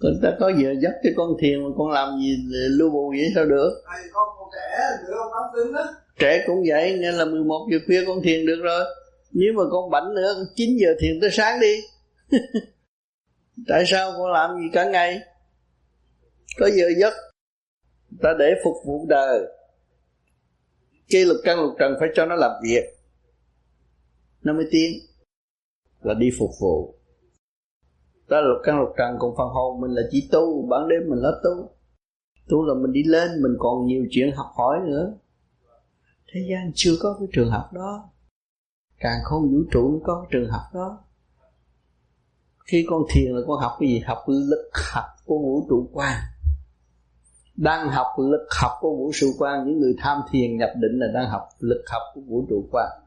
Người ta có giờ dắt cho con thiền mà con làm gì lưu bù vậy sao được? Thầy con còn trẻ nữa không nóng tính á. Trẻ cũng vậy nên là 11 giờ khuya con thiền được rồi. Nếu mà con bảnh nữa 9 giờ thiền tới sáng đi. Tại sao con làm gì cả ngày? Có giờ giấc ta để phục vụ đời. Cái lục căn lục trần phải cho nó làm việc. Nó mới tiến, là đi phục vụ. Đó là lục căn lục trần còn phần hồn, mình là chỉ tu bản đêm mình là tu. Tu là mình đi lên, mình còn nhiều chuyện học hỏi nữa. Thế gian chưa có cái trường học đó. Càng không vũ trụ cũng có cái trường học đó. Khi con thiền là con học cái gì? Học lực học của vũ trụ quan đang học lực học của vũ trụ quan những người tham thiền nhập định là đang học lực học của vũ trụ quan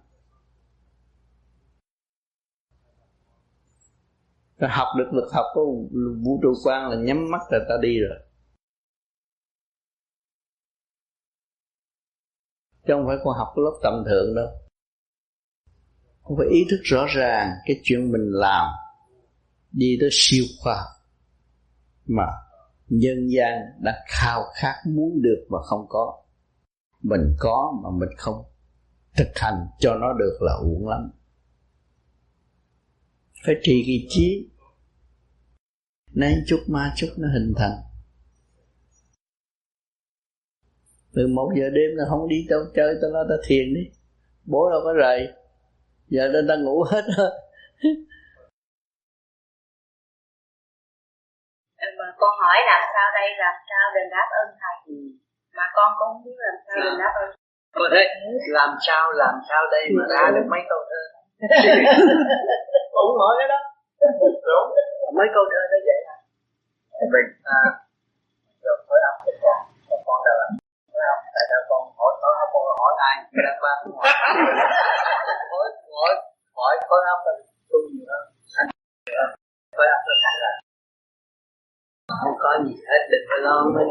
rồi học được lực học của vũ trụ quan là nhắm mắt là ta đi rồi. Chứ không phải con học cái lớp tầm thượng đâu. Con phải ý thức rõ ràng cái chuyện mình làm đi tới siêu khoa mà nhân gian đã khao khát muốn được mà không có. Mình có mà mình không thực hành cho nó được là uổng lắm. Phải trì kỳ trí. Nay chút ma chút nó hình thành. Từ một giờ đêm là không đi đâu chơi, tao nói tao thiền đi. Bố đâu có rời giờ nên ta ngủ hết rồi hỏi làm sao đây làm sao đền đáp ơn thầy? Mà con cũng không biết làm sao đền đáp ơn có thế làm sao làm sao đây mà ra được mấy câu thơ? Cũng hỏi cái đó. Đúng. Mấy câu thơ nó vậy à mình à, rồi mới làm cho con. Con con đã làm làm tại sao con hỏi có học con hỏi ai? Đang ba hỏi. Hỏi hỏi hỏi có học là tu nhiều hơn có học là thành là không có gì hết đừng có lo mình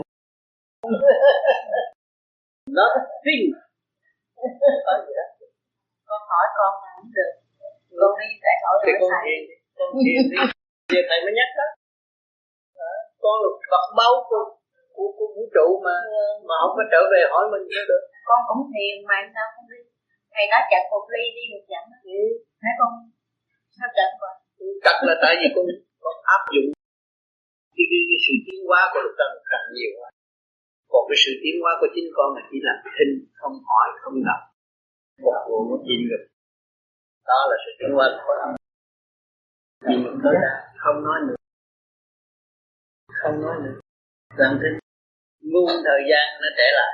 nothing có gì có con hỏi con mà không được. Con đi phải hỏi thì con thầy. thiền con thiền đi giờ thầy mới nhắc đó. Đó, con là vật báu của, của, của vũ trụ mà. Mà không có trở về hỏi mình nữa được. Con cũng thiền mà sao không đi? Thầy nói chặt một ly đi một chậm ừ. thấy con? Sao chậm rồi? Chắc là tại vì con, con áp dụng cái, cái, cái sự tiến hóa của lục tăng càng nhiều quá. Còn cái sự tiến hóa của chính con là chỉ làm thinh không hỏi không đọc một vụ một nhìn được. Đó là sự tiến hóa của con. Nhìn tới đã không nói nữa. Không nói nữa. Làm thinh. Ngu thời gian nó trẻ lại.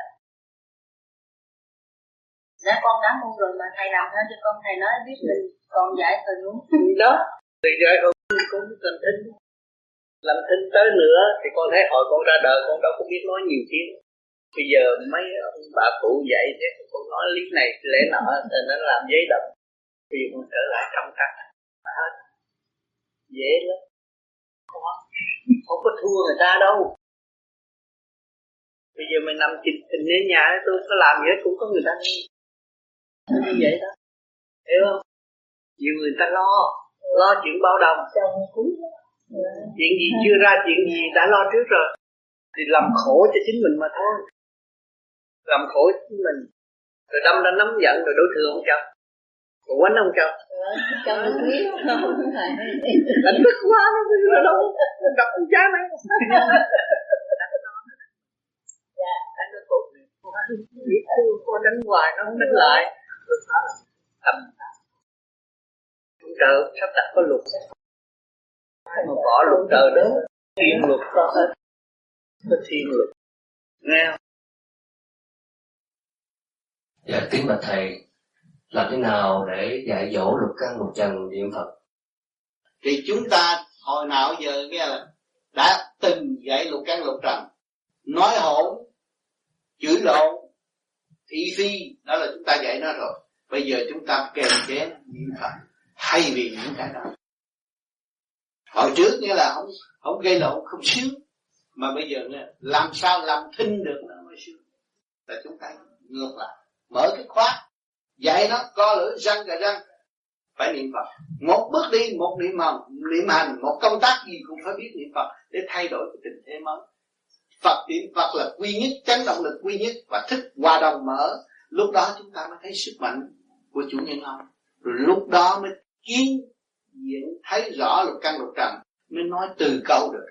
Dạ con đã mua rồi mà thầy làm thôi cho con thầy nói biết mình còn giải từ luôn đó. Thì rồi con cũng cần thinh làm thinh tới nữa thì con thấy hồi con ra đời con đâu có biết nói nhiều tiếng. Bây giờ mấy ông bà cụ dạy thế con nói lý này lẽ nọ thì nó làm giấy đậm thì con trở lại trong căn hết. Dễ lắm. Không, không có thua người ta đâu. Bây giờ mình nằm chịch tình ở nhà tôi có làm gì hết cũng có người ta nghe. Như vậy đó. Hiểu không? Nhiều người ta lo. Lo chuyện bao đồng chuyện gì chưa ra chuyện gì đã lo trước rồi. Thì làm khổ cho chính mình mà thôi. Làm khổ cho chính mình. Rồi đâm ra nắm giận rồi đối thừa không chồng rồi quánh không? Chồng chồng biết đánh tức quá nó rồi đâu. Gặp con cha này dạ. Anh nó cột biết thương cô đánh hoài nó không đánh lại. Rồi nó là tâm trời sắp đặt có luật mà bỏ luật trời đó thiên luật có hết có thiên luật nghe không? Dạ kính bạch thầy. Làm thế nào để dạy dỗ lục căn lục trần niệm Phật? Thì chúng ta hồi nào giờ nghe là đã từng dạy lục căn lục trần. Nói hỗn chửi lộn thị phi đó là chúng ta dạy nó rồi. Bây giờ chúng ta kèm chế niệm phật. Thay vì những cái đó hồi trước nghĩa là không không gây lộn không sướng mà bây giờ nghe, làm sao làm thinh được nó mới sướng là chúng ta ngược lại mở cái khóa dạy nó co lưỡi răng cả răng. Phải niệm phật. Một bước đi một niệm màu niệm hành một công tác gì cũng phải biết niệm phật để thay đổi cái tình thế mới. Phật niệm phật là quy nhất chánh động lực quy nhất và thức hòa đồng mở. Lúc đó chúng ta mới thấy sức mạnh của chủ nhân ông. Rồi lúc đó mới kiến diễn thấy rõ lục căn lục trần, mới nói từ câu được.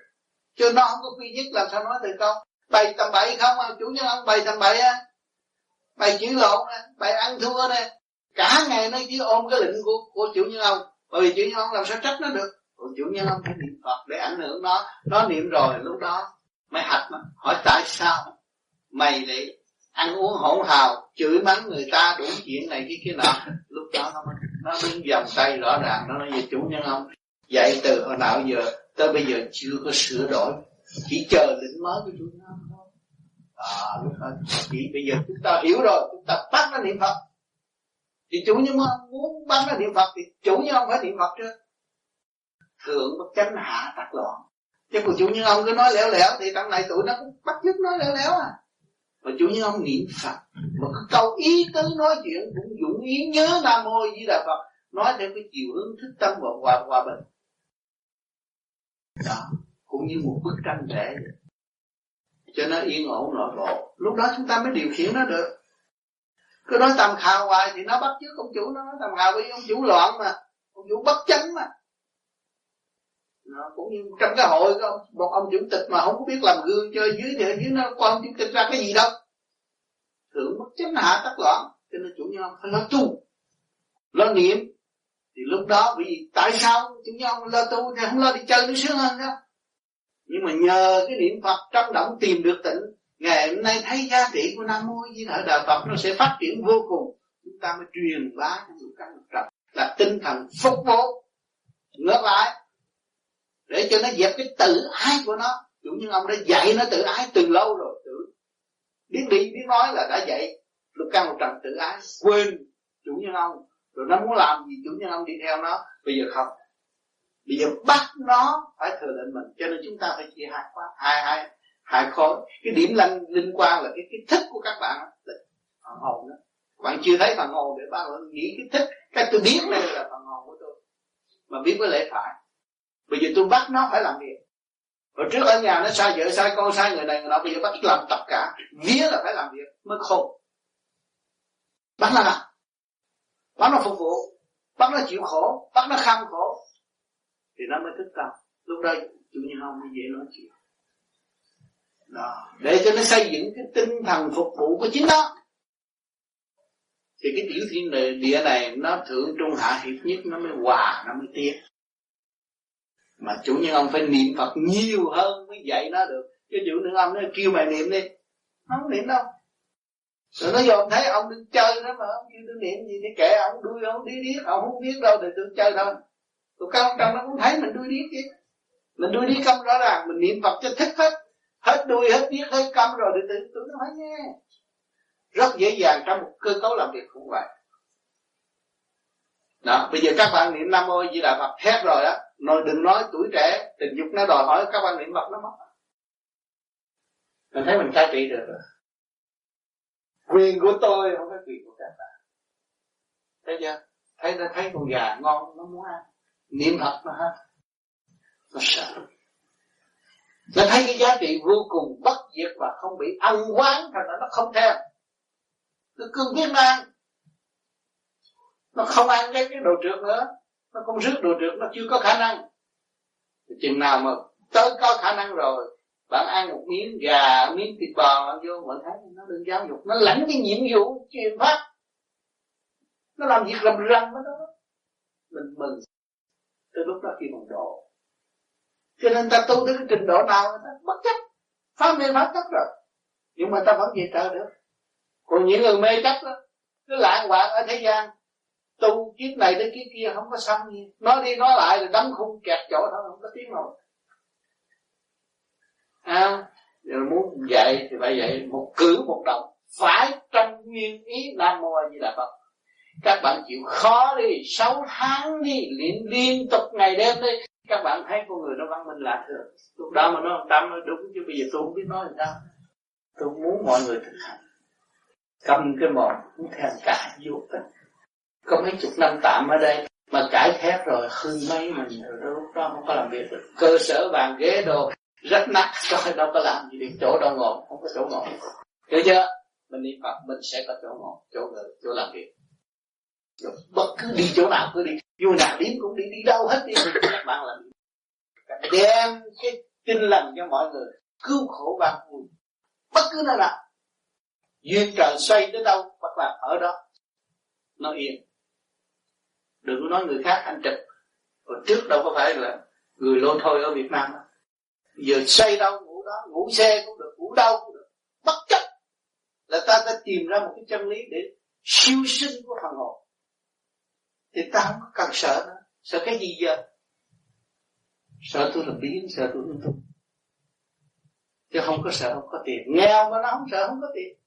Chứ nó không có quy nhất làm sao nói từ câu? Bày tầm bậy không à? Chủ nhân ông bày tầm bậy á. Bày chữ lộn á, bày ăn thua nè. Cả ngày nó chỉ ôm cái lệnh của của chủ nhân ông. Bởi vì chủ nhân ông làm sao trách nó được? Còn chủ nhân ông phải niệm phật để ảnh hưởng nó. Nó niệm rồi lúc đó mới hạch mà hỏi tại sao mày lại ăn uống hỗn hào, chửi mắng người ta đủ chuyện này kia kia nọ. Lúc đó nó nó đứng vòng tay rõ ràng, nó nói về chủ nhân ông, dạy từ hồi nào giờ tới bây giờ chưa có sửa đổi, chỉ chờ định mới của chủ nhân ông thôi. À lúc đó chỉ bây giờ chúng ta hiểu rồi, chúng ta bắt nó niệm phật. Thì chủ nhân ông muốn bắt nó niệm phật thì chủ nhân ông phải niệm phật chứ thượng bất chánh hạ tắc loạn. Chứ còn chủ nhân ông cứ nói lẻo lẻo thì trong này tụi nó cũng bắt chước nói lẻo lẻo à mà chủ nhân ông niệm phật, mà cứ câu ý tứ nói chuyện cũng dũng ý nhớ nam mô di đà phật, nói theo cái chiều hướng thức tâm và hòa hòa bình. Đó, cũng như một bức tranh vẽ. Cho nó yên ổn nội bộ. Lúc đó chúng ta mới điều khiển nó được. Cứ nói tầm khào hoài thì nó bắt chước ông chủ, nó nói tầm khào với ông chủ loạn mà, ông chủ bất chánh mà nó cũng như trong cái hội có một ông chủ tịch mà không biết làm gương cho dưới thì ở dưới nó quan ông chủ tịch ra cái gì đâu. Thượng bất chánh hạ tắc loạn, cho nên chủ nhân phải lo tu, lo niệm. Thì lúc đó vì tại sao chủ nhân lo tu thì không lo đi chơi nó sướng hơn đó nhưng mà nhờ cái niệm phật trong động tìm được tỉnh ngày hôm nay thấy giá trị của nam mô di đà phật nó sẽ phát triển vô cùng. Chúng ta mới truyền bá cho lục căn lục là tinh thần phúc vụ ngược lại để cho nó dẹp cái tự ái của nó. Chủ nhân ông đã dạy nó tự ái từ lâu rồi, tự biết đi, biết nói là đã dạy lục căn một trần tự ái, quên. Chủ nhân ông, rồi nó muốn làm gì chủ nhân ông đi theo nó. Bây giờ không. Bây giờ bắt nó phải thừa lệnh mình, cho nên chúng ta phải chia hai khóa, hai hai hai khối. Cái điểm lanh liên quan là cái cái thức của các bạn là hồn đó. Bạn chưa thấy phần hồn để bạn nghĩ cái thích cái tôi biết đây là phần hồn của tôi. Mà biết với lễ phải bây giờ tôi bắt nó phải làm việc. Hồi trước ở nhà nó sai vợ, sai con, sai người này, người nọ, bây giờ bắt làm tất cả. Vía là phải làm việc, mới khôn. Bắt nó làm. Bắt nó phục vụ. Bắt nó chịu khổ. Bắt nó kham khổ. Thì nó mới thức tâm. Lúc đó, chủ nhân không mới dễ nói chuyện. Đó. Để cho nó xây dựng cái tinh thần phục vụ của chính nó. Thì cái tiểu thiên địa này, nó thượng trung hạ hiệp nhất, nó mới hòa, nó mới tiến mà chủ nhân ông phải niệm Phật nhiều hơn mới dạy nó được. Chứ chủ nhân ông nó kêu mày niệm đi. Không niệm đâu. Rồi nó dòm thấy ông đứng chơi đó mà, ông kêu tôi niệm gì thì kệ ông, đuôi ông đi điếc, ông không biết đâu thì tôi chơi thôi. Tụi con trong nó cũng thấy mình đuôi điếc chứ. Mình đuôi điếc không rõ ràng, mình niệm Phật cho thích hết. Hết đuôi, hết điếc, hết câm rồi thì tưởng tưởng nó phải nghe. Rất dễ dàng trong một cơ cấu làm việc cũng vậy đó, bây giờ các bạn niệm nam mô di đà phật hết rồi đó nói, đừng nói tuổi trẻ, tình dục nó đòi hỏi các bạn niệm phật nó mất. Mình thấy mình cai trị được rồi. Quyền của tôi không phải quyền của các bạn. Thấy chưa? Thấy nó thấy con gà ngon, nó muốn ăn. Niệm phật nó hết nó sợ. Nó thấy cái giá trị vô cùng bất diệt và không bị ăn quán, thành ra nó không theo. Nó cương quyết ăn. Nó không ăn cái cái đồ trượt nữa nó không rước đồ được, nó chưa có khả năng. Chừng nào mà tới có khả năng rồi bạn ăn một miếng gà miếng thịt bò bạn vô bạn thấy nó đừng giáo dục nó lãnh cái nhiệm vụ truyền phát nó làm việc làm răng đó mình mừng. Từ lúc đó khi mình độ. Cho nên ta tu tới cái trình độ nào ta bất chấp. Pháp mê pháp chấp rồi. Nhưng mà ta vẫn về trời được. Còn những người mê chấp đó cứ lạng hoạn ở thế gian tu kiếp này đến kiếp kia không có xong gì. Nói đi nói lại rồi đấm khung kẹt chỗ thôi không có tiếng nào. À, rồi muốn dạy thì phải dạy một cử một động. Phải trong nguyên ý nam mô a di đà phật. Các bạn chịu khó đi sáu tháng đi luyện liên tục ngày đêm đi. Các bạn thấy con người nó văn minh lạ thường lúc đó mà nó tâm nó đúng chứ bây giờ tôi không biết nói làm sao. Tôi muốn mọi người thực hành. Cầm cái mồm cũng thèm cả vô ích có mấy chục năm tạm ở đây, mà cải thép rồi, hư mấy mình rồi lúc đó không có làm việc được. Cơ sở bàn ghế đồ rất nát, coi đâu có làm gì được, chỗ đâu ngồi, không có chỗ ngồi. Hiểu chưa? Mình niệm phật, mình sẽ có chỗ ngồi chỗ ngồi, chỗ làm việc. Rồi, bất cứ đi chỗ nào cứ đi vô nào điếm cũng đi đi đâu hết đi các bạn làm đem cái tin lành cho mọi người, cứu khổ ban vui bất cứ nơi nào. Duyên trời xoay tới đâu các bạn ở đó, nó yên đừng có nói người khác anh trực. Còn trước đâu có phải là người lô thôi ở Việt Nam. Đó. giờ xây đâu ngủ đó, ngủ xe cũng được, ngủ đâu cũng được. Bất chấp là ta đã tìm ra một cái chân lý để siêu sinh của phần hồn. Thì ta không có cần sợ nữa. Sợ cái gì giờ? Sợ tôi là biến, sợ tôi là tu chứ không có sợ, không có tiền. Nghèo mà nó không sợ, không có tiền.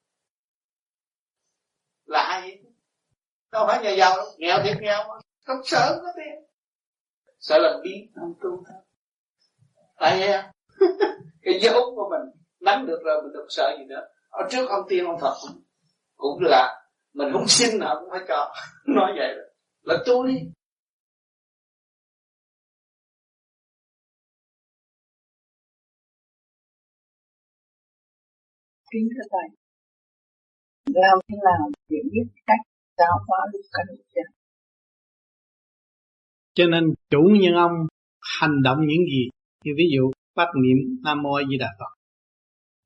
Là ai vậy? Đâu phải nhà giàu đâu. Nghèo thiệt nghèo mà không sợ có tiền sợ làm biến không tu thôi. Tại vậy cái dấu của mình nắm được rồi mình đừng sợ gì nữa. Ở trước ông tiên ông phật cũng, cũng là mình không xin nào cũng phải cho. Nói vậy đó là tu đi kính thưa thầy. Làm thế nào để biết cách giáo hóa lúc căn chân cho nên chủ nhân ông hành động những gì? Như ví dụ bắt niệm nam mô a di đà phật.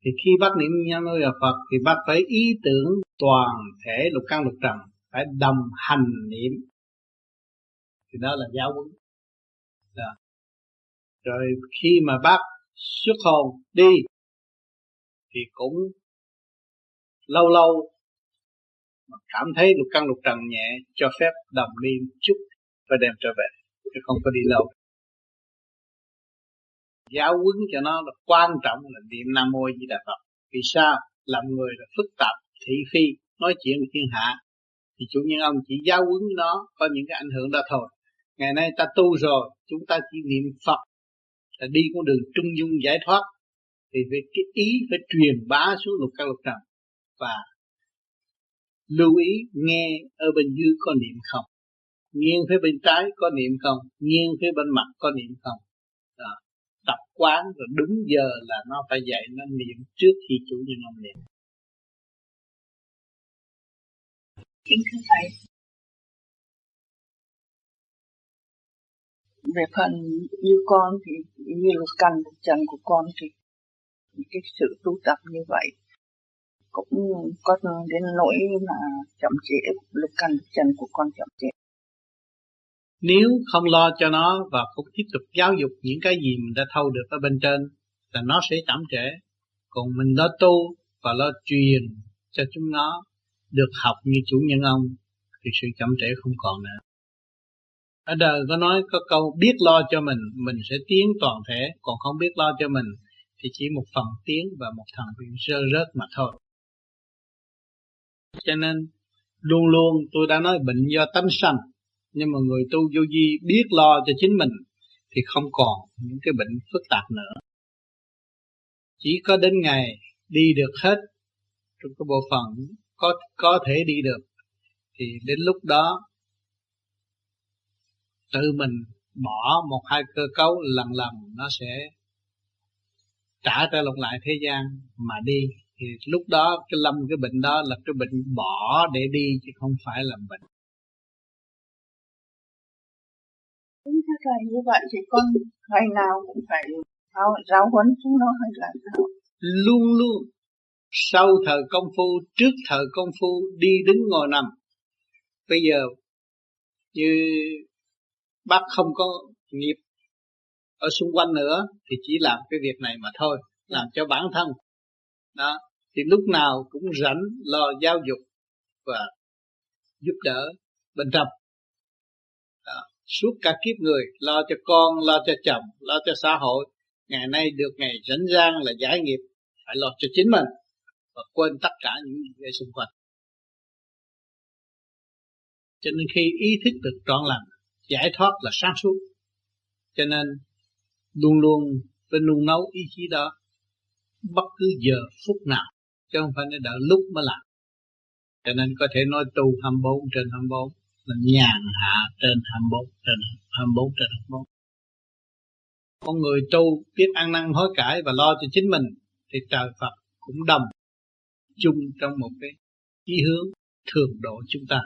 Thì khi bắt niệm nam mô a di đà phật, thì bắt phải ý tưởng toàn thể lục căn lục trần phải đồng hành niệm. Thì đó là giáo huấn. Đó. rồi khi mà bác xuất hồn đi, thì cũng lâu lâu mà cảm thấy lục căn lục trần nhẹ, cho phép đồng đi một chút và đem trở về chứ không có đi lâu. Giáo huấn cho nó là quan trọng là niệm nam mô di đà phật. Vì sao? Làm người là phức tạp, thị phi, nói chuyện với thiên hạ. Thì chủ nhân ông chỉ giáo huấn nó, có những cái ảnh hưởng đó thôi. Ngày nay ta tu rồi, chúng ta chỉ niệm phật là đi con đường trung dung giải thoát. Thì về cái ý phải truyền bá xuống lục căn lục trần. Và lưu ý nghe ở bên dưới có niệm không? Nghiêng phía bên trái có niệm không? Nghiêng phía bên mặt có niệm không? Đó. tập quán rồi đúng giờ là nó phải dạy nó niệm trước khi chủ nhân ông niệm. Kính thưa thầy. Về phần như con thì, như lục căn lục trần của con thì cái sự tu tập như vậy cũng có đến nỗi mà chậm trễ lục căn lục trần của con chậm trễ nếu không lo cho nó và không tiếp tục giáo dục những cái gì mình đã thâu được ở bên trên, là nó sẽ chậm trễ. Còn mình lo tu và lo truyền cho chúng nó được học như chủ nhân ông, thì sự chậm trễ không còn nữa. Ở đời có nói, có câu biết lo cho mình mình sẽ tiến toàn thể. Còn không biết lo cho mình, thì chỉ một phần tiến và một thằng bị rơi rớt mà thôi. Cho nên, luôn luôn tôi đã nói bệnh do tánh sanh nhưng mà người tu vô vi biết lo cho chính mình thì không còn những cái bệnh phức tạp nữa. Chỉ có đến ngày đi được hết trong cái bộ phận có có thể đi được, thì đến lúc đó tự mình bỏ một hai cơ cấu lần lần nó sẽ trả trở lại thế gian mà đi. Thì lúc đó cái lâm, cái bệnh đó là cái bệnh bỏ để đi chứ không phải là bệnh. Đúng thế thầy như vậy thì con ngày nào cũng phải giáo, giáo huấn chúng nó hay là sao? Luôn luôn sau thời công phu, trước thời công phu đi đứng ngồi nằm. Bây giờ như bác không có nghiệp ở xung quanh nữa thì chỉ làm cái việc này mà thôi, làm cho bản thân. Đó, thì lúc nào cũng rảnh lo giáo dục và giúp đỡ bên trong suốt cả kiếp người, lo cho con, lo cho chồng, lo cho xã hội. Ngày nay được ngày rảnh rang là giải nghiệp, phải lo cho chính mình và quên tất cả những người xung quanh. Cho nên khi ý thức được trọn lành, giải thoát là sáng suốt. Cho nên luôn luôn phải nung nấu ý chí đó bất cứ giờ phút nào, chứ không phải đợi lúc mới làm. Cho nên có thể nói tu 24 trên 24 là nhàn hạ trên 24 trên 24 trên 24 con người tu biết ăn năn hối cải và lo cho chính mình thì trời Phật cũng đồng chung trong một cái chí hướng thường độ chúng ta.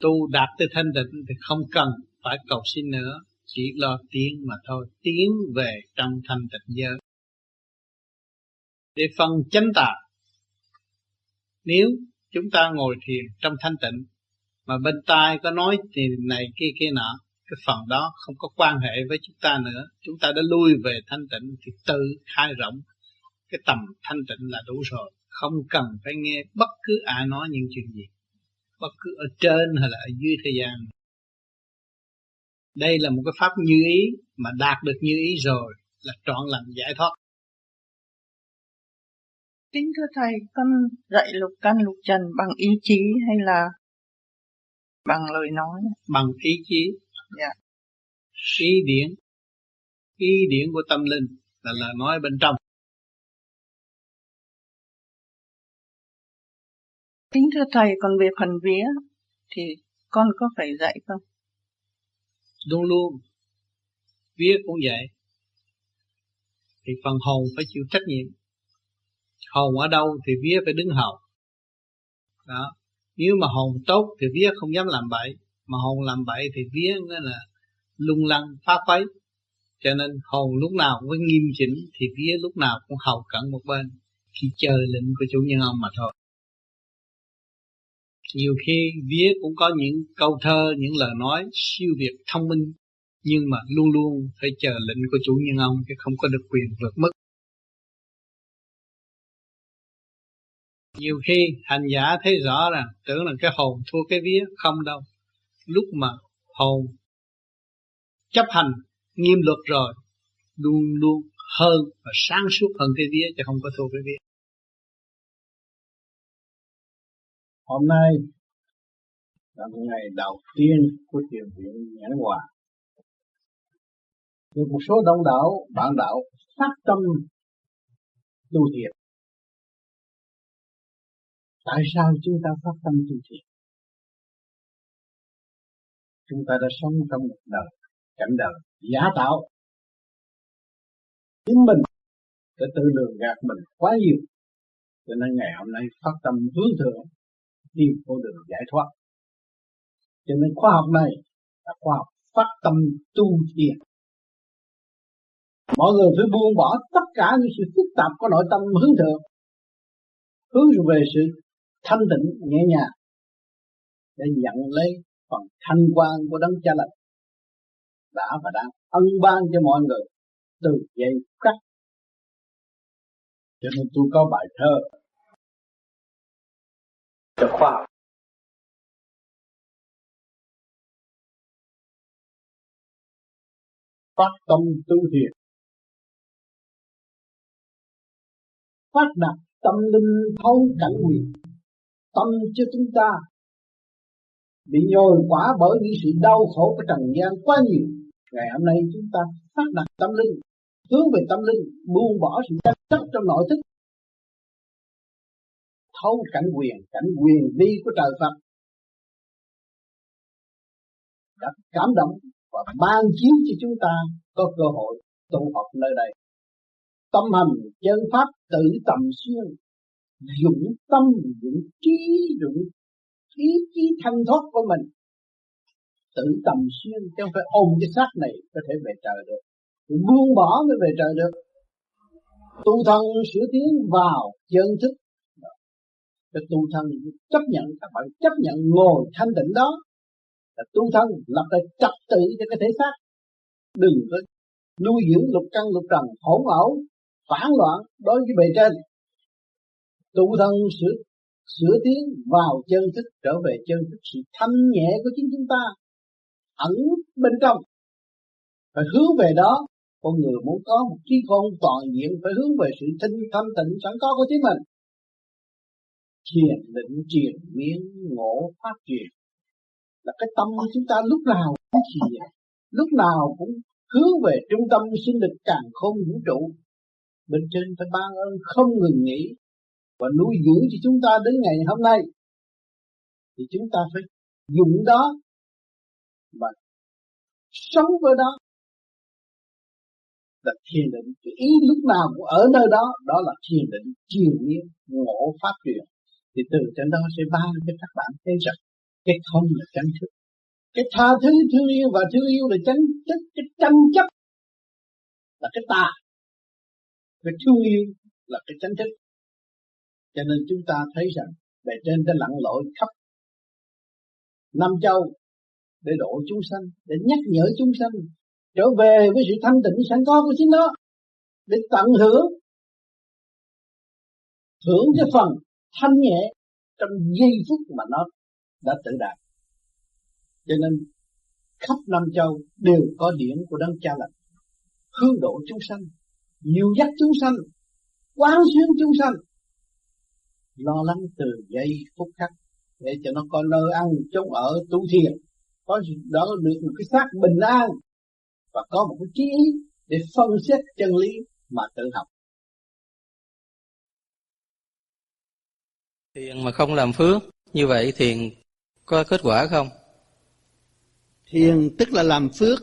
Tu đạt tới thanh tịnh thì không cần phải cầu xin nữa, chỉ lo tiến mà thôi, tiến về trong thanh tịnh giới. Để phân chánh tạng nếu chúng ta ngồi thiền trong thanh tịnh mà bên tai có nói thì này kia kia nọ. Cái phần đó không có quan hệ với chúng ta nữa. Chúng ta đã lui về thanh tịnh thì tự khai rộng. Cái tầm thanh tịnh là đủ rồi. Không cần phải nghe bất cứ ai nói những chuyện gì. Bất cứ ở trên hay là ở dưới thế gian. Đây là một cái pháp như ý mà đạt được như ý rồi là trọn lành giải thoát. Kính thưa Thầy, con dạy lục căn lục trần bằng ý chí hay là bằng lời nói. Bằng ý chí. Dạ. ý điển. Ý điển của tâm linh là lời nói bên trong. Kính thưa thầy còn về phần vía thì con có phải dạy không? Luôn luôn. Vía cũng vậy. Thì phần hồn phải chịu trách nhiệm. Hồn ở đâu thì vía phải đứng hầu. Đó nếu mà hồn tốt thì vía không dám làm bậy. Mà hồn làm bậy thì vía nó là lung lăng, phá quấy cho nên hồn lúc nào cũng phải nghiêm chỉnh thì vía lúc nào cũng hầu cận một bên. Khi chờ lệnh của chủ nhân ông mà thôi. Nhiều khi vía cũng có những câu thơ, những lời nói siêu việt thông minh, nhưng mà luôn luôn phải chờ lệnh của chủ nhân ông chứ không có được quyền vượt mức. Nhiều khi hành giả thấy rõ rằng, tưởng là cái hồn thua cái vía, không đâu. Lúc mà hồn chấp hành nghiêm luật rồi, luôn luôn hơn và sáng suốt hơn cái vía chứ không có thua cái vía. Hôm nay là một ngày đầu tiên của thiền viện nhãn hòa. Được một số đông đảo, bạn đạo phát tâm tu thiền tại sao chúng ta phát tâm tu thiện, chúng ta đã sống trong một đời cảnh đời giả tạo. Chính mình đã tự lường gạt mình quá nhiều. Cho nên ngày hôm nay phát tâm hướng thượng tìm con đường giải thoát. Cho nên khoa học này là khoa học phát tâm tu thiền. Mọi người phải buông bỏ tất cả những sự phức tạp của nội tâm hướng thượng. Hướng về sự thanh tịnh, nhẹ nhàng, để nhận lấy phần thanh quan của đấng cha lành đã và đang ân ban cho mọi người từ giây khắc. Cho nên tôi có bài thơ. Cho khoa học. Phát tâm tu thiền. Phát đạt tâm linh thấu cảnh quyền tâm cho chúng ta. Bị nhồi quả bởi những sự đau khổ của trần gian quá nhiều. Ngày hôm nay chúng ta phát đạt tâm linh, hướng về tâm linh, buông bỏ sự chấp chấp trong nội thức. Thấu cảnh quyền cảnh quyền đi của trời Phật. Đã cảm động và ban chiếu cho chúng ta có cơ hội tụ họp nơi đây. Tâm hành chân pháp tự tầm xuyên dụng tâm, dụng trí, dụng ý chí thanh thoát của mình. Tự tầm xuyên, chứ không phải ôm cái xác này có thể về trời được. Buông bỏ mới về trời được. Tu thân sửa tiến vào chân thức. Cái tu thân chấp nhận, các bạn chấp nhận ngồi thanh tịnh đó. Là tu thân, lập lại trật tự cho cái thể xác. Đừng có nuôi dưỡng lục căn lục trần hỗn ẩu, phản loạn đối với bề trên tu thân sửa sửa tiến vào chân thức, trở về chân thức. Sự thanh nhẹ của chính chúng ta ẩn bên trong. Phải hướng về đó. Con người muốn có một trí khôn toàn diện, phải hướng về sự thanh thanh tịnh sẵn có của chính mình. Thiền định truyền miên, ngộ, phát triển là cái tâm của chúng ta lúc nào cũng thiền, lúc nào cũng hướng về trung tâm sinh lực càng không vũ trụ. Bên trên phải ban ơn không ngừng nghỉ và nuôi dưỡng cho chúng ta đến ngày hôm nay, thì chúng ta phải dùng đó mà sống với đó là thiền định, cái ý lúc nào cũng ở nơi đó đó là thiền định chiều nhiên, ngộ phát triển thì từ trên đó sẽ ban cho các bạn thấy rằng cái không là chánh thức. Cái tha thứ, thương yêu và thương yêu là chánh thức, cái tranh chấp là cái tà. Cái thương yêu là cái chánh thức cho nên chúng ta thấy rằng bề trên đã lặn lội khắp năm châu để độ chúng sanh, để nhắc nhở chúng sanh trở về với sự thanh tịnh sẵn có của chính nó, để tận hưởng hưởng cái phần thanh nhẹ trong giây phút mà nó đã tự đạt. Cho nên khắp năm châu đều có điển của đấng cha lành, hướng độ chúng sanh nhiều dắt chúng sanh, quán xuyến chúng sanh lo lắng từ giây phút khắc để cho nó có nơi ăn chống ở tu thiền. Có đó được một cái xác bình an và có một cái trí ý để phân xét chân lý mà tự học. Thiền mà không làm phước như vậy thiền có kết quả không? Thiền tức là làm phước.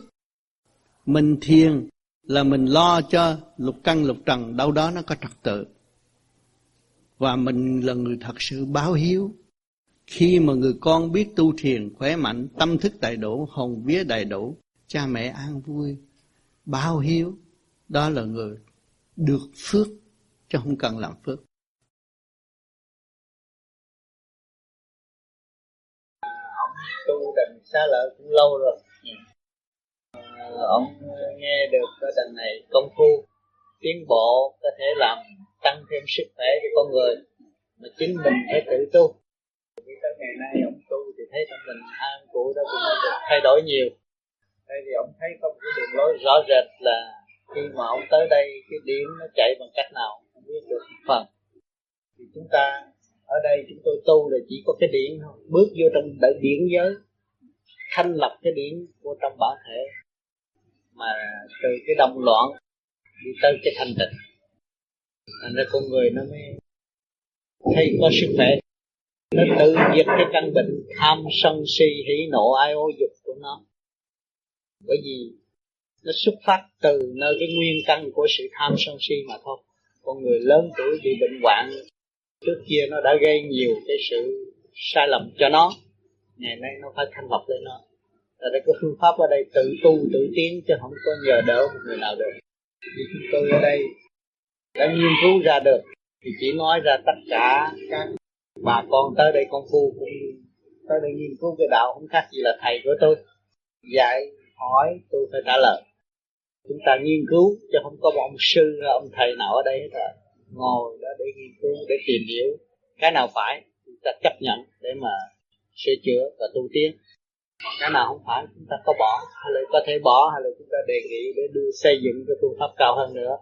Mình thiền là mình lo cho lục căn lục trần đâu đó nó có trật tự và mình là người thật sự báo hiếu. Khi mà người con biết tu thiền khỏe mạnh tâm thức đầy đủ hồn vía đầy đủ cha mẹ an vui báo hiếu đó là người được phước chứ không cần làm phước. Ông tu định xá lợi cũng lâu rồi. À, ông nghe được cái đằng này công phu tiến bộ có thể làm tăng thêm sức khỏe cho con người, mà chính mình phải tự tu. Vì tới ngày nay ông tu thì thấy tâm mình an cụ đã cũng được thay đổi nhiều. Đây thì ông thấy có một cái đường lối rõ rệt là khi mà ông tới đây, cái điểm nó chạy bằng cách nào không biết được một phần. Thì chúng ta, ở đây chúng tôi tu là chỉ có cái điển thôi. Bước vô trong đại điển giới, thanh lập cái điển của trong bản thể. Mà từ cái động loạn đi tới cái thanh tịnh thành ra con người nó mới thấy có sức khỏe. Nó tự diệt cái căn bệnh tham sân si, hỉ nộ, ai ô dục của nó. Bởi vì nó xuất phát từ nơi cái nguyên căn của sự tham sân si mà thôi. Con người lớn tuổi bị bệnh hoạn, trước kia nó đã gây nhiều cái sự sai lầm cho nó. Ngày nay nó phải thanh lọc lên nó. Là có phương pháp ở đây tự tu, tự tiến chứ không có nhờ đỡ một người nào được. Vì chúng tôi ở đây đã nghiên cứu ra được thì chỉ nói ra tất cả các bà con tới đây con phu cũng tới đây nghiên cứu cái đạo không khác gì là thầy của tôi. Dạy, hỏi, tôi phải trả lời. Chúng ta nghiên cứu chứ không có một ông sư, ông thầy nào ở đây hết rồi. Ngồi đó để nghiên cứu, để tìm hiểu. Cái nào phải, chúng ta chấp nhận để mà sửa chữa và tu tiến. Cái nào không phải, chúng ta có bỏ, hay là có thể bỏ, hay là chúng ta đề nghị để đưa xây dựng cái phương pháp cao hơn nữa.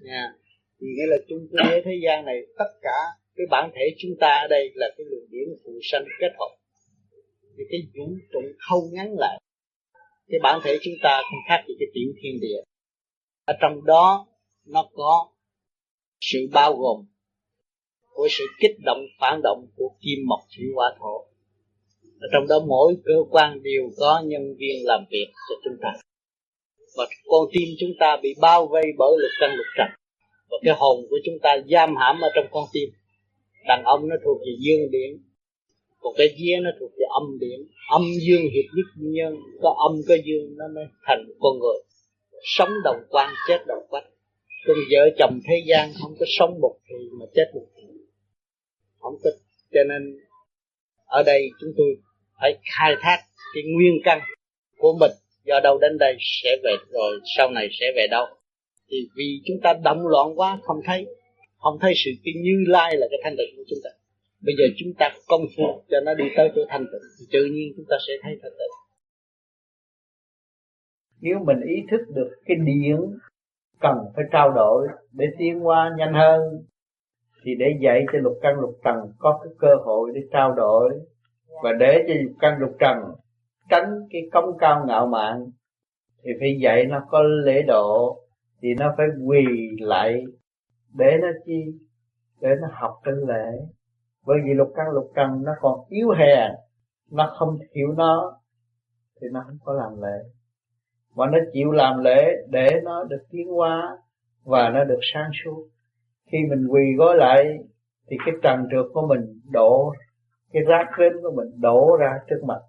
Nha thì nghĩa là chung cái thế gian này, tất cả cái bản thể chúng ta ở đây là cái luồng điển phụ sanh kết hợp. Thì cái vũ trụ thâu ngắn lại, cái bản thể chúng ta không khác gì cái tiểu thiên địa. Ở trong đó, nó có sự bao gồm của sự kích động, phản động của kim mộc thủy hỏa thổ. Ở trong đó mỗi cơ quan đều có nhân viên làm việc cho chúng ta. Và con tim chúng ta bị bao vây bởi lực căn lực trần và cái hồn của chúng ta giam hãm ở trong con tim. Đàn ông nó thuộc về dương điển, còn cái vía nó thuộc về âm điển. âm dương hiệp nhất nhân có âm có dương nó mới thành con người. Sống đồng quan chết đồng quách. Còn vợ chồng thế gian không có sống một thì mà chết một thì. Không có cho nên ở đây chúng tôi phải khai thác cái nguyên căn của mình. Do đâu đến đây sẽ về rồi sau này sẽ về đâu thì vì chúng ta động loạn quá, không thấy. Không thấy sự cái như lai là cái thanh tịnh của chúng ta. Bây giờ chúng ta công phu cho nó đi tới chỗ thanh tịnh, thì tự nhiên chúng ta sẽ thấy thanh tịnh. Nếu mình ý thức được cái điển cần phải trao đổi để tiến qua nhanh hơn, thì để dạy cho lục căn lục trần có cái cơ hội để trao đổi và để cho lục căn lục trần tránh cái công cao ngạo mạn, thì phải dạy nó có lễ độ thì nó phải quỳ lại để nó chi? Để nó học trên lễ. Bởi vì lục căn, lục trần nó còn yếu hèn, nó không hiểu nó, thì nó không có làm lễ. Mà nó chịu làm lễ để nó được tiến hóa và nó được sáng suốt. Khi mình quỳ gối lại, thì cái trần trượt của mình đổ, cái rác rến của mình đổ ra trước mặt.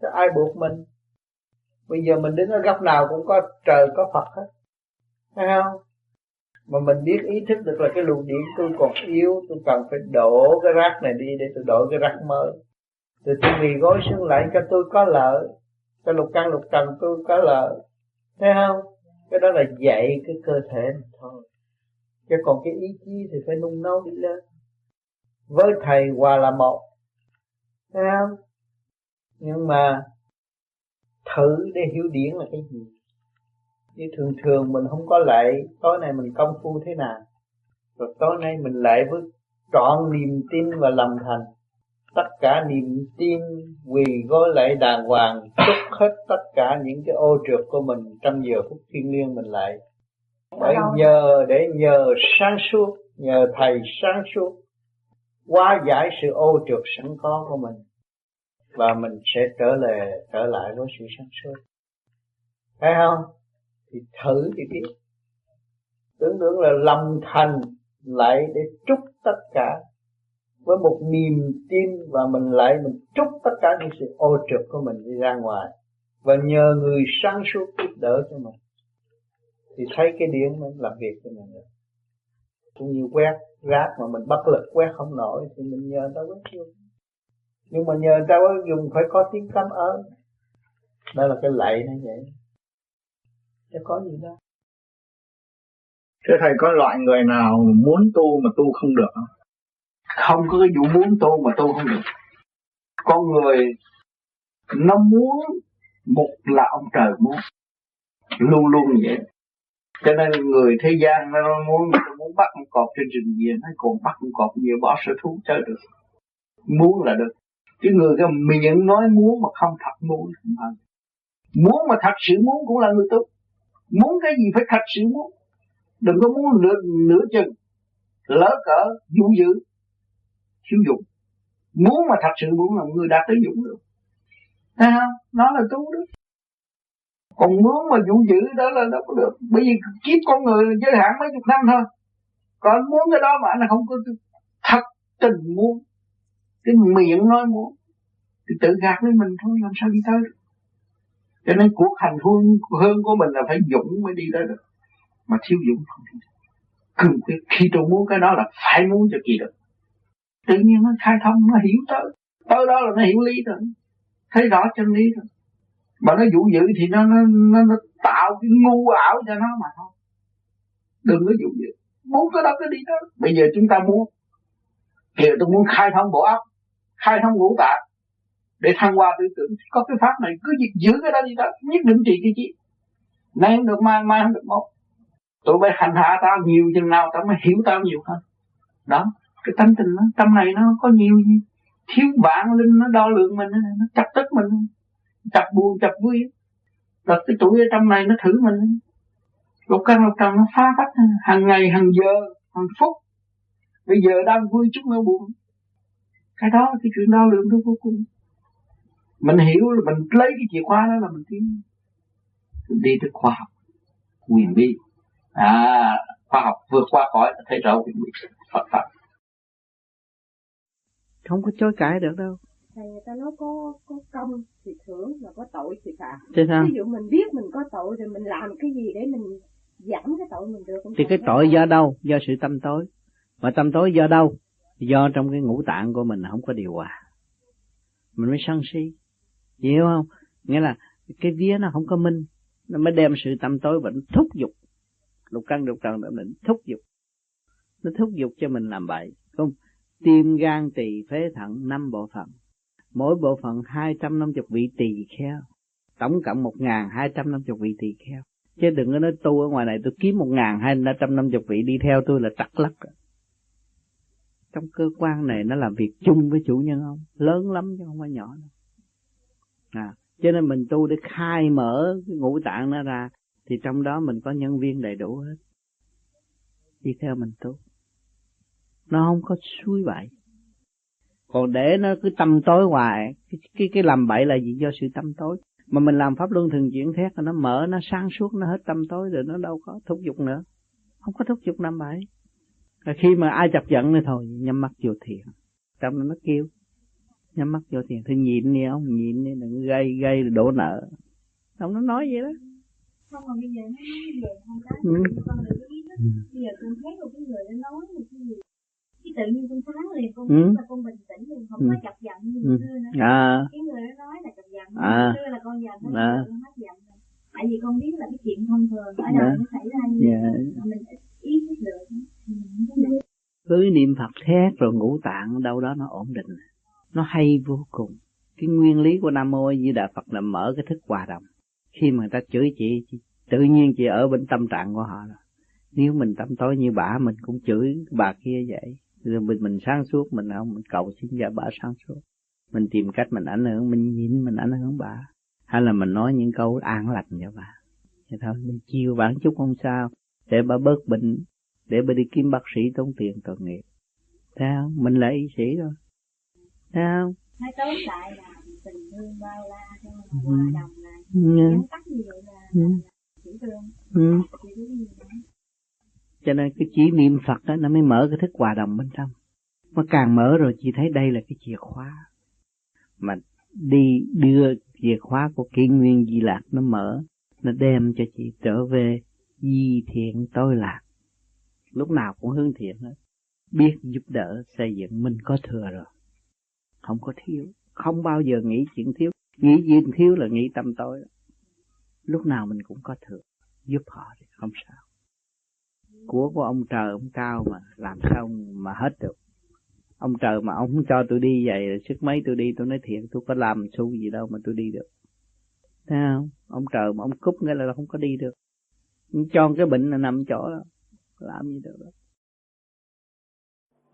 Chứ ai buộc mình? Bây giờ mình đứng ở góc nào cũng có trời, có phật hết thấy không? Mà mình biết ý thức được là cái luồng điện tôi còn yếu, tôi cần phải đổ cái rác này đi để tôi đổ cái rác mới. Thì tôi vì gối xuống lại cho tôi có lợi, cho lục căn lục trần tôi có lợi. Thấy không? Cái đó là dạy cái cơ thể thôi. Chứ còn cái ý chí thì phải nung nấu đi lên. Với thầy hòa là một. Thấy không? Nhưng mà thử để hiểu điển là cái gì? Như thường thường mình không có lệ tối nay mình công phu thế nào? Rồi tối nay mình lại với trọn niềm tin và lòng thành. Tất cả niềm tin quỳ gối lại đàng hoàng trút hết tất cả những cái ô trượt của mình trong giờ phút thiên liêng mình lại bởi nhờ để nhờ sáng suốt nhờ thầy sáng suốt hóa giải sự ô trượt sẵn có của mình. Và mình sẽ trở lại trở lại với sự sáng suốt. Thấy không thì thử thì biết tưởng tượng là lòng thành lại để chúc tất cả với một niềm tin và mình lại mình chúc tất cả những sự ô trực của mình đi ra ngoài. Và nhờ người sáng suốt giúp đỡ cho mình. Thì thấy cái điện mình làm việc cho mình được cũng như quét rác mà mình bất lực, quét không nổi thì mình nhờ người ta quét luôn. Nhưng mà nhờ người ta quét dùng phải có tiếng cảm ơn. Đó là cái lạy nó vậy chứ có gì đâu Thưa Thầy có loại người nào muốn tu mà tu không được không? Không có cái vụ muốn tu mà tu không được. Con người nó muốn một là ông trời muốn. Luôn luôn vậy. Cho nên người thế gian nó muốn nó muốn bắt con cọp trên rừng gì nó còn bắt con cọp nhiều bỏ sở thú chơi được. Muốn là được. Chứ người cái miệng nói muốn mà không thật muốn không muốn mà thật sự muốn cũng là người tu muốn cái gì phải thật sự muốn. Đừng có muốn nửa, nửa chừng lỡ cỡ dụ dữ thiếu dụng. Muốn mà thật sự muốn là người đạt tới dũng được. Thấy không? Nó là tu đó. Còn muốn mà dụ dữ đó là đâu có được. Bởi vì kiếp con người là giới hạn mấy chục năm thôi. Còn muốn cái đó mà anh không có thật tình muốn. Cái miệng nói muốn. Thì tự gạt với mình thôi làm sao đi tới được? Cho nên cuộc hành hương hương của mình là phải dũng mới đi tới được. Mà thiếu dũng không đi được. Cương quyết khi tôi muốn cái đó là phải muốn cho kỳ được. Tự nhiên nó khai thông nó hiểu tới. Tới đó là nó hiểu lý rồi thấy rõ chân lý rồi. Mà nó dụ dữ thì nó nó, nó, nó tạo cái ngu ảo cho nó mà thôi. Đừng có dụ dữ. Muốn cái đó cứ đi đó bây giờ chúng ta muốn. Kìa tôi muốn khai thông bộ óc. Khai thông ngũ tạng để thăng hoa tư tưởng có cái pháp này. Cứ giữ cái đó đi đó, nhất định trị cái chi nay không được, mai mai không được một tụi bay hành hạ tao nhiều chừng nào, tao mới hiểu tao nhiều hơn. Đó, cái tâm tình nó, tâm này nó có nhiều gì? Thiếu vạn linh nó đo lượng mình, nó chặt tức mình. Chặt buồn, chặt vui. Rồi cái tuổi ở trong này nó thử mình. Lục căn lục trần nó phá vách. Hàng ngày, hàng giờ, hàng phút. Bây giờ đang vui chút nữa buồn. Cái đó cái chuyện đo lượng nó vô cùng mình hiểu là mình lấy cái chìa khóa đó là mình tiến đi tới khoa học quyền bí. À khoa học vượt qua khỏi thấy rõ quyền bí. Phật pháp. Không có chối cãi được đâu. Thầy người ta nói có có công thì thưởng và có tội thì phạt. Ví dụ mình biết mình có tội rồi mình làm cái gì để mình giảm cái tội mình được thì cái tội do đâu? Do sự tâm tối. Mà tâm tối do đâu? Do trong cái ngũ tạng của mình không có điều hòa. Mình mới sân si hiểu không? Nghĩa là cái vía nó không có minh, nó mới đem sự tâm tối và nó thúc giục. Lục căn, lục trần để mình thúc giục. Nó thúc giục cho mình làm bậy không? Tim gan tỳ phế thận năm bộ phận. Mỗi bộ phận hai trăm năm chục vị tỳ kheo. Tổng cộng một ngàn hai trăm năm chục vị tỳ kheo. Chứ đừng có nói tu ở ngoài này, tôi kiếm một ngàn hai trăm năm chục vị đi theo tôi là trật lắc trong cơ quan này nó làm việc chung với chủ nhân ông. Lớn lắm chứ không phải nhỏ đâu à cho nên mình tu để khai mở cái ngũ tạng nó ra, thì trong đó mình có nhân viên đầy đủ hết. Đi theo mình tu. Nó không có suối bậy. Còn để nó cứ tâm tối hoài, cái cái cái làm bậy là gì? Do sự tâm tối. Mà mình làm pháp luân thường chuyển thét, nó mở, nó sáng suốt, nó hết tâm tối rồi nó đâu có thúc giục nữa. Không có thúc giục năm bảy rồi khi mà ai chọc giận nữa thôi, nhắm mắt vô thiền. Trong đó nó kêu nhắm mắt vô thiền thôi nhịn đi ông nhịn đi đừng gây gây đổ nợ không nó nói vậy đó không còn bây giờ nó nói về không cái ừ. con biết đó bây giờ con thấy một cái người nó nói một cái gì cái tự nhiên con sáng liền con Ừ. là con bình tĩnh liền không Ừ. có chọc giận như Ừ. xưa nữa À. cái người đó nói là chọc giận À. xưa là con giận nó À. con hết giận rồi tại vì con biết là cái chuyện thông thường ở đời Dạ. nó xảy ra như Dạ. vậy mà mình ý thức được Ừ, cứ niệm Phật thét rồi ngũ tạng đâu đó nó ổn định nó hay vô cùng. Cái nguyên lý của Nam Mô A Di Đà Phật là mở cái thức hòa đồng. Khi mà người ta chửi chị, chị tự nhiên chị ở bên tâm trạng của họ rồi. Nếu mình tâm tối như bà mình cũng chửi bà kia vậy. Rồi mình mình sáng suốt mình không mình cầu xin cho bà sáng suốt. Mình tìm cách mình ảnh hưởng mình nhìn mình ảnh hưởng bà. Hay là mình nói những câu an lành cho bà. Thì thôi mình chiều bản chút không sao. Để bà bớt bệnh để bà đi kiếm bác sĩ tốn tiền tội nghiệp. Thế không? Mình là y sĩ thôi thấy không nói tóm lại là tình thương bao la cho Ừ. hòa đồng là Ừ. nhắn tắt như vậy là Ừ. chỉ thương Ừ. cho nên cái chỉ niệm Phật đó nó mới mở cái thức hòa đồng bên trong mà càng mở rồi chị thấy đây là cái chìa khóa mà đi đưa chìa khóa của kỷ nguyên di lạc nó mở nó đem cho chị trở về di thiện tối lạc lúc nào cũng hướng thiện hết biết giúp đỡ xây dựng mình có thừa rồi không có thiếu. Không bao giờ nghĩ chuyện thiếu. Nghĩ chuyện thiếu là nghĩ tâm tối lúc nào mình cũng có thừa. Giúp họ thì không sao. Của của ông trời, ông cao mà làm sao mà hết được. Ông trời mà ông không cho tôi đi vậy sức mấy tôi đi, tôi nói thiệt, tôi có làm xu gì đâu mà tôi đi được. Thấy không? Ông trời mà ông cúp nghĩa là không có đi được. Cho cái bệnh là nằm chỗ đó. Làm gì được đó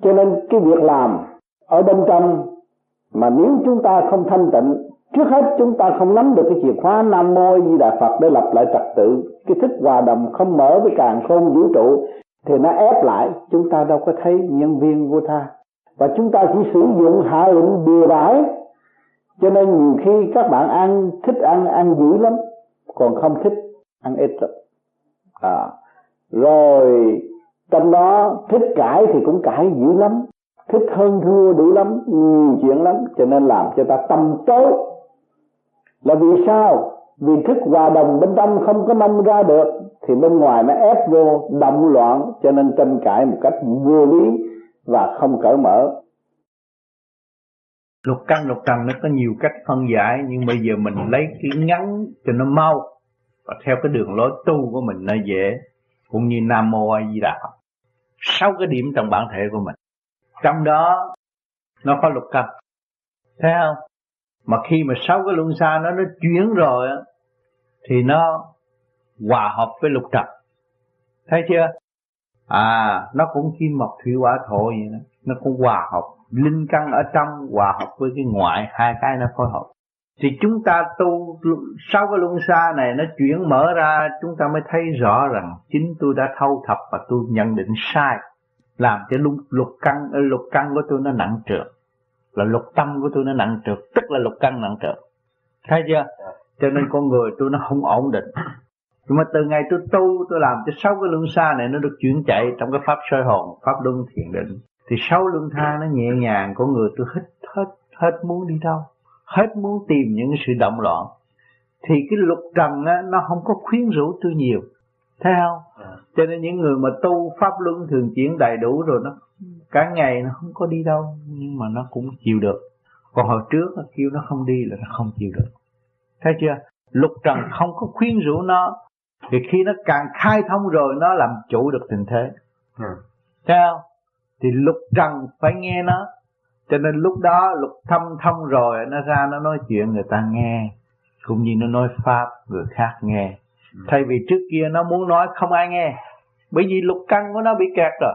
cho nên cái việc làm ở bên trong mà nếu chúng ta không thanh tịnh trước hết chúng ta không nắm được cái chìa khóa nam mô di đà phật để lập lại trật tự cái thức hòa đồng không mở với càng khôn vũ trụ thì nó ép lại chúng ta đâu có thấy nhân viên vô tha và chúng ta chỉ sử dụng hạ lệnh bừa bãi. Cho nên nhiều khi các bạn ăn thích ăn ăn dữ lắm còn không thích ăn ít lắm. À, rồi trong đó thích cãi thì cũng cãi dữ lắm thích hơn thua đủ lắm, nhiều chuyện lắm, cho nên làm cho ta tâm tối. Là vì sao? Vì thức hòa đồng bên trong không có nông ra được, thì bên ngoài nó ép vô, động loạn, cho nên tranh cãi một cách vô lý và không cởi mở. Lục căn, lục trần nó có nhiều cách phân giải, nhưng bây giờ mình lấy cái ngắn cho nó mau và theo cái đường lối tu của mình nó dễ. Cũng như nam mô a di đà sáu cái điểm trong bản thể của mình trong đó, nó có lục căn. Thấy không? Mà khi mà sáu cái luân xa nó nó chuyển rồi thì nó hòa hợp với lục trần. Thấy chưa? À nó cũng kim mộc thủy hỏa thổ vậy đó. Nó cũng hòa hợp. Linh căn ở trong hòa hợp với cái ngoại, hai cái nó phối hợp. Thì chúng ta tu sau cái luân xa này nó chuyển mở ra, chúng ta mới thấy rõ rằng chính tôi đã thâu thập và tôi nhận định sai làm cho lục, lục căn lục căn của tôi nó nặng trược là lục tâm của tôi nó nặng trược tức là lục căn nặng trược thấy chưa? Cho nên con người tôi nó không ổn định. Nhưng mà từ ngày tôi tu tôi làm cho sáu cái luân xa này nó được chuyển chạy trong cái pháp soi hồn pháp luân thiền định. Thì sáu luân tha nó nhẹ nhàng con người tôi hết hết hết muốn đi đâu? Hết muốn tìm những cái sự động loạn. Thì cái lục trần á, nó không có khuyến rũ tôi nhiều thấy không à. cho nên những người mà tu pháp luân thường chuyển đầy đủ rồi nó cả ngày nó không có đi đâu nhưng mà nó cũng chịu được. Còn hồi trước nó kêu nó không đi là nó không chịu được. Thấy chưa? Lục trần không có khuyến rũ nó. Thì khi nó càng khai thông rồi nó làm chủ được tình thế. Ừ. thấy không thì lục trần phải nghe nó. Cho nên lúc đó lục thâm thông rồi nó ra nó nói chuyện người ta nghe. Cũng như nó nói pháp người khác nghe. ừ. Thay vì trước kia nó muốn nói không ai nghe. Bởi vì lục căn của nó bị kẹt rồi.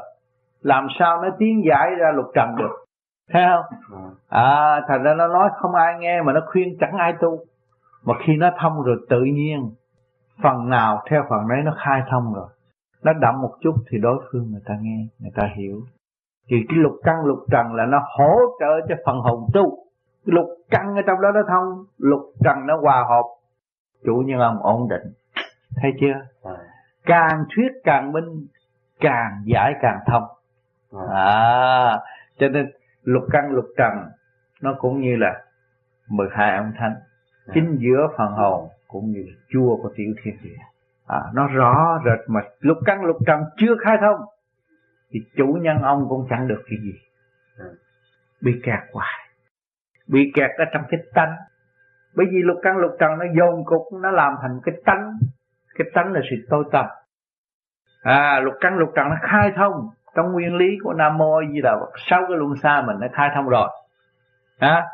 Làm sao nó tiến giải ra lục trần được? Thấy không? Ừ. à thành ra nó nói không ai nghe mà nó khuyên chẳng ai tu. Mà khi nó thông rồi tự nhiên phần nào theo phần đấy nó khai thông rồi. Nó đậm một chút thì đối phương người ta nghe người ta hiểu. Thì cái lục căn lục trần là nó hỗ trợ cho phần hồn tu. Lục căn ở trong đó nó thông lục trần nó hòa hợp. Chủ nhân ông ổn định thấy chưa? À. càng thuyết càng minh càng giải càng thông. À. à cho nên lục căn lục trần nó cũng như là 12 âm thanh. À. chính giữa phần hồn cũng như chua của tiểu thiên địa. À, nó rõ rệt mà lục căn lục trần chưa khai thông thì chủ nhân ông cũng chẳng được cái gì. Bị kẹt hoài. Bị kẹt ở trong cái tánh. Bởi vì lục căn lục trần nó dồn cục nó làm thành cái tánh cái tánh là sự tối tâm. À lục căn lục trần nó khai thông trong nguyên lý của nam mô di đà phật. Sau cái luân xa mình nó khai thông rồi. À,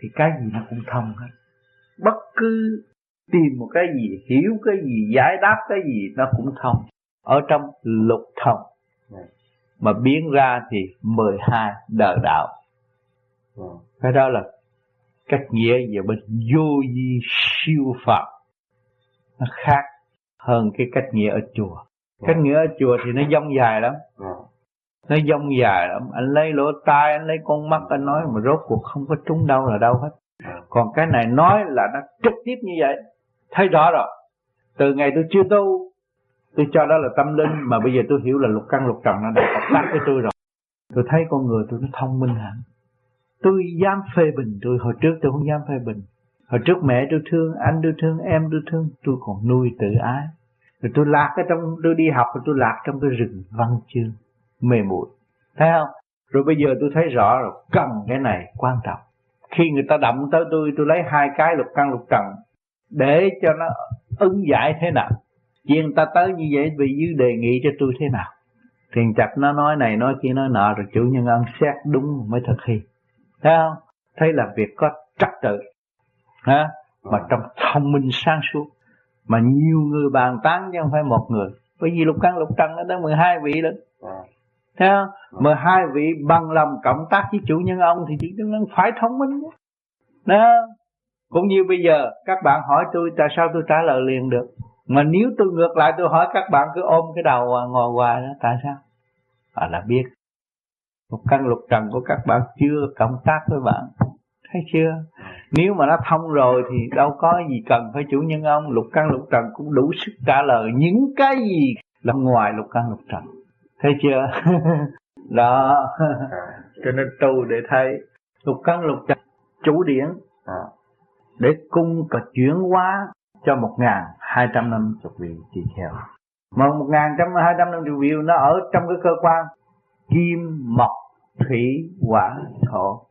thì cái gì nó cũng thông hết. Bất cứ tìm một cái gì hiểu cái gì giải đáp cái gì nó cũng thông. Ở trong lục thông mà biến ra thì 12 đời đạo. Cái đó là cách nghĩa về bên vô di siêu phật nó khác hơn cái cách nghĩa ở chùa. Cách nghĩa ở chùa thì nó dông dài lắm. Nó dông dài lắm. Anh lấy lỗ tai anh lấy con mắt anh nói mà rốt cuộc không có trúng đâu là đâu hết. Còn cái này nói là nó trực tiếp như vậy. Thấy rõ rồi. Từ ngày tôi chưa tu tôi cho đó là tâm linh mà bây giờ tôi hiểu là lục căn lục trần nó đã hợp tác với tôi rồi. Tôi thấy con người tôi nó thông minh hẳn. Tôi dám phê bình tôi hồi trước tôi không dám phê bình hồi trước mẹ tôi thương, anh tôi thương, em tôi thương, tôi còn nuôi tự ái. Rồi tôi lạc ở trong, tôi đi học rồi tôi lạc trong cái rừng văn chương, mê muội. Thấy không? Rồi bây giờ tôi thấy rõ rồi, cần cái này quan trọng. Khi người ta đậm tới tôi tôi lấy hai cái lục căn lục trần để cho nó ứng giải thế nào. Chuyện ta tới như vậy, vì dư đề nghị cho tôi thế nào. Thiền chặt nó nói này, nói kia, nói nọ, rồi chủ nhân ăn xét đúng mới thực hiện. Thấy không? Thấy là việc có trật tự ha mà trong thông minh sáng suốt mà nhiều người bàn tán chứ không phải một người. Bởi vì lục căn lục trần nó tới 12 vị lận thấy không? Mười hai vị bằng lòng cộng tác với chủ nhân ông thì chủ nhân ông phải thông minh đó. Cũng như bây giờ các bạn hỏi tôi tại sao tôi trả lời liền được? Mà nếu tôi ngược lại tôi hỏi các bạn cứ ôm cái đầu ngồi hoài đó tại sao? À là biết. Lục căn lục trần của các bạn chưa cộng tác với bạn. Thấy chưa nếu mà nó thông rồi thì đâu có gì cần phải chủ nhân ông. Lục căn lục trần cũng đủ sức trả lời những cái gì là ngoài lục căn lục trần. Thấy chưa? Đó. Cho nên tu để thấy lục căn lục trần chủ điển để cung và chuyển hóa cho một ngàn hai trăm năm chục vị tỳ kheo. Mà một ngàn trăm hai trăm năm chục vị nó ở trong cái cơ quan kim mộc thủy hỏa thổ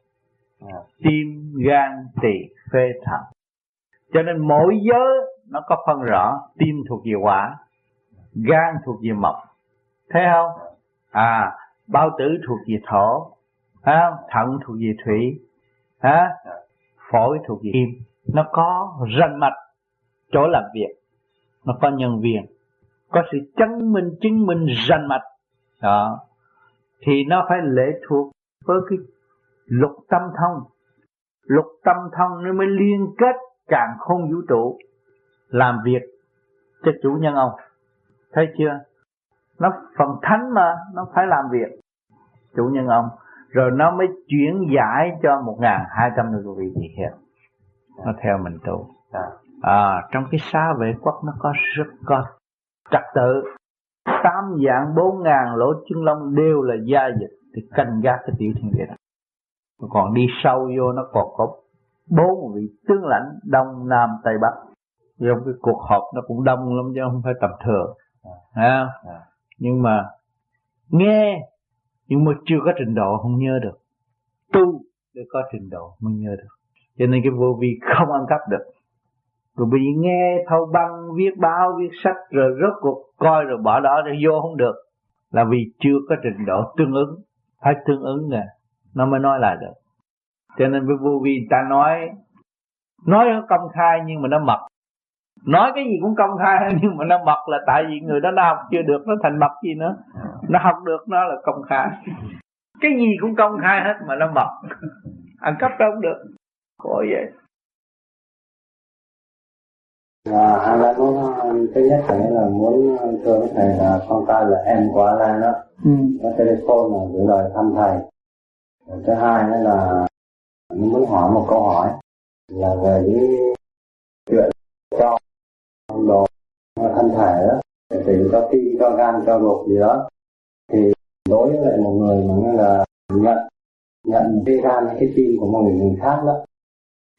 tim gan tỳ phế thận. Cho nên mỗi giới nó có phân rõ tim thuộc về quả gan thuộc về mộc thấy không? À bao tử thuộc về thổ à, thận thuộc về thủy à, phổi thuộc về kim nó có ranh mạch chỗ làm việc. Nó có nhân viên. Có sự chứng minh chứng minh ranh mạch. Đó. Thì nó phải lệ thuộc với cái lục tâm thông. Lục tâm thông nó mới liên kết càng không vũ trụ. Làm việc cho chủ nhân ông. Thấy chưa? Nó phần thánh mà nó phải làm việc. Chủ nhân ông. Rồi nó mới chuyển giải cho một ngàn hai trăm người vị tỳ kheo nó theo mình tu. À, trong cái xa vệ quốc nó có rất có trật tự. Tám dạng bốn ngàn lỗ chân lông đều là gia dịch. Thì canh gác cái tiểu thiên địa đó còn đi sâu vô nó còn có bốn vị tướng lãnh đông nam tây bắc. Trong cái cuộc họp nó cũng đông lắm chứ không phải tầm thường. À. nhưng mà nghe nhưng mà chưa có trình độ không nhớ được. Tu để có trình độ mới nhớ được. Cho nên cái vô vi không ăn cắp được. Rồi bị nghe thâu băng viết báo viết sách rồi rốt cuộc coi rồi bỏ đó để vô không được. Là vì chưa có trình độ tương ứng. Phải tương ứng nè nó mới nói lại được. Cho nên với vô vi ta nói nói nó công khai nhưng mà nó mật. Nói cái gì cũng công khai nhưng mà nó mật là tại vì người đó nó học chưa được nó thành mật gì nữa. Nó học được nó là công khai. Cái gì cũng công khai hết mà nó mật. Ăn cắp đâu cũng được. Khổ vậy. Và hai là muốn thứ nhất thầy là muốn thưa với thầy là con ta là em của Alan đó. Ừ. có telephone là gửi lời thăm thầy thứ hai nữa là muốn hỏi một câu hỏi là về cái chuyện cho đồ thân thể đó. Thì có tim cho gan cho ruột gì đó. Thì đối với lại một người mà như là nhận nhận cái gan, cái tim của một người khác đó,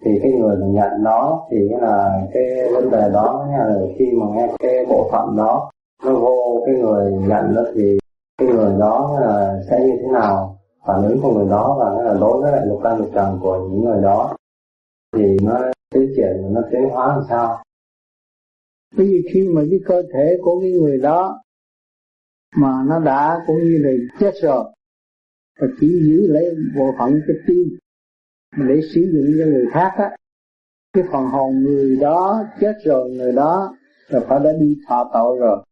thì cái người mà nhận nó thì là cái vấn đề đó là khi mà nghe cái bộ phận đó, nó vô cái người nhận đó thì cái người đó là sẽ như thế nào phản ứng của người đó và là đối với lại lục căn lục trần của những người đó thì nó tiến triển nó tiến hóa làm sao? Bởi vì khi mà cái cơ thể của cái người đó mà nó đã cũng như là chết rồi và chỉ giữ lấy bộ phận cái tim để sử dụng cho người khác á. Cái phần hồn người đó chết rồi người đó là phải đã đi thọ tội rồi.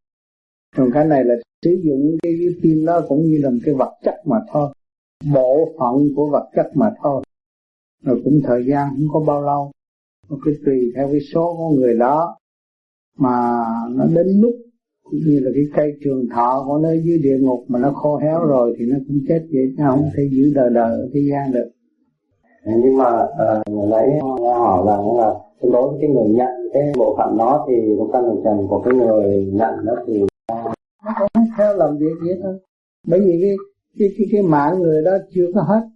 Còn cái này là sử dụng cái, cái tim đó cũng như là một cái vật chất mà thôi bộ phận của vật chất mà thôi. Rồi cũng thời gian không có bao lâu nó cứ tùy theo cái số của người đó. Mà nó đến lúc cũng như là cái cây trường thọ của nó dưới địa ngục mà nó khô héo rồi thì nó cũng chết vậy nó không thể giữ đời đời ở thế gian được. Nhưng mà uh, nãy hỏi rằng là đối với cái người nhận cái bộ phận đó thì cũng căn lục trần của cái người nhận đó thì nó cũng theo làm việc vậy thôi. Bởi vì cái cái cái, cái mạng người đó chưa có hết.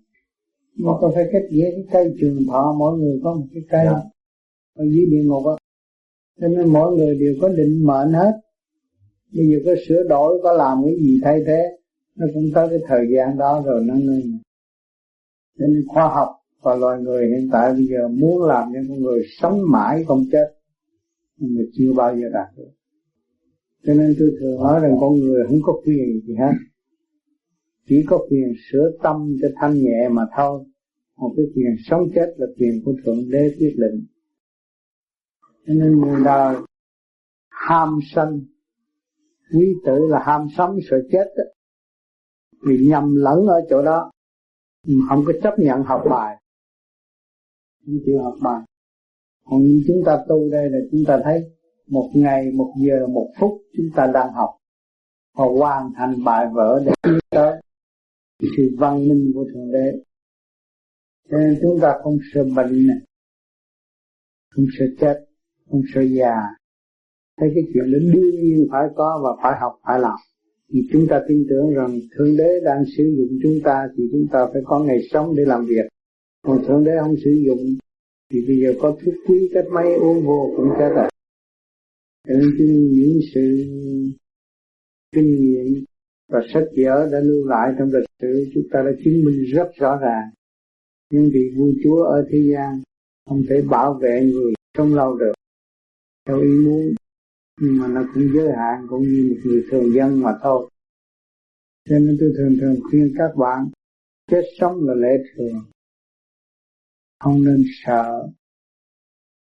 Mà có phải kết nghĩa cái cây trường thọ mỗi người có một cái cây. Yeah. Dạ. ở dưới địa ngục á. Cho nên mỗi người đều có định mệnh hết. Bây giờ có sửa đổi có làm cái gì thay thế nó cũng tới cái thời gian đó rồi nó ngưng. Cho nên khoa học và loài người hiện tại bây giờ muốn làm cho con người sống mãi không chết nhưng mà chưa bao giờ đạt được. Cho nên tôi thường nói rằng con người không có quyền gì hết chỉ có quyền sửa tâm cho thanh nhẹ mà thôi. Một cái quyền sống chết là quyền của thượng đế quyết định. Cho nên người đời ham sân. Quý tử là ham sống sợ chết đó. vì nhầm lẫn ở chỗ đó. Không có chấp nhận học bài. Không chịu học bài. Còn như chúng ta tu đây là chúng ta thấy một ngày, một giờ, một phút chúng ta đang học và hoàn thành bài vở để tiến tới sự văn minh của thượng đế. Cho nên chúng ta không sợ bệnh này, không sợ chết, không sợ già. Thấy cái chuyện đó đương nhiên phải có và phải học, phải làm. Thì chúng ta tin tưởng rằng thượng đế đang sử dụng chúng ta thì chúng ta phải có ngày sống để làm việc. Còn thượng đế không sử dụng, thì bây giờ có thuốc quý cách mấy uống vô cũng chết rồi. Cho nên những sự kinh nghiệm và sách vở đã lưu lại trong lịch sử. Chúng ta đã chứng minh rất rõ ràng nhưng vị vua chúa ở thế gian không thể bảo vệ người trong lâu được. Theo ý muốn nhưng mà nó cũng giới hạn cũng như một người thường dân mà thôi. Cho nên tôi thường thường khuyên các bạn chết sống là lẽ thường. Không nên sợ.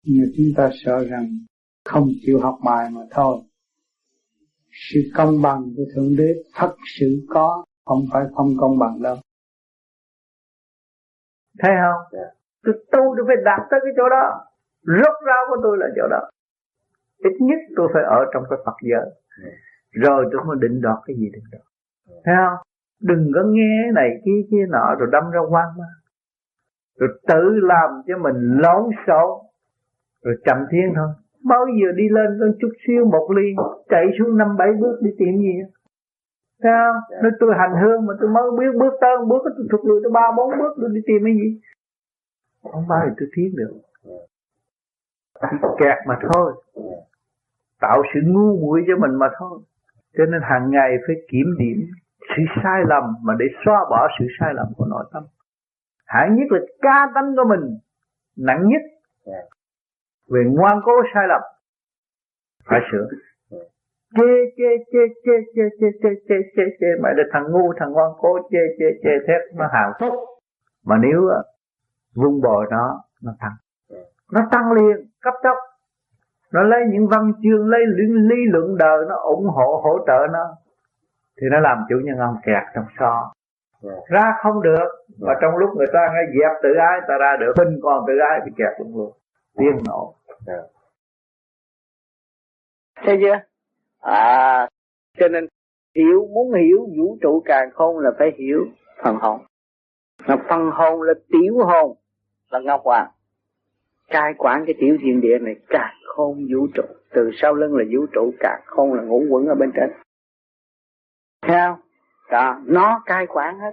Nhưng chúng ta sợ rằng không chịu học bài mà thôi sự công bằng của thượng đế thật sự có không phải không công bằng đâu. Thấy không? Yeah. tôi tu tôi phải đạt tới cái chỗ đó. Rốt ráo của tôi là chỗ đó. Ít nhất tôi phải ở trong cái Phật giới. Yeah. rồi tôi mới định đoạt cái gì đoạt yeah. thấy không? Đừng có nghe này kia kia nọ rồi đâm ra quan mà rồi tự làm cho mình lón xộn. Rồi chậm thiên thôi bao giờ đi lên con chút xíu một ly chạy xuống năm bảy bước đi tìm gì sao yeah. nói tôi hành hương mà tôi mới biết bước tới bước tôi thụt lùi tới ba bốn bước tôi đi tìm cái gì. Không bao giờ tôi tiến được. Kẹt mà thôi. Tạo sự ngu muội cho mình mà thôi. Cho nên hàng ngày phải kiểm điểm sự sai lầm mà để xóa bỏ sự sai lầm của nội tâm. Hạng nhất là ca tánh của mình nặng nhất về ngoan cố sai lầm phải sửa chê chê chê chê chê chê chê chê chê chê mày là thằng ngu thằng ngoan cố chê chê chê thét nó hào phúc mà nếu vung bồi nó nó tăng nó tăng liền cấp tốc nó lấy những văn chương lấy lý, lý luận đời nó ủng hộ hỗ trợ nó thì nó làm chủ nhân ông kẹt trong so ra không được và trong lúc người ta ngay dẹp tự ái ta ra được binh còn tự ái bị kẹt luôn luôn tiên nổ Ờ. thấy chưa? À cho nên hiểu, muốn hiểu vũ trụ càng khôn là phải hiểu phần hồn. Mà phần hồn là tiểu hồn, là ngọc hoàng. Cai quản cái tiểu thiên địa này càng khôn vũ trụ. Từ sau lưng là vũ trụ, càng khôn là ngũ quẩn ở bên trên. Thấy không? Đó, nó cai quản hết.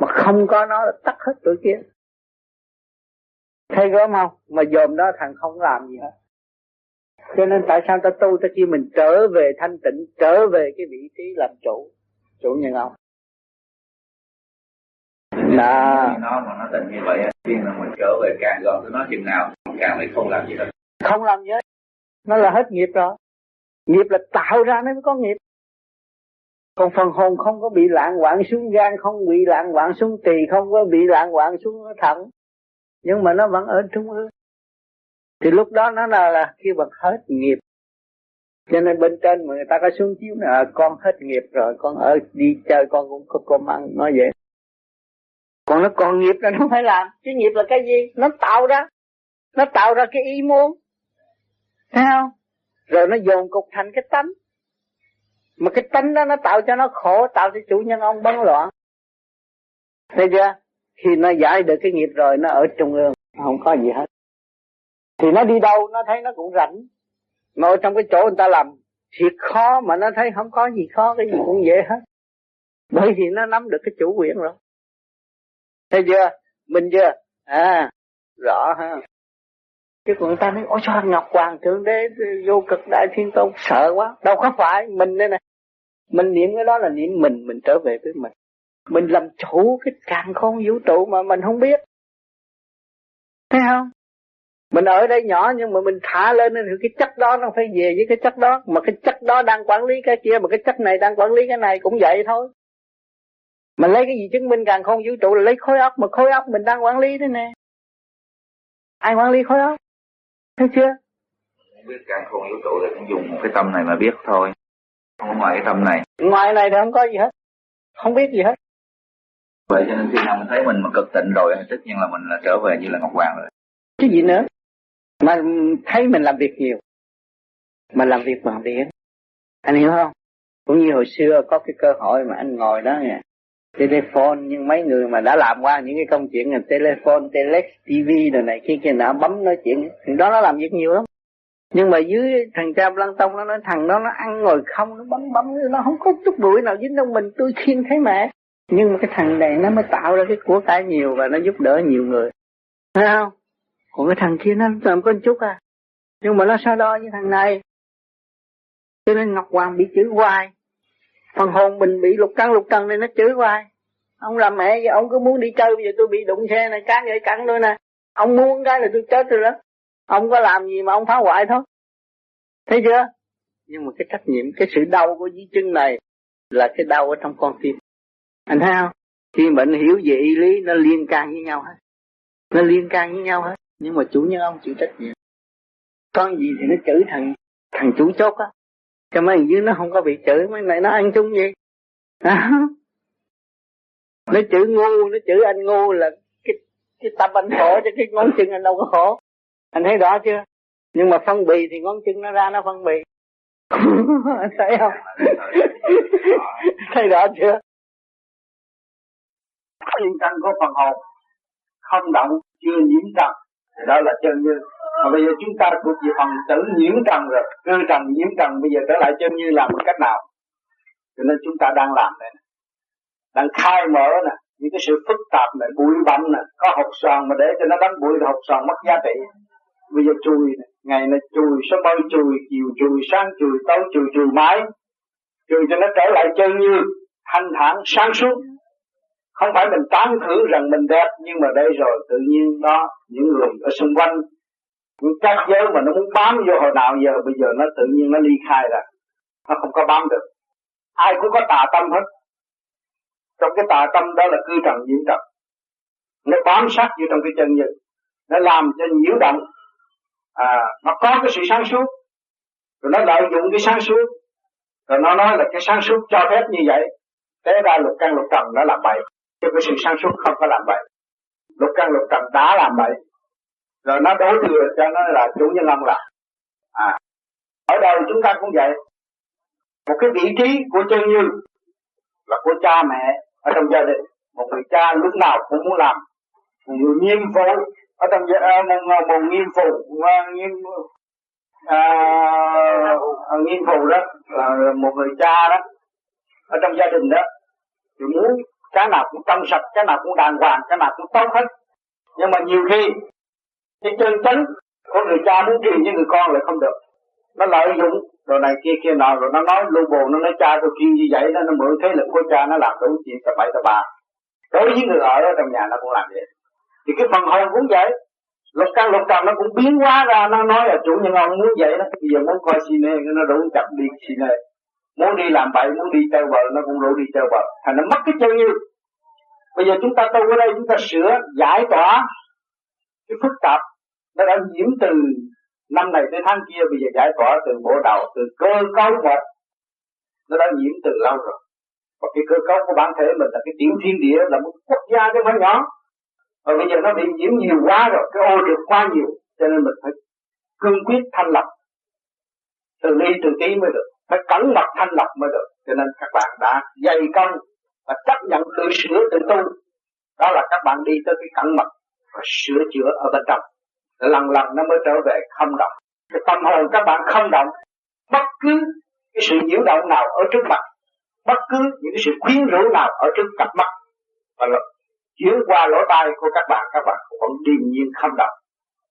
Mà không có nó là tắt hết tụi kia thấy gớm không? Mà dòm đó thằng không làm gì hết. Cho nên tại sao ta tu? Ta kêu mình trở về thanh tịnh trở về cái vị trí làm chủ. Chủ nhân ông. Đó nó mà nó tình như vậy khi mà mình trở về càng gần nó chừng nào càng lại không làm gì hết. Không làm gì hết. Nó là hết nghiệp rồi. Nghiệp là tạo ra nó mới có nghiệp. Còn phần hồn không có bị lạng hoạn xuống gan không bị lạng hoạn xuống tỳ không có bị lạng hoạn xuống thận nhưng mà nó vẫn ở trung ương. Thì lúc đó nó là, là khi bật hết nghiệp. Cho nên bên trên mà người ta có xuống chiếu là con hết nghiệp rồi con ở đi chơi con cũng có cơm ăn nói vậy. Còn nó còn nghiệp là nó phải làm. Chứ nghiệp là cái gì? Nó tạo ra. Nó tạo ra cái ý muốn. Thấy không? Rồi nó dồn cục thành cái tánh. Mà cái tánh đó nó tạo cho nó khổ tạo cho chủ nhân ông bấn loạn. Thấy chưa? Khi nó giải được cái nghiệp rồi, nó ở trung ương, không có gì hết. Thì nó đi đâu, nó thấy nó cũng rảnh. Mà ở trong cái chỗ người ta làm thiệt khó mà nó thấy không có gì khó, cái gì cũng dễ hết. Bởi vì nó nắm được cái chủ quyền rồi. Thấy chưa? Mình chưa? À rõ ha. Chứ còn người ta nói, ôi sao ngọc hoàng thượng đế, vô cực đại thiên tôn, sợ quá. Đâu có phải, mình đây này mình niệm cái đó là niệm mình mình trở về với mình mình làm chủ cái càng không vũ trụ mà mình không biết. Thấy không? Mình ở đây nhỏ nhưng mà mình thả lên thì cái chất đó nó phải về với cái chất đó. Mà cái chất đó đang quản lý cái kia mà cái chất này đang quản lý cái này cũng vậy thôi. Mình lấy cái gì chứng minh càng không vũ trụ là lấy khối óc mà khối óc mình đang quản lý thế nè. Ai quản lý khối óc? Thấy chưa? Biết càng không vũ trụ là dùng cái tâm này mà biết thôi. Không ngoài cái tâm này. Ngoài này thì không có gì hết. Không biết gì hết vậy cho nên khi nào mình thấy mình mà cực tịnh rồi tất nhiên là mình là trở về như là ngọc hoàng rồi. Chứ gì nữa. Mà thấy mình làm việc nhiều. Mà làm việc bằng điện anh hiểu không? Cũng như hồi xưa có cái cơ hội mà anh ngồi đó nè. Telephone nhưng mấy người mà đã làm qua những cái công chuyện là telephone, telex, TV rồi này kia kia nọ bấm nói chuyện. Thì đó nó làm việc nhiều lắm. Nhưng mà dưới thằng cha lăng tông nó nói thằng đó nó ăn ngồi không nó bấm bấm nó không có chút bụi nào dính trong mình tôi khiên thấy mẹ nhưng mà cái thằng này nó mới tạo ra cái của cải nhiều và nó giúp đỡ nhiều người. Thấy không? Còn cái thằng kia nó làm có chút à. Nhưng mà nó so đo với thằng này. Cho nên ngọc hoàng bị chửi hoài. Phần hồn mình bị lục căn, lục trần nên nó chửi hoài. Ông làm mẹ vậy ông cứ muốn đi chơi, bây giờ tôi bị đụng xe này, cá gãy cắn tôi nè. Ông muốn cái là tôi chết rồi đó. Ông có làm gì mà ông phá hoại thôi. Thấy chưa? Nhưng mà cái trách nhiệm, cái sự đau của di chân này là cái đau ở trong con tim anh thấy không? Khi bệnh hiểu về y lý nó liên can với nhau hết. Nó liên can với nhau hết. Nhưng mà chủ nhân ông chịu trách nhiệm. Con gì thì nó chửi thằng thằng chủ chốt á. Cho mấy dưới nó không có bị chửi mấy này nó ăn chung gì à. nó chửi ngu nó chửi anh ngu là cái cái tâm anh khổ cho cái ngón chân anh đâu có khổ. Anh thấy rõ chưa? Nhưng mà phân bì thì ngón chân nó ra nó phân bì. Thấy không? Thấy rõ chưa thiên căn có phần hồn không động, chưa nhiễm trần. Đó là chân như mà bây giờ chúng ta thuộc về phần tử nhiễm trần rồi cơ trần, nhiễm trần, bây giờ trở lại chân như làm một cách nào? Cho nên chúng ta đang làm này đang khai mở nè, những cái sự phức tạp này, bụi bặm nè, có hột xoàn mà để cho nó đánh bụi thì hột xoàn mất giá trị. Bây giờ chùi này. ngày này chùi số bao chùi chiều chùi sáng chùi tối chùi chùi mãi. Chùi cho nó trở lại chân như thanh thản sáng suốt không phải mình tán thử rằng mình đẹp, nhưng mà đây rồi tự nhiên đó, những người ở xung quanh, những các giới mà nó muốn bám vô hồi nào giờ, bây giờ nó tự nhiên nó ly khai ra. Nó không có bám được. Ai cũng có tà tâm hết. Trong cái tà tâm đó là cư trần nhiễm trần nó bám sát vô trong cái chân như. Nó làm cho nhiễu động. À nó có cái sự sáng suốt. Rồi nó lợi dụng cái sáng suốt. Rồi nó nói là cái sáng suốt cho phép như vậy. Thế ra lục căn lục trần nó làm bậy chứ cái sự sáng suốt không có làm vậy, lục căn lục trần đã làm vậy, rồi nó đối thừa cho nó là chủ nhân ông là. À ở đời chúng ta cũng vậy. Một cái vị trí của chân như là của cha mẹ ở trong gia đình. Một người cha lúc nào cũng muốn làm. Một người nghiêm phụ ở trong gia đình, một, một, một nghiêm phụ nghiêm à, à nghiêm phụ đó là một người cha đó ở trong gia đình đó. Thì muốn cái nào cũng trong sạch, cái nào cũng đàng hoàng, cái nào cũng tốt hết. Nhưng mà nhiều khi, cái chân chánh của người cha muốn truyền với người con lại không được. Nó lợi dụng rồi này kia kia nọ, rồi nó nói lưu bồ nó nói cha tôi kêu như vậy nó nó mượn thế lực của cha, nó làm đủ chuyện tập bảy tập ba. Đối với người ở trong nhà nó cũng làm vậy. Thì cái phần hồn cũng vậy. Lục căn lục trần nó cũng biến hóa ra, nó nói là chủ nhân ông muốn vậy đó. Bây giờ muốn coi cine nó đủ chậm đi cine muốn đi làm bậy, muốn đi chơi bờ nó cũng đủ đi chơi bờ thành nó mất cái chân như bây giờ chúng ta tu ở đây, chúng ta sửa, giải tỏa cái phức tạp nó đã nhiễm từ năm này tới tháng kia, bây giờ giải tỏa từ bộ đầu, từ cơ cấu một nó đã nhiễm từ lâu rồi. Và cái cơ cấu của bản thể mình là cái tiểu thiên địa, là một quốc gia chứ không nhỏ. Và bây giờ nó bị nhiễm nhiều quá rồi, cái ô được quá nhiều, cho nên mình phải cương quyết thanh lập từ ly, từ tí mới được phải cẩn mật thanh lọc mới được. Cho nên các bạn đã dày công và chấp nhận tự sửa tự tu. Đó là các bạn đi tới cái cẩn mật và sửa chữa ở bên trong. Lần lần nó mới trở về không động. Cái tâm hồn các bạn không động, bất cứ cái sự nhiễu động nào ở trước mặt, bất cứ những cái sự khuyến rũ nào ở trước cặp mắt, và chuyển qua lỗ tai của các bạn các bạn vẫn điềm nhiên không động.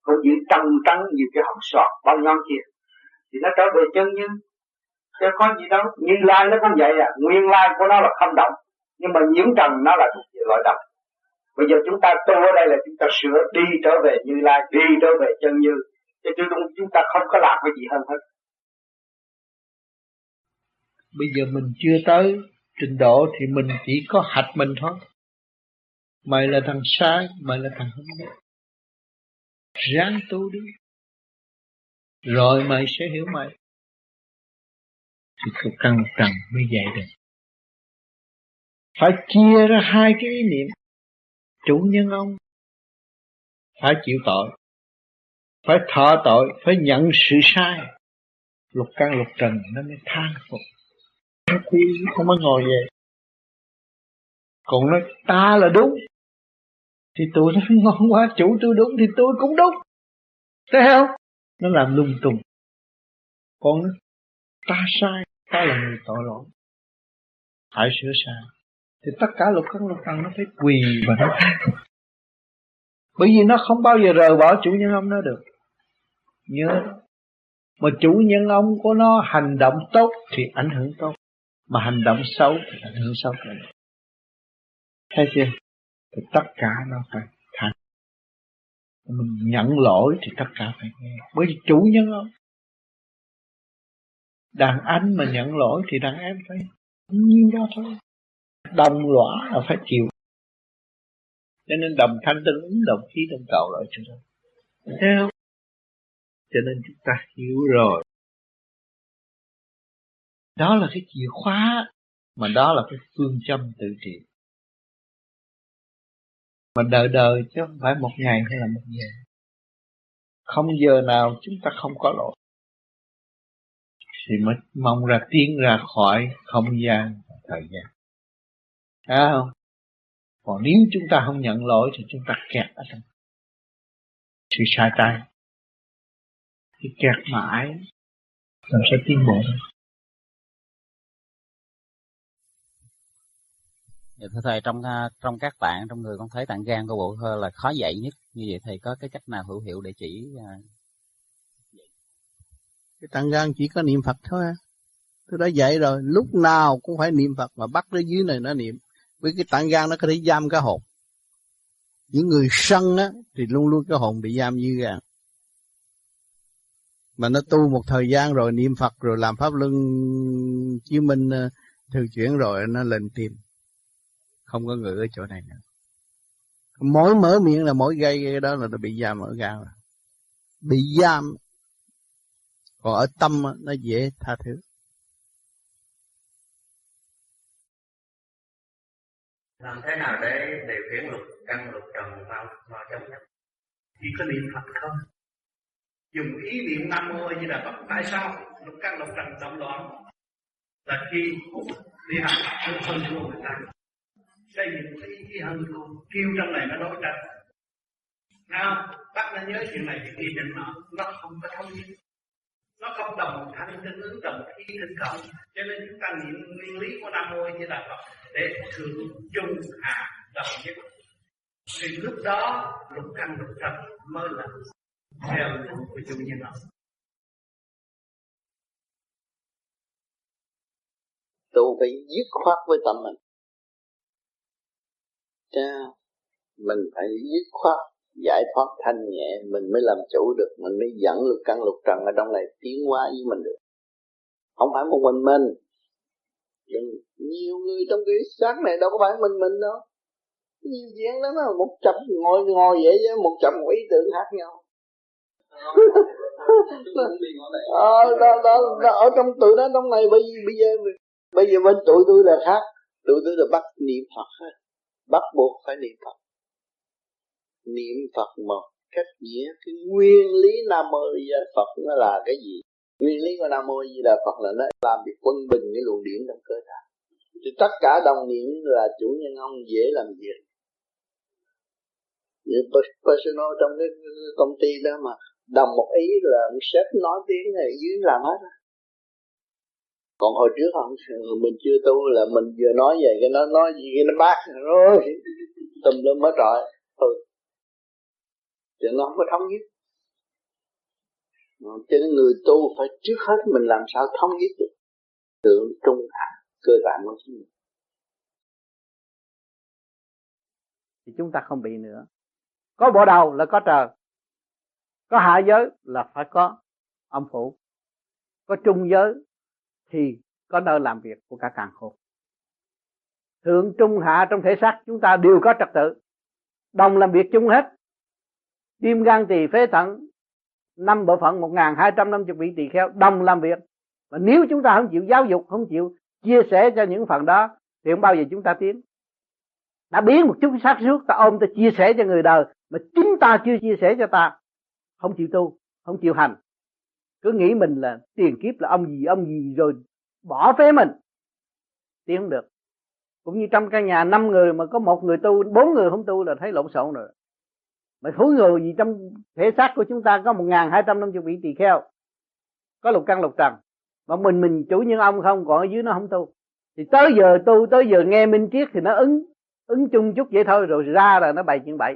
Cũng giữ trăng trắng như cái hồng sọt bao nhon kia. Thì nó trở về chân như chứ có gì đâu. Như lai nó cũng vậy à. Nguyên lai của nó là không động. Nhưng mà nhiễm trần nó là thuộc về loại động bây giờ chúng ta tu ở đây là chúng ta sửa đi trở về như lai đi trở về chân như. Chứ chúng, chúng ta không có làm cái gì hơn hết. Bây giờ mình chưa tới trình độ thì mình chỉ có hạch mình thôi. Mày là thằng sai mày là thằng không biết. Ráng tu đi. Rồi mày sẽ hiểu mày thì cuộc cần trần mới dạy được. Phải chia ra hai cái ý niệm. Chủ nhân ông phải chịu tội, phải thọ tội, phải nhận sự sai. Lục căn, lục trần, nó mới than phục. Nó không có ngồi về. Còn nói, ta là đúng. Thì tôi nói ngon quá, chủ tôi đúng thì tôi cũng đúng. Thấy không? Nó làm lung tung. Còn nói, ta sai ta là người tội lỗi. Phải sửa sai thì tất cả lục căn lục trần nó phải quỳ và nó bởi vì nó không bao giờ rời bỏ chủ nhân ông nó được. Nhớ. Mà chủ nhân ông của nó hành động tốt thì ảnh hưởng tốt. Mà hành động xấu thì ảnh hưởng xấu nữa thấy chưa? Thì tất cả nó phải thành. Mình nhận lỗi thì tất cả phải nghe. Bởi vì chủ nhân ông đàn anh mà nhận lỗi thì đàn em phải nhiêu đó thôi. Đồng lõa là phải chịu. Cho nên đồng thanh tương ứng, đồng khí đồng cầu lại cho nên thấy không? Cho nên chúng ta hiểu rồi. Đó là cái chìa khóa, mà đó là cái phương châm tự trị. Mà đời đời chứ không phải một ngày hay là một giờ. Không giờ nào chúng ta không có lỗi thì mới mong ra tiến ra khỏi không gian và thời gian Thấy không? Còn nếu chúng ta không nhận lỗi thì chúng ta kẹt ở trong sự sai tay Thì kẹt mãi, làm sao tiến bộ. Dạ thưa thầy, trong à, trong các bạn, trong người con thấy tạng gan của bộ thơ là khó dạy nhất như vậy thầy có cái cách nào hữu hiệu để chỉ à, cái tạng gan chỉ có niệm Phật thôi à. tôi đã dạy rồi, lúc nào cũng phải niệm Phật mà bắt nó dưới này nó niệm. Với cái tạng gan nó có thể giam cái hồn. Những người sân á, thì luôn luôn cái hồn bị giam như gan mà nó tu một thời gian rồi, niệm Phật rồi, làm pháp luân chiếu minh ờ, thường chuyển rồi, nó lên tim không có người ở chỗ này nữa. Mỗi mở miệng là mỗi gây, cái đó là nó bị giam ở gan rồi. Bị giam còn ở tâm nó dễ tha thứ. Làm thế nào để điều khiển lục căn lục trần vào vào trong nhất? Chỉ có niệm phật không? Dùng ý niệm nam mô như là phật. Tại sao lục căn lục trần động loạn? Là khi đi học trong phân của người ta. Xây dựng ý cái hơn con kêu trong này nó đối tranh. Nào bác nên nhớ chuyện này thì kia định nó nó không có thông minh nó không đồng thanh tương ứng đồng khí tương cộng cho nên chúng ta niệm nguyên lý của nam mô như là phật để thượng trung hạ đồng nhất. Thì lúc đó lục căn lục trần mới là theo đúng của chủ nhân ông tu phải dứt khoát với tâm mình. Cha, mình phải dứt khoát giải thoát thanh nhẹ mình mới làm chủ được mình mới dẫn lục căn lục trần ở trong này tiến hóa với mình được. Không phải một mình mình. Đừng, nhiều người trong cái xác này đâu có phải mình mình đâu. Nhiều chuyện lắm á một trăm ngồi ngồi vậy với một trăm ý tưởng khác nhau. Ờ, đó, đó, đó, ở trong tụi nó trong này bây, bây giờ bây giờ bên tụi tôi là khác. Tụi tôi là bắt niệm phật bắt buộc phải niệm phật niệm phật một cách nghĩa. Cái nguyên lý nam mô di đà phật nó là cái gì? Nguyên lý của nam mô di đà phật là nó làm việc quân bình cái luồng điển trong cơ thể. Thì tất cả đồng niệm là chủ nhân ông dễ làm việc. Như personal trong cái công ty đó mà đồng một ý là sếp nói tiếng này dưới làm hết còn hồi trước không mình chưa tu là mình vừa nói vậy cái nó, nói gì, cái nó bác rồi. Tùm lum hết rồi. Ừ cho nó không có thống nhất. Ờ, cho nên người tu phải trước hết mình làm sao thống nhất được. Tượng trung hạ cơ bản của chính mình. Thì chúng ta không bị nữa. Có bộ đầu là có trời. Có hạ giới là phải có âm phủ. Có trung giới thì có nơi làm việc của cả càng khôn. Thượng, trung, hạ trong thể xác chúng ta đều có trật tự. Đồng làm việc chung hết tim gan tỳ phế thận, năm bộ phận một ngàn hai trăm năm chục vị tỳ kheo đồng làm việc. Và nếu chúng ta không chịu giáo dục, không chịu chia sẻ cho những phần đó, thì không bao giờ chúng ta tiến. Đã biến một chút xác suốt, ta ôm, ta chia sẻ cho người đời, mà chính ta chưa chia sẻ cho ta, không chịu tu, không chịu hành. Cứ nghĩ mình là tiền kiếp, là ông gì ông gì rồi bỏ phế mình, tiến không được. Cũng như trong căn nhà năm người mà có một người tu, bốn người không tu là thấy lộn xộn rồi mà thú người gì trong thể xác của chúng ta có một ngàn hai trăm năm mươi vị tỳ kheo, có lục căn lục trần. Mà mình mình chủ nhân ông không, còn ở dưới nó không tu. Thì tới giờ tu, tới giờ nghe minh triết thì nó ứng ứng chung chút vậy thôi, rồi ra là nó bày chuyện bậy.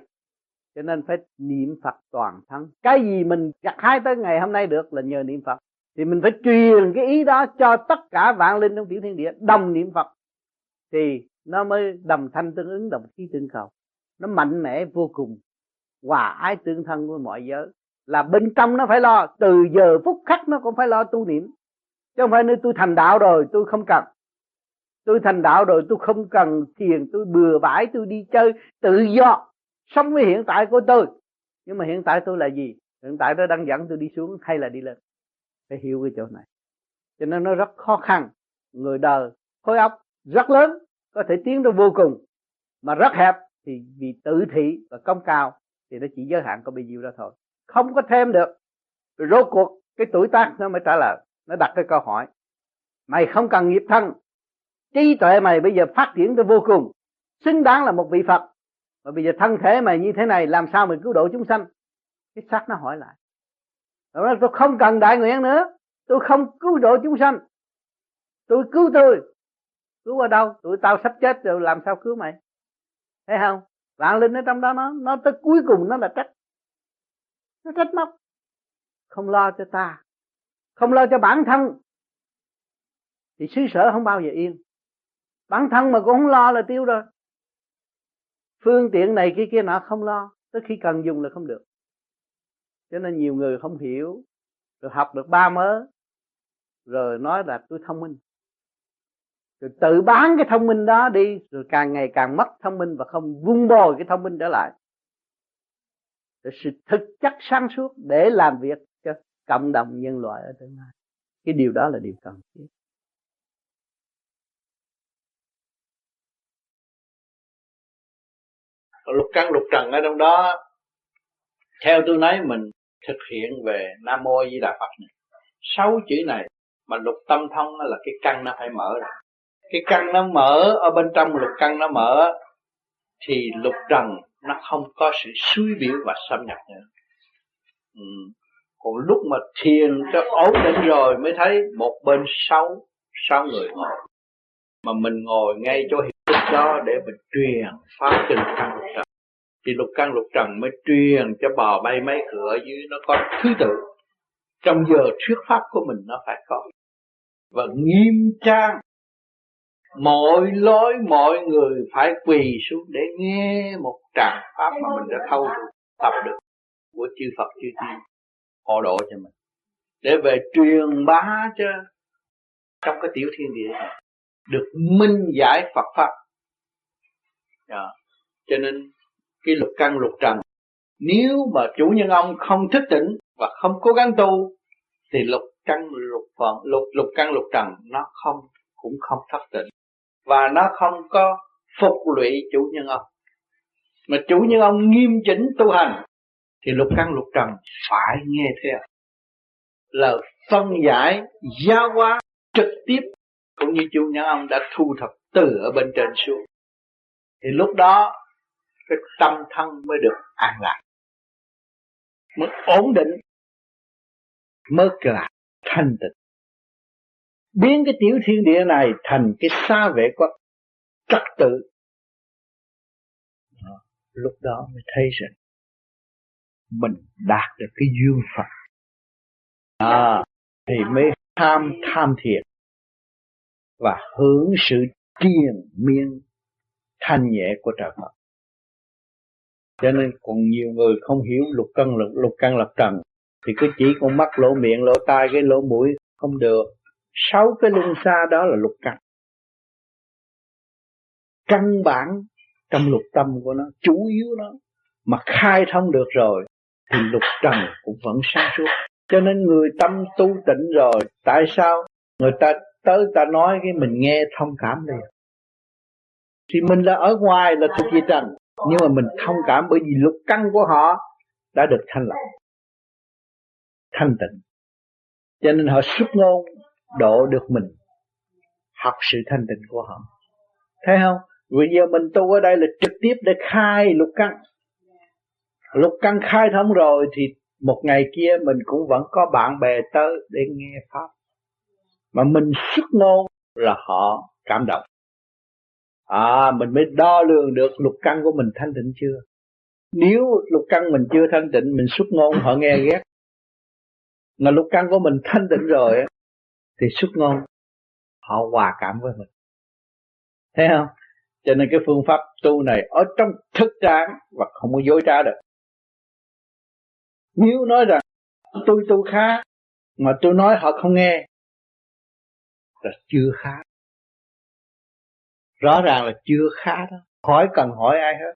Cho nên phải niệm phật toàn thân. Cái gì mình gặt hái tới ngày hôm nay được là nhờ niệm phật. Thì mình phải truyền cái ý đó cho tất cả vạn linh trong tiểu thiên địa đồng niệm phật. Thì nó mới đồng thanh tương ứng, đồng khí tương cầu nó mạnh mẽ vô cùng hòa ái tương thân với mọi giới. Là bên trong nó phải lo, từ giờ phút khắc nó cũng phải lo tu niệm. Chứ không phải nơi tôi thành đạo rồi, tôi không cần. Tôi thành đạo rồi, tôi không cần thiền, tôi bừa bãi, tôi đi chơi, tự do. Sống với hiện tại của tôi. Nhưng mà hiện tại tôi là gì? Hiện tại nó đang dẫn tôi đi xuống hay là đi lên? Phải hiểu cái chỗ này. Cho nên nó rất khó khăn. Người đời, khối óc rất lớn, có thể tiến tới vô cùng. Mà rất hẹp, thì vì tự thị và công cao thì nó chỉ giới hạn có bao nhiêu đó thôi. Không có thêm được. Rồi rốt cuộc, cái tuổi tác nó mới trả lời. Nó đặt cái câu hỏi, mày không cần nghiệp thân. Trí tuệ mày bây giờ phát triển tới vô cùng. Xứng đáng là một vị phật. Mà bây giờ thân thể mày như thế này, làm sao mày cứu độ chúng sanh? Cái xác nó hỏi lại. Rồi tôi không cần đại nguyện nữa. Tôi không cứu độ chúng sanh. Tôi cứu tôi. Cứu ở đâu? Tụi tao sắp chết rồi, làm sao cứu mày? Thấy không? Vạn linh ở trong đó, nó nó tới cuối cùng nó là trách. Nó trách móc. Không lo cho ta. Không lo cho bản thân. Thì xứ sở không bao giờ yên. Bản thân mà cũng không lo là tiêu rồi. Phương tiện này kia kia nọ không lo. Tới khi cần dùng là không được. Cho nên nhiều người không hiểu. Rồi học được ba mớ. Rồi nói là tôi thông minh rồi tự bán cái thông minh đó đi, rồi càng ngày càng mất thông minh và không vun bồi cái thông minh trở lại. Rồi sự thực chất sáng suốt để làm việc cho cộng đồng nhân loại ở tương lai. Cái điều đó là điều cần thiết. Lục căn, lục trần ở trong đó, theo tôi nói mình thực hiện về nam mô di đà phật này, sáu chữ này mà lục tâm thông là cái căn nó phải mở ra cái căn nó mở ở bên trong, lục căn nó mở, thì lục trần nó không có sự suy biểu và xâm nhập nữa. Ừ. còn lúc mà thiền cho ổn định rồi mới thấy một bên sáu sáu người ngồi. Mà mình ngồi ngay chỗ hiện đó để mình truyền pháp cho lục căn lục trần. Thì lục căn lục trần mới truyền cho bò bay mấy cửa dưới nó có thứ tự. Trong giờ thuyết pháp của mình nó phải có. Và nghiêm trang mọi lối mọi người phải quỳ xuống để nghe một tràng pháp mà mình đã thâu được, tập được của chư Phật chư Tiên. Hộ độ cho mình. Để về truyền bá cho trong cái tiểu thiên địa này được minh giải Phật pháp. Đó. cho nên cái lục căn lục trần nếu mà chủ nhân ông không thức tỉnh và không cố gắng tu thì lục căn lục phận lục lục căn lục trần nó không cũng không thất tỉnh và nó không có phục lụy chủ nhân ông. Mà chủ nhân ông nghiêm chỉnh tu hành, thì lục căn lục trần phải nghe theo. Là phân giải giáo hóa trực tiếp, cũng như chủ nhân ông đã thu thập từ ở bên trên xuống. Thì lúc đó, cái tâm thân mới được an lạc. Mới ổn định, mới là thanh tịnh biến cái tiểu thiên địa này thành cái xa vệ quốc trật tự. Đó, lúc đó mới thấy rằng mình đạt được cái duyên Phật à, thì mới tham tham thiện và hưởng sự triền miên thanh nhẹ của trời Phật. Cho nên còn nhiều người không hiểu lục căn lục, lục căn lập trần thì cứ chỉ con mắt lỗ miệng lỗ tai cái lỗ mũi không được sáu cái luân xa đó là lục căn. Căn bản trong lục tâm của nó, chủ yếu nó mà khai thông được rồi, thì lục trần cũng vẫn sáng suốt. Cho nên người tâm tu tịnh rồi, tại sao người ta tới ta nói cái mình nghe thông cảm liền? Thì mình là ở ngoài là thuộc về trần, nhưng mà mình thông cảm bởi vì lục căn của họ đã được thanh lọc. Thanh tịnh. Cho nên họ xuất ngôn độ được mình. Học sự thanh tịnh của họ. Thấy không? Vì giờ mình tu ở đây là trực tiếp để khai lục căn. Lục căn khai thông rồi thì một ngày kia mình cũng vẫn có bạn bè tới để nghe pháp. Mà mình xuất ngôn là họ cảm động. À mình mới đo lường được lục căn của mình thanh tịnh chưa? Nếu lục căn mình chưa thanh tịnh, mình xuất ngôn, họ nghe ghét. Mà lục căn của mình thanh tịnh rồi thì xuất ngôn, họ hòa cảm với mình. Thấy không? Cho nên cái phương pháp tu này ở trong thức trạng và không có dối trá được. Nếu nói rằng tôi tu khá, mà tôi nói họ không nghe, là chưa khá. Rõ ràng là chưa khá đó. Hỏi cần hỏi ai hết.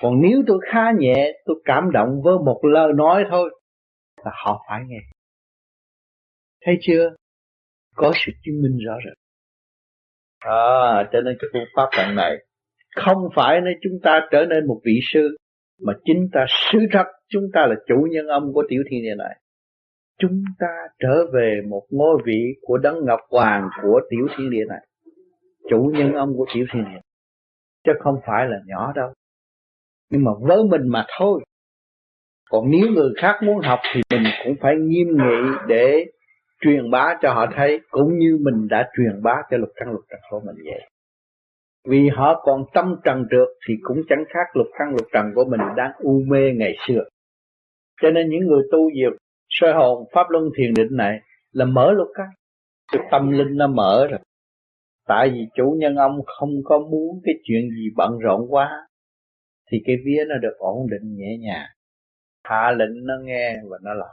Còn nếu tôi khá nhẹ, tôi cảm động với một lời nói thôi, là họ phải nghe. Thấy chưa? Có sự chứng minh rõ rệt à, cho nên cái phương pháp lần này không phải nếu chúng ta trở nên một vị sư mà chính ta sứ thật chúng ta là chủ nhân âm của tiểu thiên địa này. Chúng ta trở về một ngôi vị của đấng ngọc hoàng của tiểu thiên địa này chủ nhân âm của tiểu thiên địa. Chứ không phải là nhỏ đâu. Nhưng mà với mình mà thôi. Còn nếu người khác muốn học thì mình cũng phải nghiêm nghị để truyền bá cho họ thấy, cũng như mình đã truyền bá cho lục căn lục trần của mình vậy. Vì họ còn tâm trần trượt thì cũng chẳng khác lục căn lục trần của mình đang u mê ngày xưa. Cho nên những người tu diệt, soi hồn, pháp luân, thiền định này là mở lục căn. Cái tâm linh nó mở rồi. Tại vì chủ nhân ông không có muốn cái chuyện gì bận rộn quá, thì cái vía nó được ổn định nhẹ nhàng. Hạ lệnh nó nghe và nó làm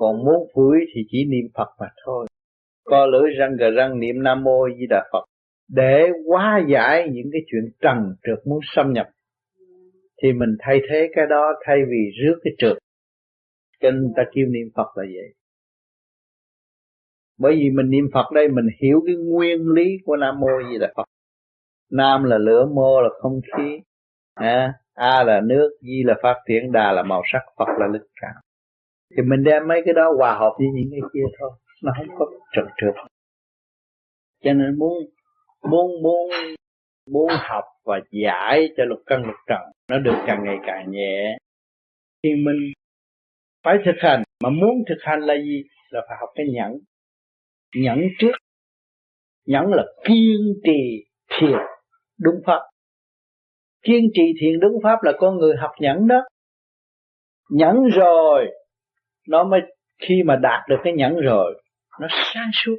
còn muốn vui thì chỉ niệm Phật mà thôi. Co lưỡi răng gờ răng niệm Nam Mô Di Đà Phật. Để hóa giải những cái chuyện trần trượt muốn xâm nhập thì mình thay thế cái đó thay vì rước cái trượt. Cho nên ta kêu niệm Phật là vậy. Bởi vì mình niệm Phật đây mình hiểu cái nguyên lý của Nam Mô Di Đà Phật. Nam là lửa, mô là không khí. À, A là nước, Di là phát triển, Đà là màu sắc, Phật là lực cảm thì mình đem mấy cái đó hòa hợp với những cái kia thôi, nó không có trật trượt. Cho nên muốn muốn muốn muốn học và giải cho lục căn lục trần, nó được càng ngày càng nhẹ. Thì mình phải thực hành, mà muốn thực hành là gì? Là phải học cái nhẫn. Nhẫn trước, nhẫn là kiên trì thiền đúng pháp. Kiên trì thiền đúng pháp là con người học nhẫn đó. Nhẫn rồi nó mới, khi mà đạt được cái nhẫn rồi, nó sáng suốt.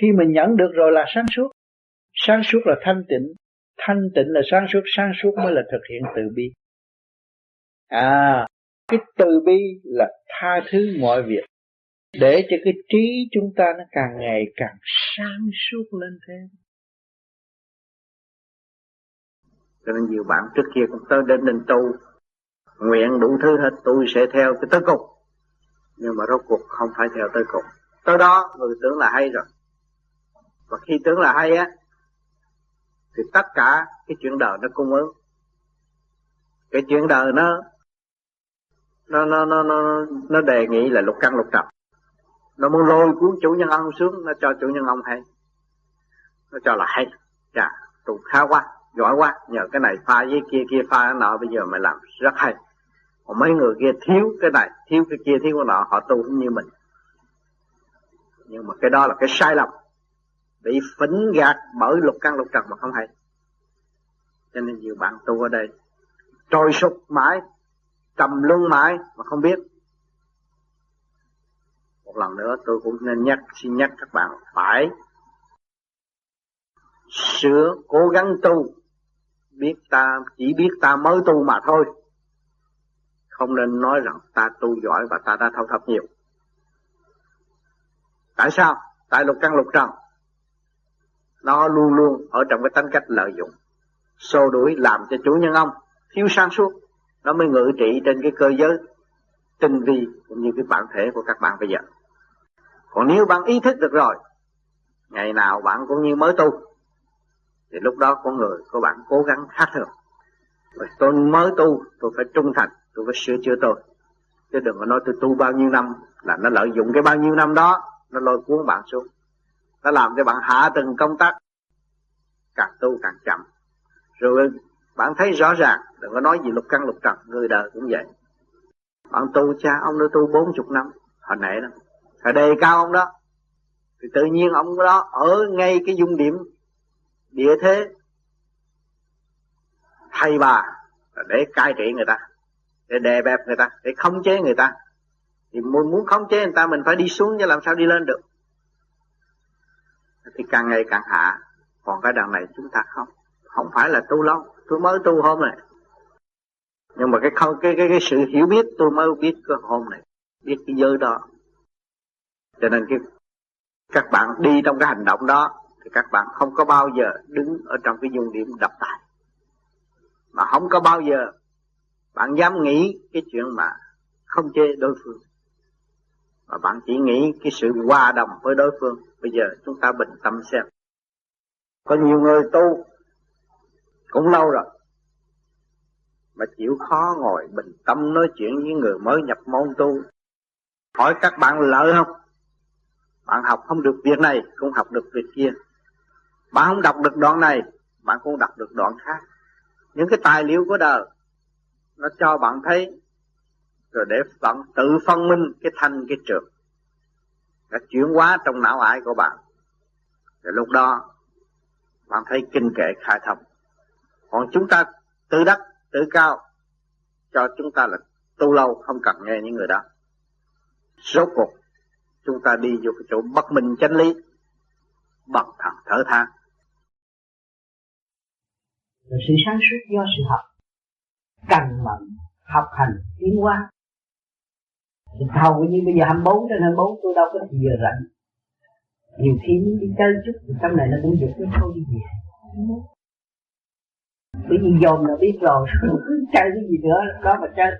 Khi mình nhẫn được rồi là sáng suốt. Sáng suốt là thanh tịnh. Thanh tịnh là sáng suốt sáng suốt mới là thực hiện từ bi. À cái từ bi là tha thứ mọi việc. Để cho cái trí chúng ta nó càng ngày càng sáng suốt lên thêm. Cho nên nhiều bạn trước kia cũng tới đến đình tu nguyện đủ thứ hết, tôi sẽ theo cái tới cùng nhưng mà rốt cuộc không phải theo tới cùng. Tới đó, người tưởng là hay rồi. Và khi tưởng là hay á, thì tất cả cái chuyện đời nó cung ứng. Cái chuyện đời nó nó nó nó nó nó đề nghị là lục căn lục trần. Nó muốn lôi cuốn chủ nhân ông xuống, nó cho chủ nhân ông hay. Nó cho là hay. Chà tụ khá quá, giỏi quá. Nhờ cái này pha với kia kia pha nó nọ, bây giờ mày làm rất hay còn mấy người kia thiếu cái này, thiếu cái kia, thiếu cái nọ, họ tu cũng như mình. Nhưng mà cái đó là cái sai lầm. Bị phỉnh gạt bởi lục căn, lục trần mà không hay. Cho nên nhiều bạn tu ở đây, trôi sụp mãi, trầm luân mãi mà không biết. Một lần nữa tôi cũng nên nhắc, xin nhắc các bạn phải sửa cố gắng tu. Biết ta, chỉ biết ta mới tu mà thôi không nên nói rằng ta tu giỏi và ta đã thâu thập nhiều. Tại sao? Tại lục căn lục trần. Nó luôn luôn ở trong cái tính cách lợi dụng. Xô đuổi làm cho chủ nhân ông. Thiếu sáng suốt. Nó mới ngự trị trên cái cơ giới tinh vi cũng như cái bản thể của các bạn bây giờ. Còn nếu bạn ý thức được rồi, ngày nào bạn cũng như mới tu, thì lúc đó con người của bạn cố gắng khác thường. Tôi mới tu, tôi phải trung thành tôi phải sửa chữa tôi. Chứ đừng có nói tôi tu bao nhiêu năm là nó lợi dụng cái bao nhiêu năm đó, nó lôi cuốn bạn xuống. Nó làm cho bạn hạ từng công tác, càng tu càng chậm. Rồi bạn thấy rõ ràng, đừng có nói gì lục căn lục trần, người đời cũng vậy. Bạn tu cha ông đã tu bốn chục năm, hồi nãy đó. Hồi đề cao ông đó, thì tự nhiên ông đó ở ngay cái dung điểm địa thế. Thầy bà để cai trị người ta để đè bẹp người ta, để khống chế người ta. Thì muốn muốn khống chế người ta, mình phải đi xuống chứ làm sao đi lên được. Thì càng ngày càng hạ. Còn cái đằng này chúng ta không không phải là tu lâu. Tôi mới tu hôm này. Nhưng mà cái không cái cái cái sự hiểu biết, tôi mới biết cái hôm này. Biết cái giới đó. Cho nên cái, các bạn đi trong cái hành động đó, thì các bạn không có bao giờ đứng ở trong cái dung điểm đập tài. Mà không có bao giờ bạn dám nghĩ cái chuyện mà không chê đối phương. Mà bạn chỉ nghĩ cái sự hòa đồng với đối phương. Bây giờ chúng ta bình tâm xem. Có nhiều người tu cũng lâu rồi mà chịu khó ngồi bình tâm nói chuyện với người mới nhập môn tu. Hỏi các bạn lợi không? Bạn học không được việc này, cũng học được việc kia. Bạn không đọc được đoạn này, bạn cũng đọc được đoạn khác. Những cái tài liệu của đời nó cho bạn thấy, rồi để bạn tự phân minh cái thanh, cái trượt. Đã chuyển hóa trong não ải của bạn. Rồi lúc đó, bạn thấy kinh kệ khai thông. Còn chúng ta tự đắc, tự cao, cho chúng ta là tu lâu, không cần nghe những người đó. Rốt cuộc, chúng ta đi vô cái chỗ bất minh chánh lý bằng thẳng thở than sự sáng suốt do sự học cần mẫn học hành tiến hóa. Hầu như bây giờ 24 trên 24 tôi đâu có giờ rảnh. Nhiều khi đi chơi chút thì trong này nó cũng dục nó thôi đi về. Bởi vì dồn là biết rồi cứ chơi cái gì nữa đó mà chơi.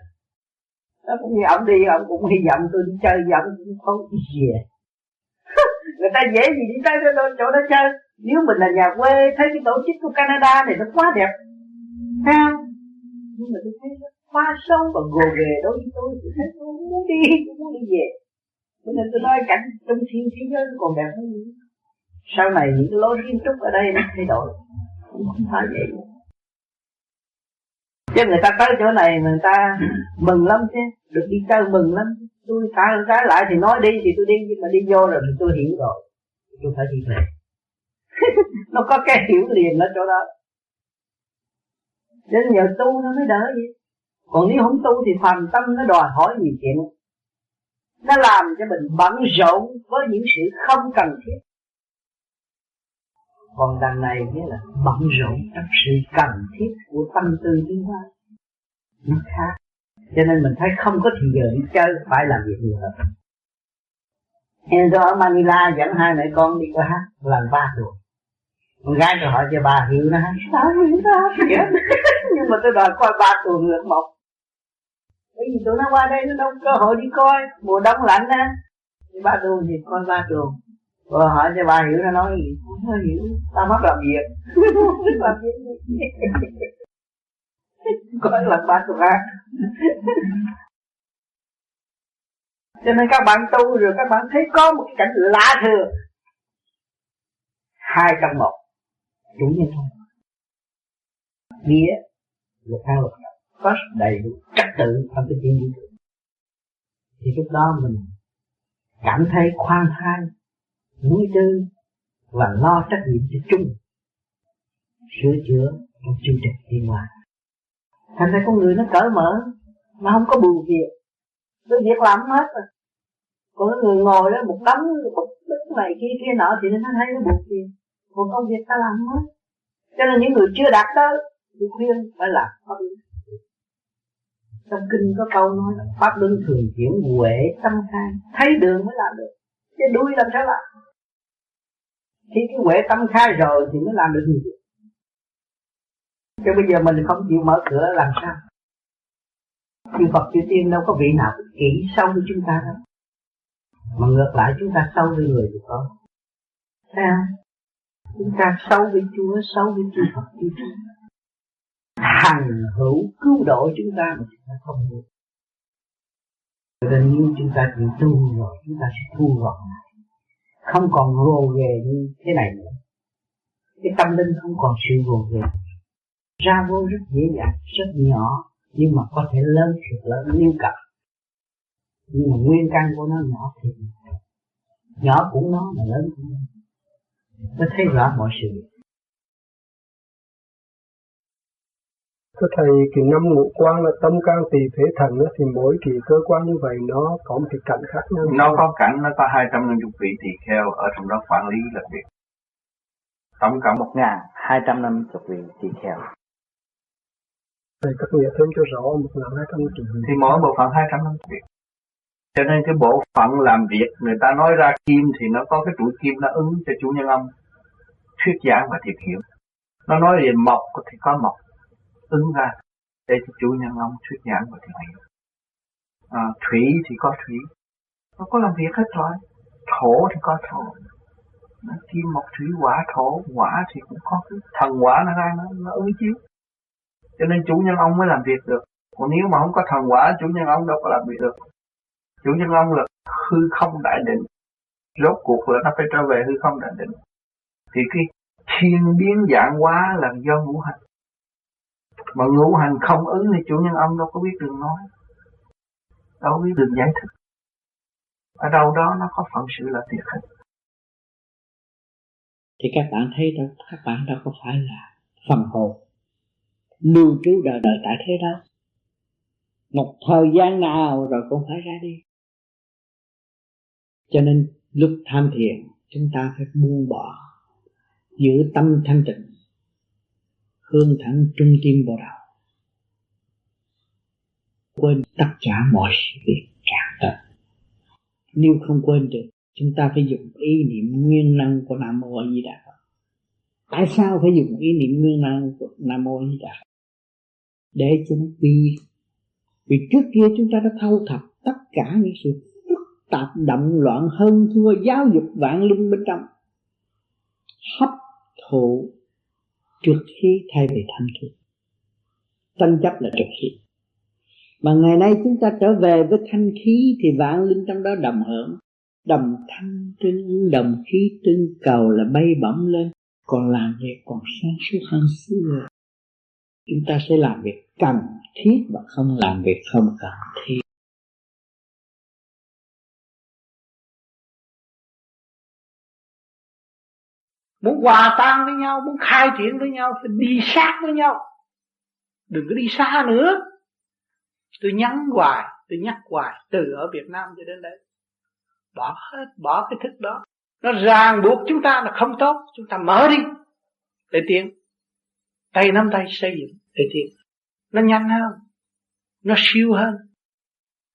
Nó cũng như ông đi ông cũng hy vọng tôi đi chơi và cũng không đi về. Người ta dễ gì đi tới đó, chỗ đó chơi. Nếu mình là nhà quê thấy cái tổ chức của Canada này nó quá đẹp. Ha nhưng mà tôi thấy nó quá sâu và gồ ghề, đối với tôi tôi thấy tôi không muốn đi tôi muốn đi về. Cho nên tôi nói cảnh trong thiên thế giới nó còn đẹp hơn nữa. Sau này những cái lối kiến trúc ở đây nó thay đổi. Không phải vậy. Chứ người ta tới chỗ này người ta mừng lắm chứ, được đi chơi mừng lắm. Tôi trái trái lại thì nói đi, thì tôi đi, nhưng mà đi vô rồi thì tôi hiểu rồi. Tôi phải đi về. Nó có cái hiểu liền ở chỗ đó đến nhờ tu nó mới đỡ vậy. Còn nếu không tu thì phàm tâm nó đòi hỏi nhiều chuyện. Nó làm cho mình bận rộn với những sự không cần thiết. Còn đằng này nghĩa là bận rộn trong sự cần thiết của tâm tư tiến hóa. Nó khác. Cho nên mình thấy không có thì giờ đi chơi, phải làm việc nhiều hơn. Em do ở Manila dẫn hai mẹ con đi qua hát lần ba rồi con gái tôi hỏi cho bà hiểu nó hát hiểu nó nhưng mà tôi đòi coi ba tuần lượt một. Bởi vì tụi nó qua đây nó đâu có cơ hội đi coi. Mùa đông lạnh á. Thì ba tuần thì coi ba tuần. Rồi hỏi cho bà hiểu nó nói gì? Không hiểu. Ta mất làm việc. Làm việc coi lần ba tuần ăn. Cho nên các bạn tu rồi các bạn thấy có một cái cảnh lạ thường. Hai trong một chủ như không nghĩa luật hai luật có đầy đủ trật tự trong cái thiên nhiên thì lúc đó mình cảm thấy khoan thai vui tư và lo trách nhiệm cho chung sửa chữa trong chương trình thiên hòa. Thành ra con người nó cởi mở nó không có buồn việc. Cứ việc làm hết rồi còn cái người ngồi đó, một đống, một đức này kia kia nọ, thì nó thấy nó buồn gì? Còn công việc ta làm hết. Cho nên những người chưa đạt tới, thì khuyên phải làm pháp luân. Trong kinh có câu nói là pháp luân thường chuyển huệ tâm khai thấy đường mới làm được. Chứ đuôi làm sao làm? Khi cái huệ tâm khai rồi thì mới làm được nhiều chứ bây giờ mình không chịu mở cửa làm sao? Chư Phật, chư Tiên đâu có vị nào kỹ sâu với chúng ta đâu. Mà ngược lại chúng ta sâu với người thì có. Sao? Chúng ta sâu với Chúa sâu với chư Phật chư Chúa. Hằng hữu cứu độ chúng ta mà chúng ta không được. Cho nên nếu chúng ta chịu tu rồi, chúng ta sẽ thu gọn lại không còn gồ ghề như thế này nữa. Cái tâm linh không còn sự gồ ghề ra vô rất dễ dàng, rất nhỏ, nhưng mà có thể lớn thiệt lớn như cả nhưng mà nguyên căn của nó nhỏ thiệt nhỏ cũng nó, mà lớn cũng nó nó thấy rõ mọi sự việc Thưa Thầy, kỳ năm ngũ quan là tâm can tỳ phế thần đó, thì mỗi kỳ cơ quan như vậy nó có một cái cảnh khác nhau. Nó có cảnh, nó có 250 vị tỳ kheo ở trong đó quản lý là việc. Tổng cộng 1.250 vị tỳ kheo. Thầy các nghĩa thêm cho rõ 1.250 vị. Thì mỗi bộ phận 250 vị. Cho nên cái bộ phận làm việc người ta nói ra kim thì nó có cái trụ kim nó ứng cho chủ nhân ông thuyết giảng và thiệt hiểu. Nó nói về mộc thì có mộc ứng ra để cho chủ nhân ông thuyết giảng và thiệt hiểu. À, thủy thì có thủy. Nó có làm việc hết rồi. Thổ thì có thổ. Nó kim mộc thủy hỏa thổ hỏa thì cũng có cái thần hỏa nó ra nó, nó ứng chiếu. Cho nên chủ nhân ông mới làm việc được. Còn nếu mà không có thần hỏa chủ nhân ông đâu có làm việc được chủ nhân ông là hư không đại định. Rốt cuộc là nó phải trở về hư không đại định. Thì cái thiên biến dạng hóa là do ngũ hành. Mà ngũ hành không ứng thì chủ nhân ông đâu có biết đường nói. Đâu biết đường giải thích. Ở đâu đó nó có phận sự là thiệt hết. Thì các bạn thấy đâu các bạn đâu có phải là phần hồn. Lưu trú đời đời tại thế đó. Một thời gian nào rồi cũng phải ra đi cho nên lúc tham thiền, chúng ta phải buông bỏ giữ tâm thanh tịnh hương thẳng trung tim vào đầu quên tất cả mọi sự việc cả tận. Nếu không quên được, chúng ta phải dùng ý niệm nguyên năng của nam mô a di đà phật. Tại sao phải dùng ý niệm nguyên năng của nam mô a di đà phật? Để chúng quy vì trước kia chúng ta đã thâu thập tất cả những sự tạp động loạn hơn thua giáo dục vạn linh bên trong. Hấp thụ trượt khí thay vì thanh khí tranh chấp là trượt khí mà ngày nay chúng ta trở về với thanh khí thì vạn linh trong đó đồng hưởng. Đồng thanh trưng đồng khí trưng cầu là bay bổng lên. Còn làm việc, còn sáng suốt hơn xưa. Chúng ta sẽ làm việc cần thiết và không làm việc không cần thiết. Muốn hòa tan với nhau, muốn khai triển với nhau, phải đi sát với nhau. Đừng có đi xa nữa. Tôi nhắn hoài, tôi nhắc hoài, từ ở Việt Nam cho đến đây bỏ hết, bỏ cái thức đó. Nó ràng buộc chúng ta là không tốt. Chúng ta mở đi. Để tiến. Tay nắm tay xây dựng, để tiến. Nó nhanh hơn. Nó siêu hơn.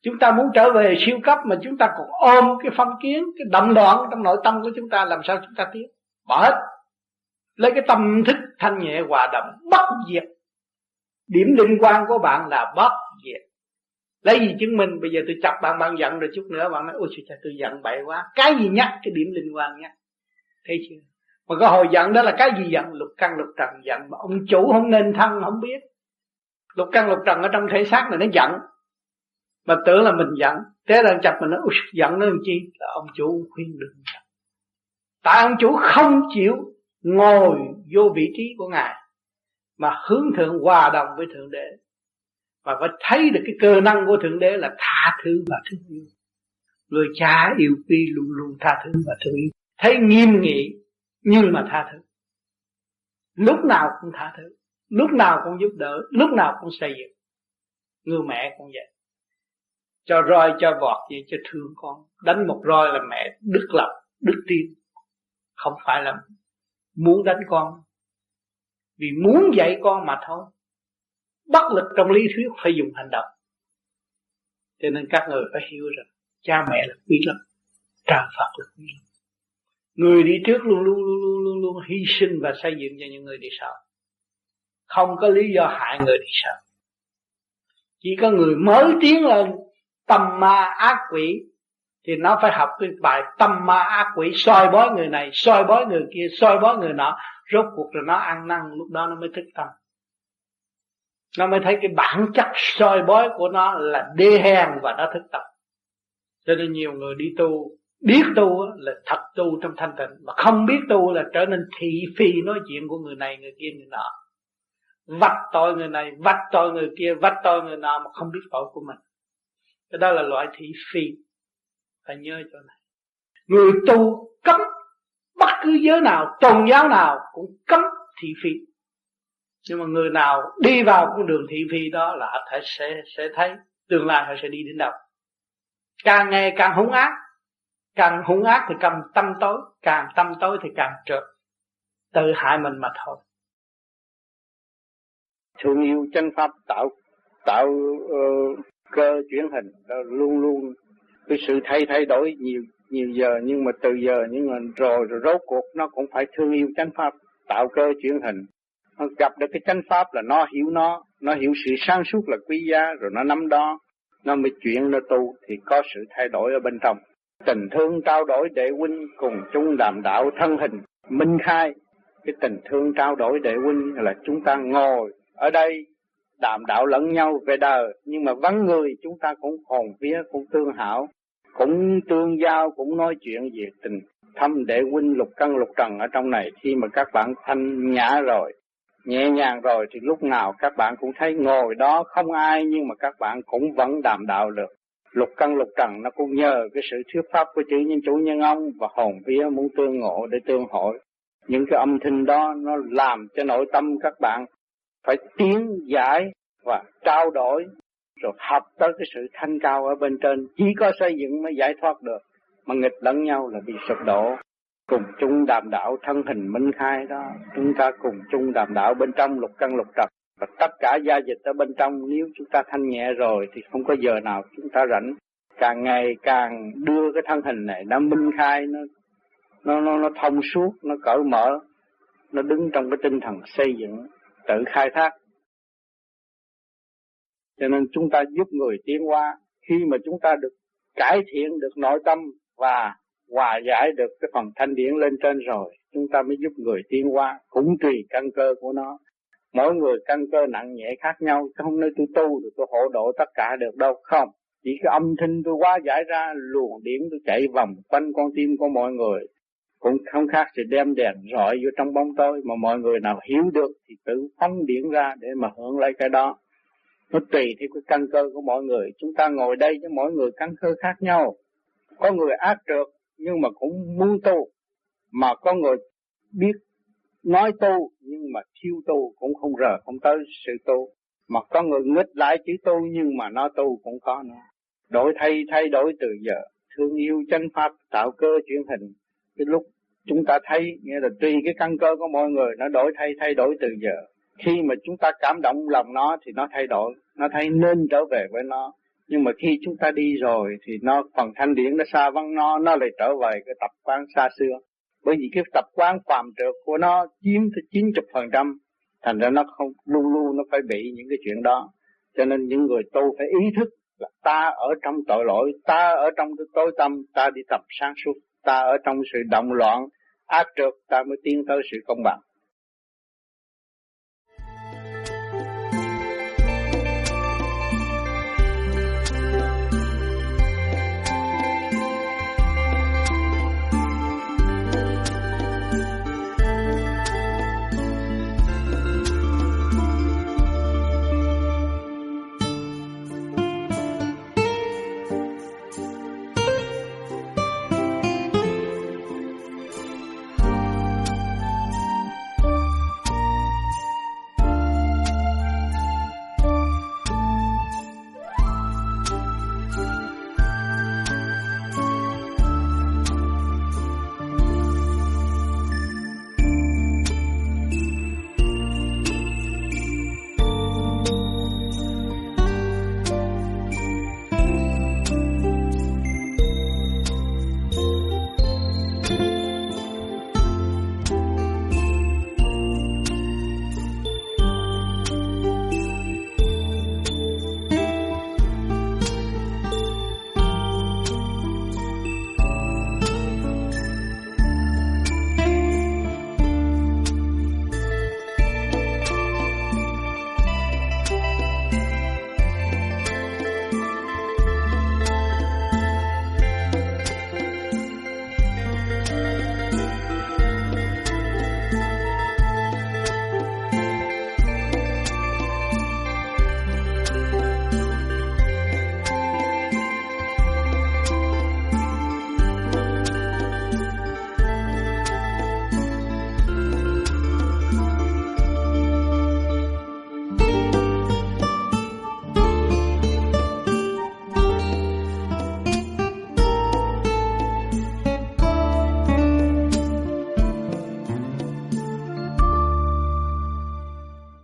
Chúng ta muốn trở về siêu cấp mà chúng ta còn ôm cái phong kiến, cái động loạn trong nội tâm của chúng ta, làm sao chúng ta tiến? Bỏ hết. Lấy cái tâm thức thanh nhẹ hòa đồng, bất diệt. Điểm liên quan của bạn là bất diệt. Lấy gì chứng minh? Bây giờ tôi chọc bạn bạn giận rồi chút nữa, bạn nói, ôi, trời tôi giận bậy quá. Cái gì nhắc? Cái điểm liên quan nhắc. Thấy chưa? Mà cái hồi giận đó là cái gì giận? Lục căn, lục trần giận. Mà ông chủ không nên thân, không biết. Lục căn, lục trần ở trong thể xác này nó giận. Mà tưởng là mình giận. Thế là chặt mình nói giận nó làm chi? Là ông chủ khuyên đừng giận tại ông chủ không chịu ngồi vô vị trí của ngài, mà hướng thượng hòa đồng với thượng đế. Và phải thấy được cái cơ năng của thượng đế là tha thứ và thương yêu. Người cha yêu quý luôn luôn tha thứ và thương yêu. Thấy nghiêm nghị, nhưng mà tha thứ. Lúc nào cũng tha thứ, lúc nào cũng giúp đỡ, lúc nào cũng xây dựng. Người mẹ cũng vậy. Cho roi, cho vọt vậy, cho thương con. Đánh một roi là mẹ đức lập, đức tin không phải là muốn đánh con. Vì muốn dạy con mà thôi. Bất lực trong lý thuyết phải dùng hành động. Cho nên các người phải hiểu rằng cha mẹ là quý lắm trời Phật là quý lắm. Người đi trước luôn luôn luôn luôn luôn, luôn hy sinh và xây dựng cho những người đi sau. Không có lý do hại người đi sau. Chỉ có người mới tiến lên tầm ma ác quỷ thì nó phải học cái bài tâm ma ác quỷ, soi bói người này, soi bói người kia, soi bói người nọ. Rốt cuộc là nó ăn năn, lúc đó nó mới thức tâm. Nó mới thấy cái bản chất soi bói của nó là đê hèn và nó thức tâm. Cho nên nhiều người đi tu, biết tu là thật tu trong thanh tịnh, mà không biết tu là trở nên thị phi nói chuyện của người này, người kia, người nọ. Vạch tội người này vạch tội người kia vạch tội người nọ mà không biết tội của mình. Cái đó là loại thị phi phải nhớ cho này. Người tu cấm bất cứ giới nào tôn giáo nào cũng cấm thị phi. Nhưng mà người nào đi vào con đường thị phi đó là họ thể sẽ sẽ thấy tương lai họ sẽ đi đến đâu. Càng ngày càng hung ác càng hung ác thì càng tâm tối càng tâm tối thì càng trượt. Tự hại mình mà thôi. Thương yêu chân pháp tạo tạo uh, cơ chuyển hình đó luôn luôn cái sự thay thay đổi nhiều nhiều giờ, nhưng mà từ giờ nhưng mà rồi rồi rốt cuộc nó cũng phải thương yêu chánh pháp, tạo cơ chuyển hình. Nó gặp được cái chánh pháp là nó hiểu nó nó hiểu sự sáng suốt là quý giá, rồi nó nắm đó, nó mới chuyển nó tu, thì có sự thay đổi ở bên trong. Tình thương trao đổi đệ huynh cùng chung đàm đạo thân hình, minh khai. Cái tình thương trao đổi đệ huynh là chúng ta ngồi ở đây, đàm đạo lẫn nhau về đời, nhưng mà vắng người, chúng ta cũng hồn vía, cũng tương hảo cũng tương giao, cũng nói chuyện về tình thâm đệ huynh lục căn lục trần ở trong này. Khi mà các bạn thanh nhã rồi, nhẹ nhàng rồi, thì lúc nào các bạn cũng thấy ngồi đó không ai, nhưng mà các bạn cũng vẫn đàm đạo được. Lục căn lục trần nó cũng nhờ cái sự thuyết pháp của chữ nhân chủ nhân ông và hồn vía muốn tương ngộ để tương hội. Những cái âm thanh đó nó làm cho nội tâm các bạn phải tiến giải và trao đổi rồi học tới cái sự thanh cao ở bên trên. Chỉ có xây dựng mới giải thoát được. Mà nghịch lẫn nhau là bị sụp đổ. Cùng chung đàm đạo thân hình minh khai đó. Chúng ta cùng chung đàm đạo bên trong lục căn lục trần. Và tất cả gia dịch ở bên trong nếu chúng ta thanh nhẹ rồi thì không có giờ nào chúng ta rảnh. Càng ngày càng đưa cái thân hình này nó minh khai nó nó nó, nó thông suốt nó cởi mở nó đứng trong cái tinh thần xây dựng tự khai thác cho nên chúng ta giúp người tiến hóa. Khi mà chúng ta được cải thiện được nội tâm và hòa giải được cái phần thanh điển lên trên rồi, chúng ta mới giúp người tiến hóa, cũng tùy căn cơ của nó. Mỗi người căn cơ nặng nhẹ khác nhau không nơi tôi tu được tôi hộ độ tất cả được đâu, không. Chỉ cái âm thanh tôi qua giải ra, luồng điển tôi chạy vòng quanh con tim của mọi người. Cũng không khác gì đem đèn rọi vô trong bóng tối, mà mọi người nào hiểu được thì tự phóng điển ra để mà hưởng lấy cái đó nó tùy theo cái căn cơ của mọi người. Chúng ta ngồi đây với mỗi người căn cơ khác nhau. Có người ác trượt nhưng mà cũng muốn tu. Mà có người biết nói tu, nhưng mà thiếu tu cũng không rờ không tới sự tu. Mà có người nghịch lại chữ tu, nhưng mà nó tu cũng có nữa. Đổi thay thay đổi từ giờ. Thương yêu chân pháp, tạo cơ chuyển hình. Cái lúc chúng ta thấy, nghĩa là tùy cái căn cơ của mọi người, nó đổi thay thay đổi từ giờ khi mà chúng ta cảm động lòng nó thì nó thay đổi, nó thấy nên trở về với nó. Nhưng mà khi chúng ta đi rồi thì nó, phần thanh điển nó xa vắng nó nó lại trở về cái tập quán xa xưa. Bởi vì cái tập quán phàm trượt của nó chiếm tới chín chục phần trăm, thành ra nó không, luôn luôn nó phải bị những cái chuyện đó. Cho nên những người tu phải ý thức là ta ở trong tội lỗi, ta ở trong cái tối tâm, ta đi tập sáng suốt, ta ở trong sự động loạn, ác trượt, ta mới tiến tới sự công bằng.